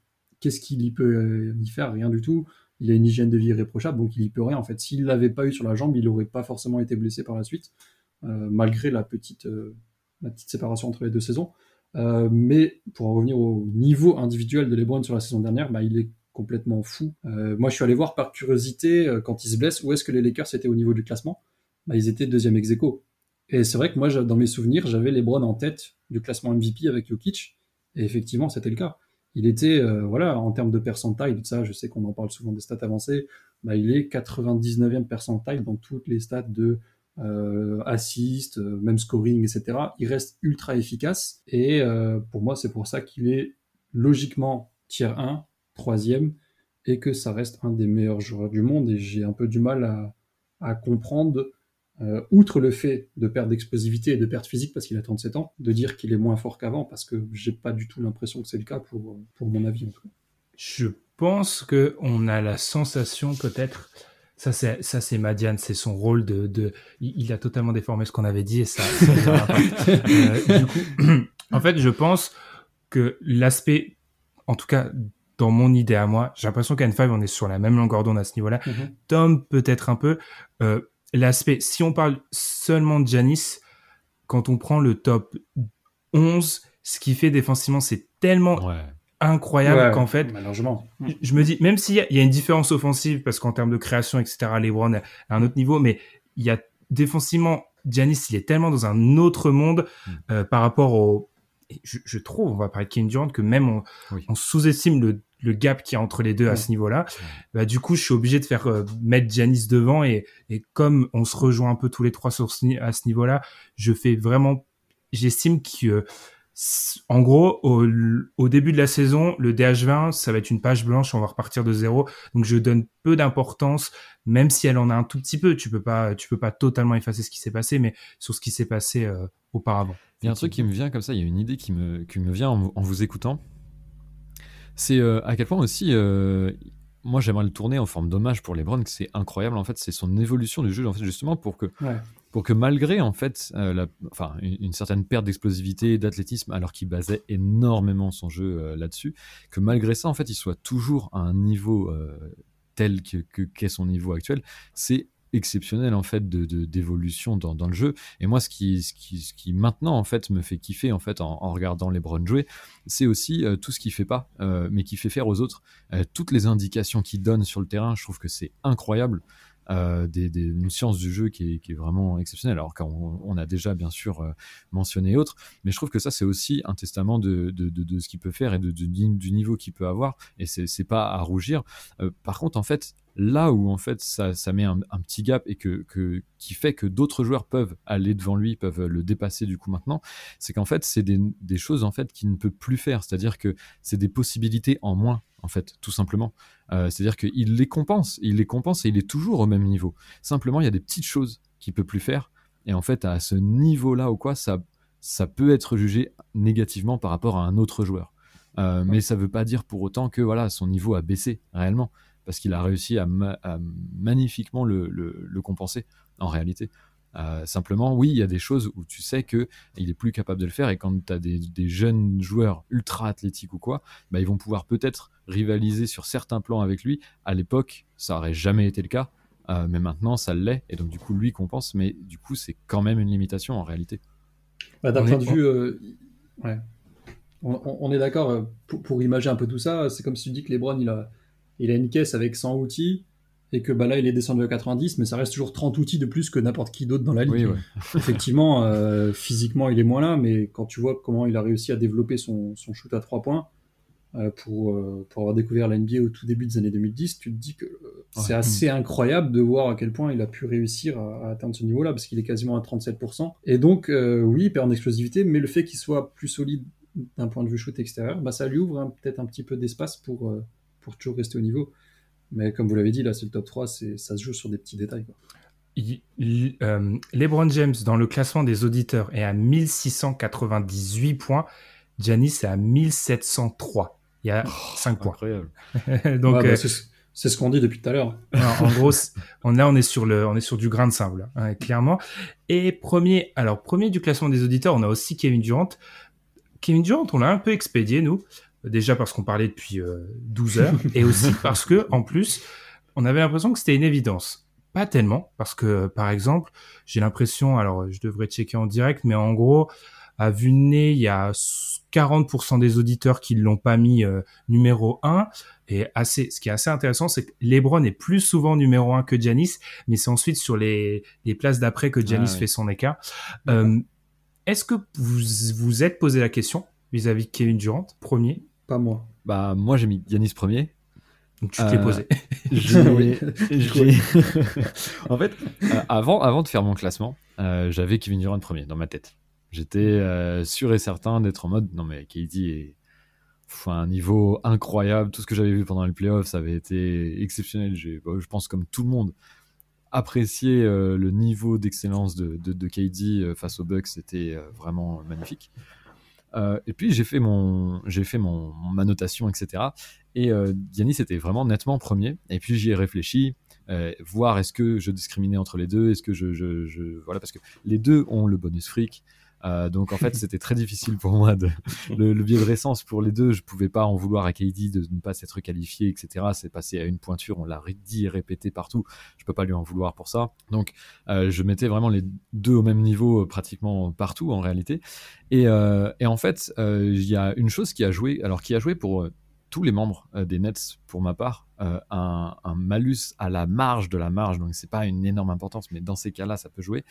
Qu'est-ce qu'il y peut euh, y faire? Rien du tout. Il a une hygiène de vie irréprochable, donc il y peut rien. En fait, s'il l'avait pas eu sur la jambe, il aurait pas forcément été blessé par la suite, malgré la petite séparation entre les deux saisons. Euh, mais pour en revenir au niveau individuel de LeBron sur la saison dernière, bah, il est complètement fou. Euh, moi, je suis allé voir par curiosité euh, quand il se blesse où est-ce que les Lakers étaient au niveau du classement? Bah, ils étaient deuxième ex aequo. Et c'est vrai que moi, dans mes souvenirs, j'avais LeBron en tête du classement MVP avec Jokic. Et effectivement, c'était le cas. Il était, voilà, en termes de percentile, tout ça, je sais qu'on en parle souvent des stats avancées, bah, il est 99e percentile dans toutes les stats de euh, assist, euh, même scoring, etc. Il reste ultra efficace et euh, pour moi c'est pour ça qu'il est logiquement tier 1, troisième et que ça reste un des meilleurs joueurs du monde et j'ai un peu du mal à, à comprendre, euh, outre le fait de perdre d'explosivité et de perte physique parce qu'il a 37 ans, de dire qu'il est moins fort qu'avant parce que j'ai pas du tout l'impression que c'est le cas pour, pour mon avis en tout cas. Je pense que on a la sensation peut-être ça c'est ça c'est Madiane, c'est son rôle de, de il, a totalement déformé ce qu'on avait dit et ça. ça euh, du coup, en fait, je pense que l'aspect, en tout cas dans mon idée à moi, j'ai l'impression qu'à 5 on est sur la même longueur d'onde à ce niveau-là. Mm -hmm. Tom peut-être un peu euh, l'aspect. Si on parle seulement de Janis, quand on prend le top 11, ce qu'il fait défensivement, c'est tellement Ouais. Incroyable Ouais, qu'en fait, malheureusement. je- je me dis, même s'il y, y a une différence offensive, parce qu'en termes de création, etc., LeBron est à un autre niveau, mais il y a défensivement, Giannis, il est tellement dans un autre monde Mm. euh, par rapport au. Je, je trouve, on va parler de Kevin Durant, que même on, Oui. on sous-estime le, le gap qu'il y a entre les deux à ce niveau-là. Bah, du coup, je suis obligé de faire euh, mettre Giannis devant et, et comme on se rejoint un peu tous les trois sur ce à ce niveau-là, je fais vraiment. J'estime que, euh, en gros, au, au début de la saison, le DH20, ça va être une page blanche, on va repartir de zéro. Donc, je donne peu d'importance, même si elle en a un tout petit peu. Tu peux pas, tu peux pas totalement effacer ce qui s'est passé, mais sur ce qui s'est passé euh, auparavant. Il y a un truc qui me vient comme ça, il y a une idée qui me, qui me vient en, en vous écoutant. C'est euh, à quel point aussi, euh, moi j'aimerais le tourner en forme d'hommage pour LeBron, que c'est incroyable en fait, c'est son évolution du jeu en fait justement pour que, Ouais. Pour que malgré en fait, euh, enfin une, certaine perte d'explosivité d'athlétisme, alors qu'il basait énormément son jeu euh, là-dessus, que malgré ça en fait, il soit toujours à un niveau euh, tel que que- qu'est son niveau actuel, c'est exceptionnel en fait de d'évolution dans, dans le jeu. Et moi ce qui, ce qui ce qui maintenant en fait me fait kiffer en fait en, regardant LeBron jouer c'est aussi tout ce qu'il fait pas mais qu'il fait faire aux autres. Toutes les indications qu'il donne sur le terrain je trouve que c'est incroyable euh, des, des- une science du jeu qui est, qui est vraiment exceptionnelle alors qu'on on a déjà bien sûr euh, mentionné autres mais je trouve que ça c'est aussi un testament de, de, de, de ce qu'il peut faire et du niveau qu'il peut avoir et c'est c'est pas à rougir. Euh, par contre, en fait, là où en fait ça, ça met un, un petit gap et que, que qui fait que d'autres joueurs peuvent aller devant lui, peuvent le dépasser du coup maintenant, c'est qu'en fait c'est des, des choses en fait qu'il ne peut plus faire. C'est-à-dire que c'est des possibilités en moins en fait, tout simplement. Euh, C'est-à-dire qu'il les compense, il les compense et il est toujours au même niveau. Simplement, il y a des petites choses qu'il peut plus faire et en fait à ce niveau-là ou quoi, ça ça peut être jugé négativement par rapport à un autre joueur. Euh, mais ça veut pas dire pour autant que voilà son niveau a baissé réellement parce qu'il a réussi à, ma- à magnifiquement le, le- le compenser en réalité. Euh, simplement, oui, il y a des choses où tu sais que il est plus capable de le faire et quand tu as des, des jeunes joueurs ultra athlétiques ou quoi, bah, ils vont pouvoir peut-être rivaliser sur certains plans avec lui. À l'époque, ça aurait jamais été le cas, euh, mais maintenant ça l'est et donc du coup lui compense, mais du coup c'est quand même une limitation en réalité. Bah, D'un point est- de vue, euh, ouais. on, on- on est d'accord, pour, pour imager un peu tout ça, c'est comme si tu dis que Lebron, il a, il a une caisse avec 100 outils, et que bah, là, il est descendu à 90, mais ça reste toujours 30 outils de plus que n'importe qui d'autre dans la ligue. Oui, ouais. Effectivement, euh, physiquement, il est moins là, mais quand tu vois comment il a réussi à développer son, son shoot à 3 points, euh, pour, euh, pour avoir découvert la NBA au tout début des années 2010, tu te dis que c'est Ouais. assez incroyable de voir à quel point il a pu réussir à, à atteindre ce niveau-là, parce qu'il est quasiment à 37%. Et donc, oui, il perd en explosivité, mais le fait qu'il soit plus solide d'un point de vue shoot extérieur, bah, ça lui ouvre hein, peut-être un petit peu d'espace pour, pour toujours rester au niveau. Mais comme vous l'avez dit, là, c'est le top 3, c'est, ça se joue sur des petits détails. Quoi. Il- il- euh, LeBron James, dans le classement des auditeurs, est à 1698 points. Giannis est à 1703. Il y a 5 points. Incroyable. Donc, Ouais, bah, euh, c'est, c'est ce qu'on dit depuis tout à l'heure. en, gros, on, là, on est sur le, on est sur du grain de sable, hein, clairement. Et premier, alors premier du classement des auditeurs, on a aussi Kevin Durant. Kevin Durant, on l'a un peu expédié nous, déjà parce qu'on parlait depuis euh, 12 heures, et aussi parce que, en plus, on avait l'impression que c'était une évidence. Pas tellement, parce que, par exemple, j'ai l'impression, alors je devrais checker en direct, mais en gros, à vue de nez, il y a 40% des auditeurs qui l'ont pas mis euh, numéro 1. Et assez, ce qui est assez intéressant, c'est que LeBron est plus souvent numéro 1 que Giannis, mais c'est ensuite sur les, les places d'après que Giannis Ah oui. fait son écart. Euh, Est-ce que vous vous êtes posé la question vis-à-vis de Kevin Durant, premier? Pas moi. Bah moi j'ai mis Yanis premier. Donc tu te l'es Euh, posé. J'ai- Oui. j'ai- en fait, euh, avant, avant de faire mon classement, euh, j'avais Kevin Durant premier dans ma tête. J'étais euh, sûr et certain d'être en mode non mais KD est pff, à un niveau incroyable. Tout ce que j'avais vu pendant les playoffs, ça avait été exceptionnel. J'ai, bah, je pense comme tout le monde apprécié euh, le niveau d'excellence de, de, de KD euh, face aux Bucks. C'était euh, vraiment magnifique. Euh, et puis j'ai fait mon, j'ai fait mon, ma notation, etc. Et euh, Giannis était vraiment nettement premier. Et puis j'y ai réfléchi, euh, voir est-ce que je discriminais entre les deux, est-ce que je, je, je- voilà parce que les deux ont le bonus fric. Euh, donc en fait c'était très difficile pour moi de le, le biais de récence pour les deux. Je pouvais pas en vouloir à KD de ne pas s'être qualifié, etc. C'est passé à une pointure, on l'a dit et répété partout. Je peux pas lui en vouloir pour ça. Donc euh, je mettais vraiment les deux au même niveau euh, pratiquement partout en réalité. Et, et en fait, il y a une chose qui a joué, alors qui a joué pour tous les membres des Nets, pour ma part, un, malus à la marge de la marge. Donc, c'est pas une énorme importance, mais dans ces cas-là, ça peut jouer.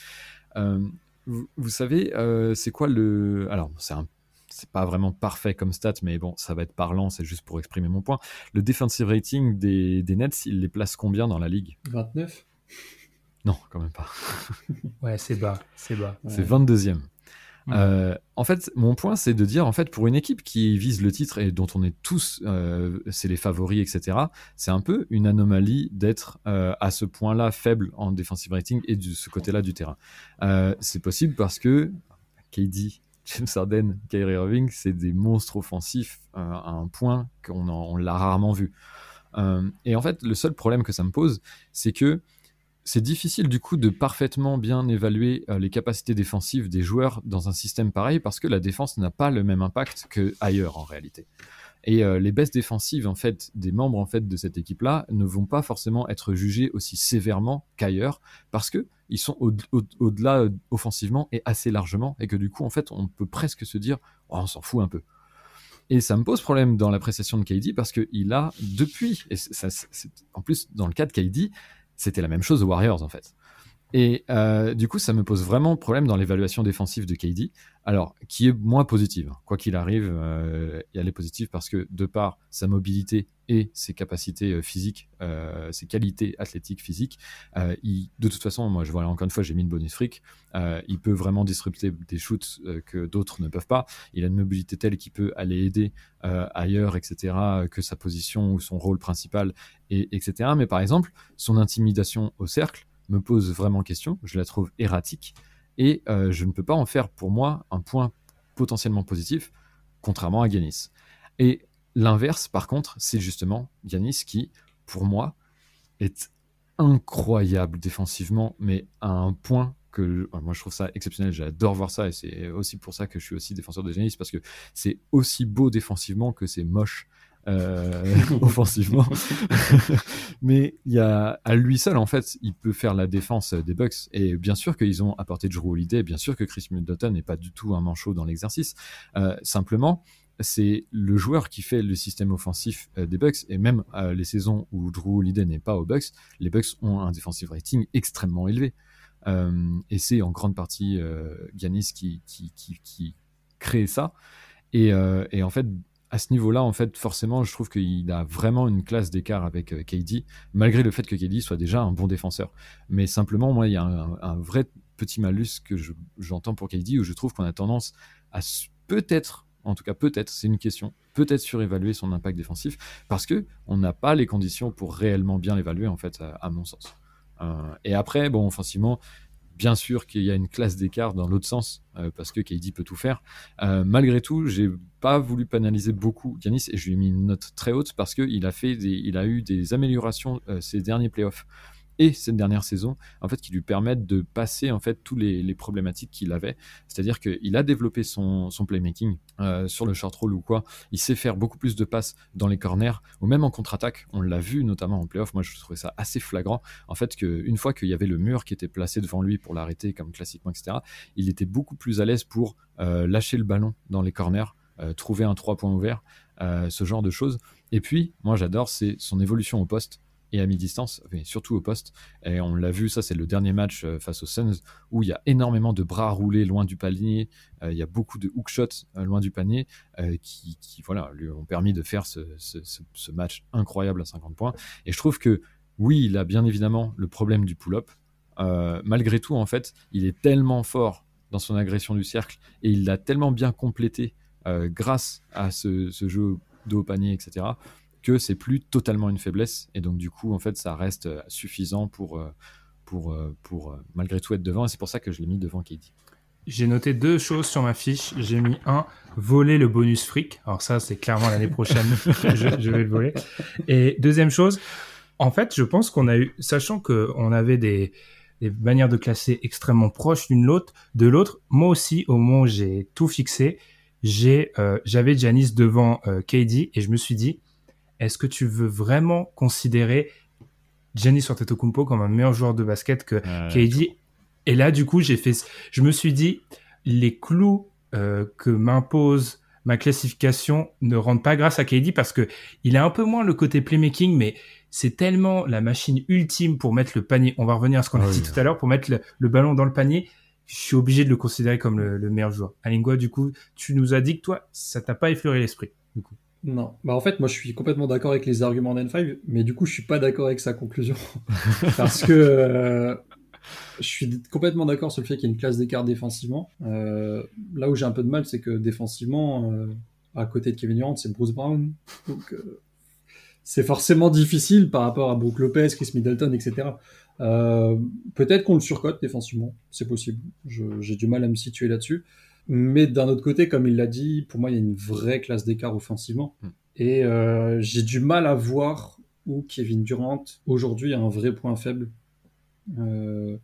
Vous, vous, savez, c'est quoi le. Alors, c'est un c'est pas vraiment parfait comme stat, mais bon, ça va être parlant, c'est juste pour exprimer mon point. Le defensive rating des, des Nets, il les place combien dans la ligue? 29 Non, quand même pas. ouais, c'est bas, c'est bas. C'est 22e. Euh, en fait, mon point, c'est de dire, en fait, pour une équipe qui vise le titre et dont on est tous, euh, c'est les favoris, etc., c'est un peu une anomalie d'être euh, à ce point-là faible en defensive rating et de ce côté-là du terrain. c'est possible parce que KD James Harden, Kyrie Irving, c'est des monstres offensifs à un point qu'on l'a rarement vu. Et en fait, le seul problème que ça me pose, c'est que c'est difficile du coup de parfaitement bien évaluer euh, les capacités défensives des joueurs dans un système pareil parce que la défense n'a pas le même impact que ailleurs en réalité. Et les baisses défensives en fait des membres en fait de cette équipe-là ne vont pas forcément être jugées aussi sévèrement qu'ailleurs parce que ils sont au-delà euh, offensivement et assez largement, et que du coup, en fait, on peut presque se dire, oh, on s'en fout un peu. Et ça me pose problème dans l'appréciation de KD parce qu'il a, depuis, et ça, en plus, dans le cas de KD, c'était la même chose aux Warriors, en fait. Et euh, du coup, ça me pose vraiment problème dans l'évaluation défensive de KD, alors qui est moins positive. Quoi qu'il arrive, euh, elle est positive parce que de par sa mobilité et ses capacités euh, physiques, euh, ses qualités athlétiques physiques, de toute façon, moi je vois encore une fois, j'ai mis une bonus fric, il peut vraiment disrupter des shoots que d'autres ne peuvent pas. Il a une mobilité telle qu'il peut aller aider ailleurs, etc., que sa position ou son rôle principal, et, etc. Mais par exemple, son intimidation au cercle, me pose vraiment question, je la trouve erratique, et euh, je ne peux pas en faire pour moi un point potentiellement positif, contrairement à Yanis. Et l'inverse, par contre, c'est justement Yanis qui, pour moi, est incroyable défensivement, mais à un point que moi je trouve ça exceptionnel, j'adore voir ça et c'est aussi pour ça que je suis aussi défenseur de Giannis parce que c'est aussi beau défensivement que c'est moche offensivement. Mais il y a à lui seul en fait, il peut faire la défense des Bucks. Et bien sûr qu'ils ont apporté Drew Holiday, bien sûr que Chris Middleton n'est pas du tout un manchot dans l'exercice. Euh, simplement, c'est le joueur qui fait le système offensif euh, des Bucks. Et même les saisons où Drew Holiday n'est pas aux Bucks, les Bucks ont un defensive rating extrêmement élevé. et c'est en grande partie Giannis qui, qui, qui, qui crée ça. Et, et en fait, à ce niveau-là, en fait, forcément, je trouve qu'il a vraiment une classe d'écart avec euh, KD, malgré le fait que KD soit déjà un bon défenseur. Mais simplement, moi, il y a un, vrai petit malus que j'entends pour KD, où je trouve qu'on a tendance à peut-être, en tout cas peut-être, c'est une question, peut-être surévaluer son impact défensif, parce que on n'a pas les conditions pour réellement bien l'évaluer, en fait, à, mon sens. Euh, et après, bon, offensivement, Bien sûr qu'il y a une classe d'écart dans l'autre sens, euh, parce que KD peut tout faire. Euh, malgré tout, j'ai pas voulu pénaliser beaucoup Yanis et je lui ai mis une note très haute parce qu'il a, fait il a eu des améliorations euh, ces derniers playoffs et cette dernière saison, en fait, qui lui permettent de passer en fait tous les, problématiques qu'il avait. C'est-à-dire qu'il a développé son, playmaking euh, sur le short roll ou quoi. Il sait faire beaucoup plus de passes dans les corners ou même en contre-attaque. On l'a vu notamment en playoff. Moi, je trouvais ça assez flagrant. En fait, qu'une fois qu'il y avait le mur qui était placé devant lui pour l'arrêter, comme classiquement, etc., il était beaucoup plus à l'aise pour euh, lâcher le ballon dans les corners, euh, trouver un trois points ouvert, ce genre de choses. Et puis, moi, j'adore, c'est son évolution au poste et à mi-distance, mais surtout au poste. Et on l'a vu, ça c'est le dernier match euh, face aux Suns où il y a énormément de bras roulés loin du panier, euh, il y a beaucoup de hook shots euh, loin du panier qui, voilà, lui ont permis de faire ce, match incroyable à 50 points. Et je trouve que oui, il a bien évidemment le problème du pull-up. malgré tout, en fait, il est tellement fort dans son agression du cercle et il l'a tellement bien complété grâce à ce, ce jeu de haut panier, etc que c'est plus totalement une faiblesse. Et donc, du coup, en fait, ça reste euh, suffisant pour, euh, pour, euh, pour malgré tout être devant. Et c'est pour ça que je l'ai mis devant Katie. J'ai noté deux choses sur ma fiche. J'ai mis un, voler le bonus fric. Alors ça, c'est clairement l'année prochaine, je, vais le voler. Et deuxième chose, en fait, je pense qu'on a eu, sachant qu'on avait des, des manières de classer extrêmement proches l'une l'autre, de l'autre, moi aussi, au moment où j'ai tout fixé, j'ai, j'avais Janice devant euh, KD et je me suis dit, est-ce que tu veux vraiment considérer Giannis Antetokounmpo comme un meilleur joueur de basket que KD Et là, du coup, j'ai fait, je me suis dit, les clous euh, que m'impose ma classification ne rentre pas grâce à KD parce que il a un peu moins le côté playmaking, mais c'est tellement la machine ultime pour mettre le panier. On va revenir à ce qu'on a ah dit tout à l'heure, pour mettre le, ballon dans le panier. Je suis obligé de le considérer comme le, meilleur joueur. Alingua, du coup, tu nous as dit que toi, ça t'a pas effleuré l'esprit. Du coup. Non, bah en fait, moi je suis complètement d'accord avec les arguments d'N5, mais du coup, je suis pas d'accord avec sa conclusion. Parce que euh, je suis complètement d'accord sur le fait qu'il y a une classe d'écart défensivement. Euh, là où j'ai un peu de mal, c'est que défensivement, euh, à côté de Kevin Durant, c'est Bruce Brown. Donc, euh, c'est forcément difficile par rapport à Brook Lopez, Chris Middleton, etc. Peut-être qu'on le surcote défensivement, c'est possible. J'ai du mal à me situer là-dessus. Mais d'un autre côté, comme il l'a dit, pour moi, il y a une vraie classe d'écart offensivement. Hmm. Et j'ai du mal à voir où Kevin Durant, aujourd'hui, a un vrai point faible. Euh,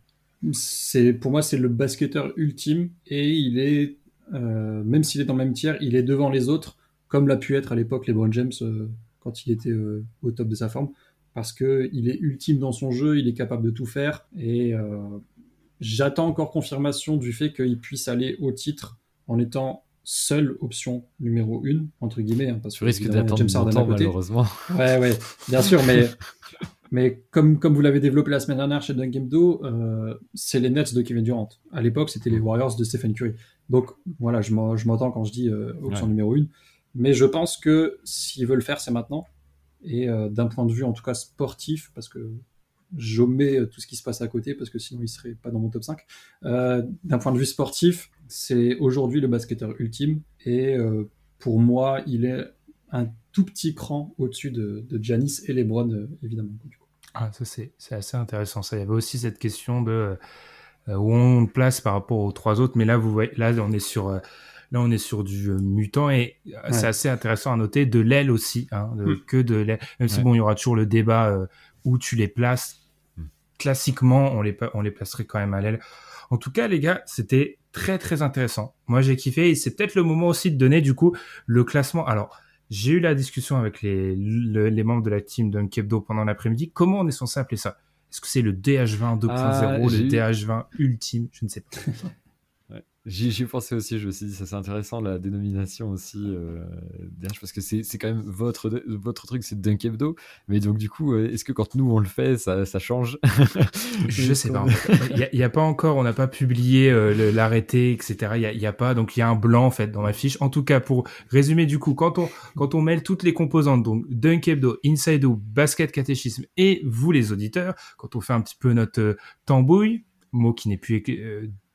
c'est pour moi c'est le basketteur ultime et il est euh, même s'il est dans le même tiers, il est devant les autres comme l'a pu être à l'époque LeBron James euh, quand il était euh, au top de sa forme parce que il est ultime dans son jeu, il est capable de tout faire et j'attends encore confirmation du fait qu'il puisse aller au titre en étant seule option numéro une entre guillemets hein, parce que risque d'attendre longtemps malheureusement ouais ouais bien sûr mais Mais comme, comme vous l'avez développé la semaine dernière chez Dunkemdo, euh, c'est les Nets de Kevin Durant. À l'époque, c'était les Warriors de Stephen Curry. Donc voilà, je m'entends quand je dis euh, option numéro une. Mais je pense que s'ils veulent faire, c'est maintenant. Et euh, d'un point de vue, en tout cas sportif, parce que j'omets tout ce qui se passe à côté, parce que sinon il serait pas dans mon top 5. Euh, d'un point de vue sportif, c'est aujourd'hui le basketteur ultime. Et euh, pour moi, il est un tout petit cran au-dessus de, de Giannis et LeBron, évidemment. Ah, ça c'est assez intéressant. Ça, il y avait aussi cette question de euh, où on place par rapport aux trois autres, mais là vous voyez, là on est sur euh, là on est sur du euh, mutant et c'est assez intéressant à noter de l'aile aussi, hein, de, hmm. que de l'aile. Même si bon, il y aura toujours le débat où tu les places. Classiquement, on les on les placerait quand même à l'aile. En tout cas, les gars, c'était très très intéressant. Moi, j'ai kiffé et c'est peut-être le moment aussi de donner du coup le classement. Alors j'ai eu la discussion avec les, les membres de la team d'Unkebdo pendant l'après-midi. Comment on est censé appeler ça? Est-ce que c'est le DH20 2.0, ah, le DH20 ultime? Je ne sais pas. J'y pensé aussi, je me suis dit, ça c'est intéressant la dénomination aussi, euh, parce que c'est quand même votre, votre truc, c'est Dunk Hebdo. Mais donc, du coup, euh, est-ce que quand nous on le fait, ça, ça change? Je sais pas. Il n'y a, pas encore, on n'a pas publié euh, l'arrêté, etc. Il n'y a, pas, donc il y a un blanc en fait dans ma fiche. En tout cas, pour résumer, du coup, quand on, quand on mêle toutes les composantes, donc Dunk Hebdo, Inside Out, Basket Catéchisme et vous les auditeurs, quand on fait un petit peu notre euh, tambouille, mot qui n'est plus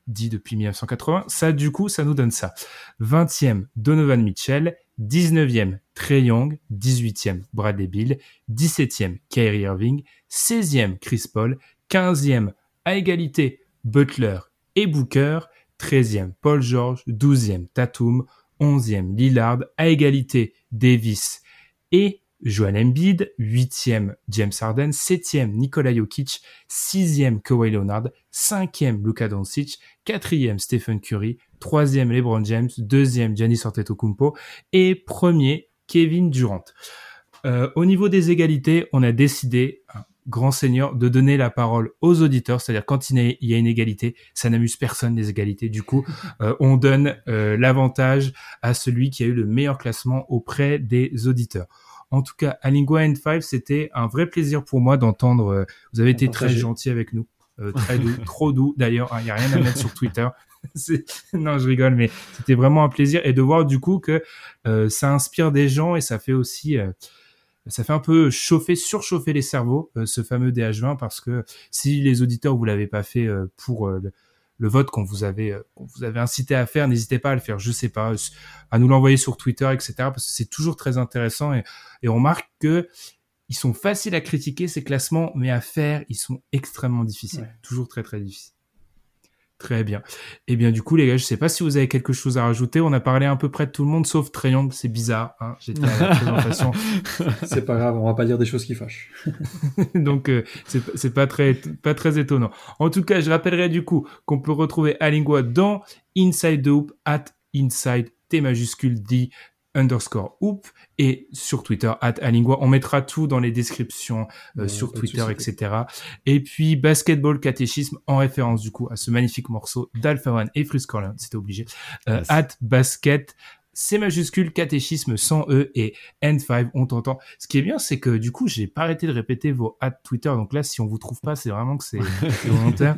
dit depuis 1980. Ça, du coup, ça nous donne ça. 20e, Donovan Mitchell. 19e, Trey Young. 18e, Bradley Bill. 17e, Kyrie Irving. 16e, Chris Paul. 15e, à égalité, Butler et Booker. 13e, Paul George. 12e, Tatum. 11e, Lillard. À égalité, Davis et Joel Embiid, 8e James Harden, 7e Nikola Jokic, 6e Kawhi Leonard, 5e Luka Doncic, 4e Stephen Curry, 3e LeBron James, 2e Giannis Antetokounmpo et 1er Kevin Durant. Euh, au niveau des égalités, on a décidé, grand seigneur, de donner la parole aux auditeurs, c'est-à-dire quand il y a une égalité, ça n'amuse personne les égalités. Du coup, euh, on donne euh, l'avantage à celui qui a eu le meilleur classement auprès des auditeurs. En tout cas, à Lingua N5, c'était un vrai plaisir pour moi d'entendre. Euh, vous avez été très gentil avec nous. Euh, très doux, trop doux d'ailleurs. Il hein, n'y a rien à mettre sur Twitter. non, je rigole, mais c'était vraiment un plaisir et de voir du coup que euh, ça inspire des gens et ça fait aussi, ça fait un peu chauffer, surchauffer les cerveaux, ce fameux DH20, parce que si les auditeurs vous l'avez pas fait pour le vote qu'on vous avait euh, qu'on vous avait incité à faire, n'hésitez pas à le faire, je sais pas, à nous l'envoyer sur Twitter, etc. Parce que c'est toujours très intéressant et, et on remarque que ils sont faciles à critiquer ces classements, mais à faire, ils sont extrêmement difficiles, toujours très très difficiles. Très bien. Eh bien du coup les gars, je sais pas si vous avez quelque chose à rajouter. On a parlé à peu près de tout le monde sauf Triangle, c'est bizarre. Hein J'étais à la présentation. c'est pas grave, on va pas dire des choses qui fâchent. Donc euh, c'est pas très pas très étonnant. En tout cas, je rappellerai du coup qu'on peut retrouver Alingua dans Inside the Hoop at Inside T majuscule D underscore hoop et sur Twitter at Alingua. On mettra tout dans les descriptions euh, sur Twitter, etc. Et puis basketball catéchisme en référence du coup à ce magnifique morceau d'Alpha One et Corleone, c'était obligé. Euh, at basket C majuscule, catéchisme sans E et N5, on t'entend. Ce qui est bien, c'est que du coup, j'ai pas arrêté de répéter vos hats Twitter. Donc là, si on vous trouve pas, c'est vraiment que c'est volontaire.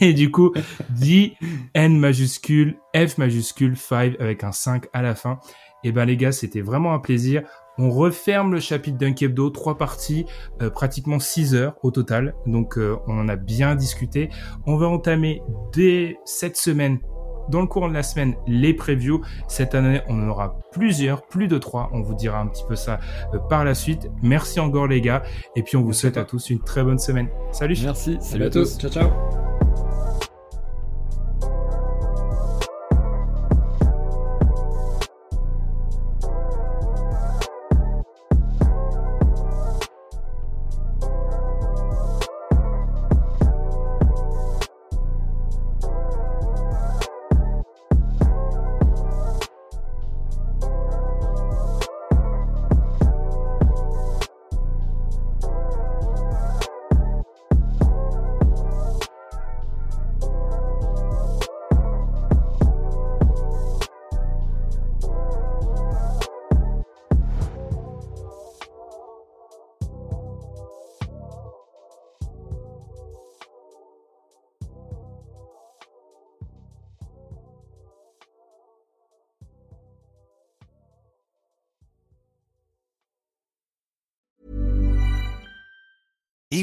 Et du coup, dit N majuscule, F majuscule, 5 avec un 5 à la fin. Et eh ben les gars, c'était vraiment un plaisir. On referme le chapitre d'un Hebdo, trois parties, euh, pratiquement six heures au total. Donc euh, on en a bien discuté. On va entamer dès cette semaine dans le courant de la semaine les previews. Cette année, on en aura plusieurs, plus de trois. On vous dira un petit peu ça euh, par la suite. Merci encore les gars. Et puis on vous souhaite à tous une très bonne semaine. Salut. Merci. Salut, à tous. Ciao, ciao.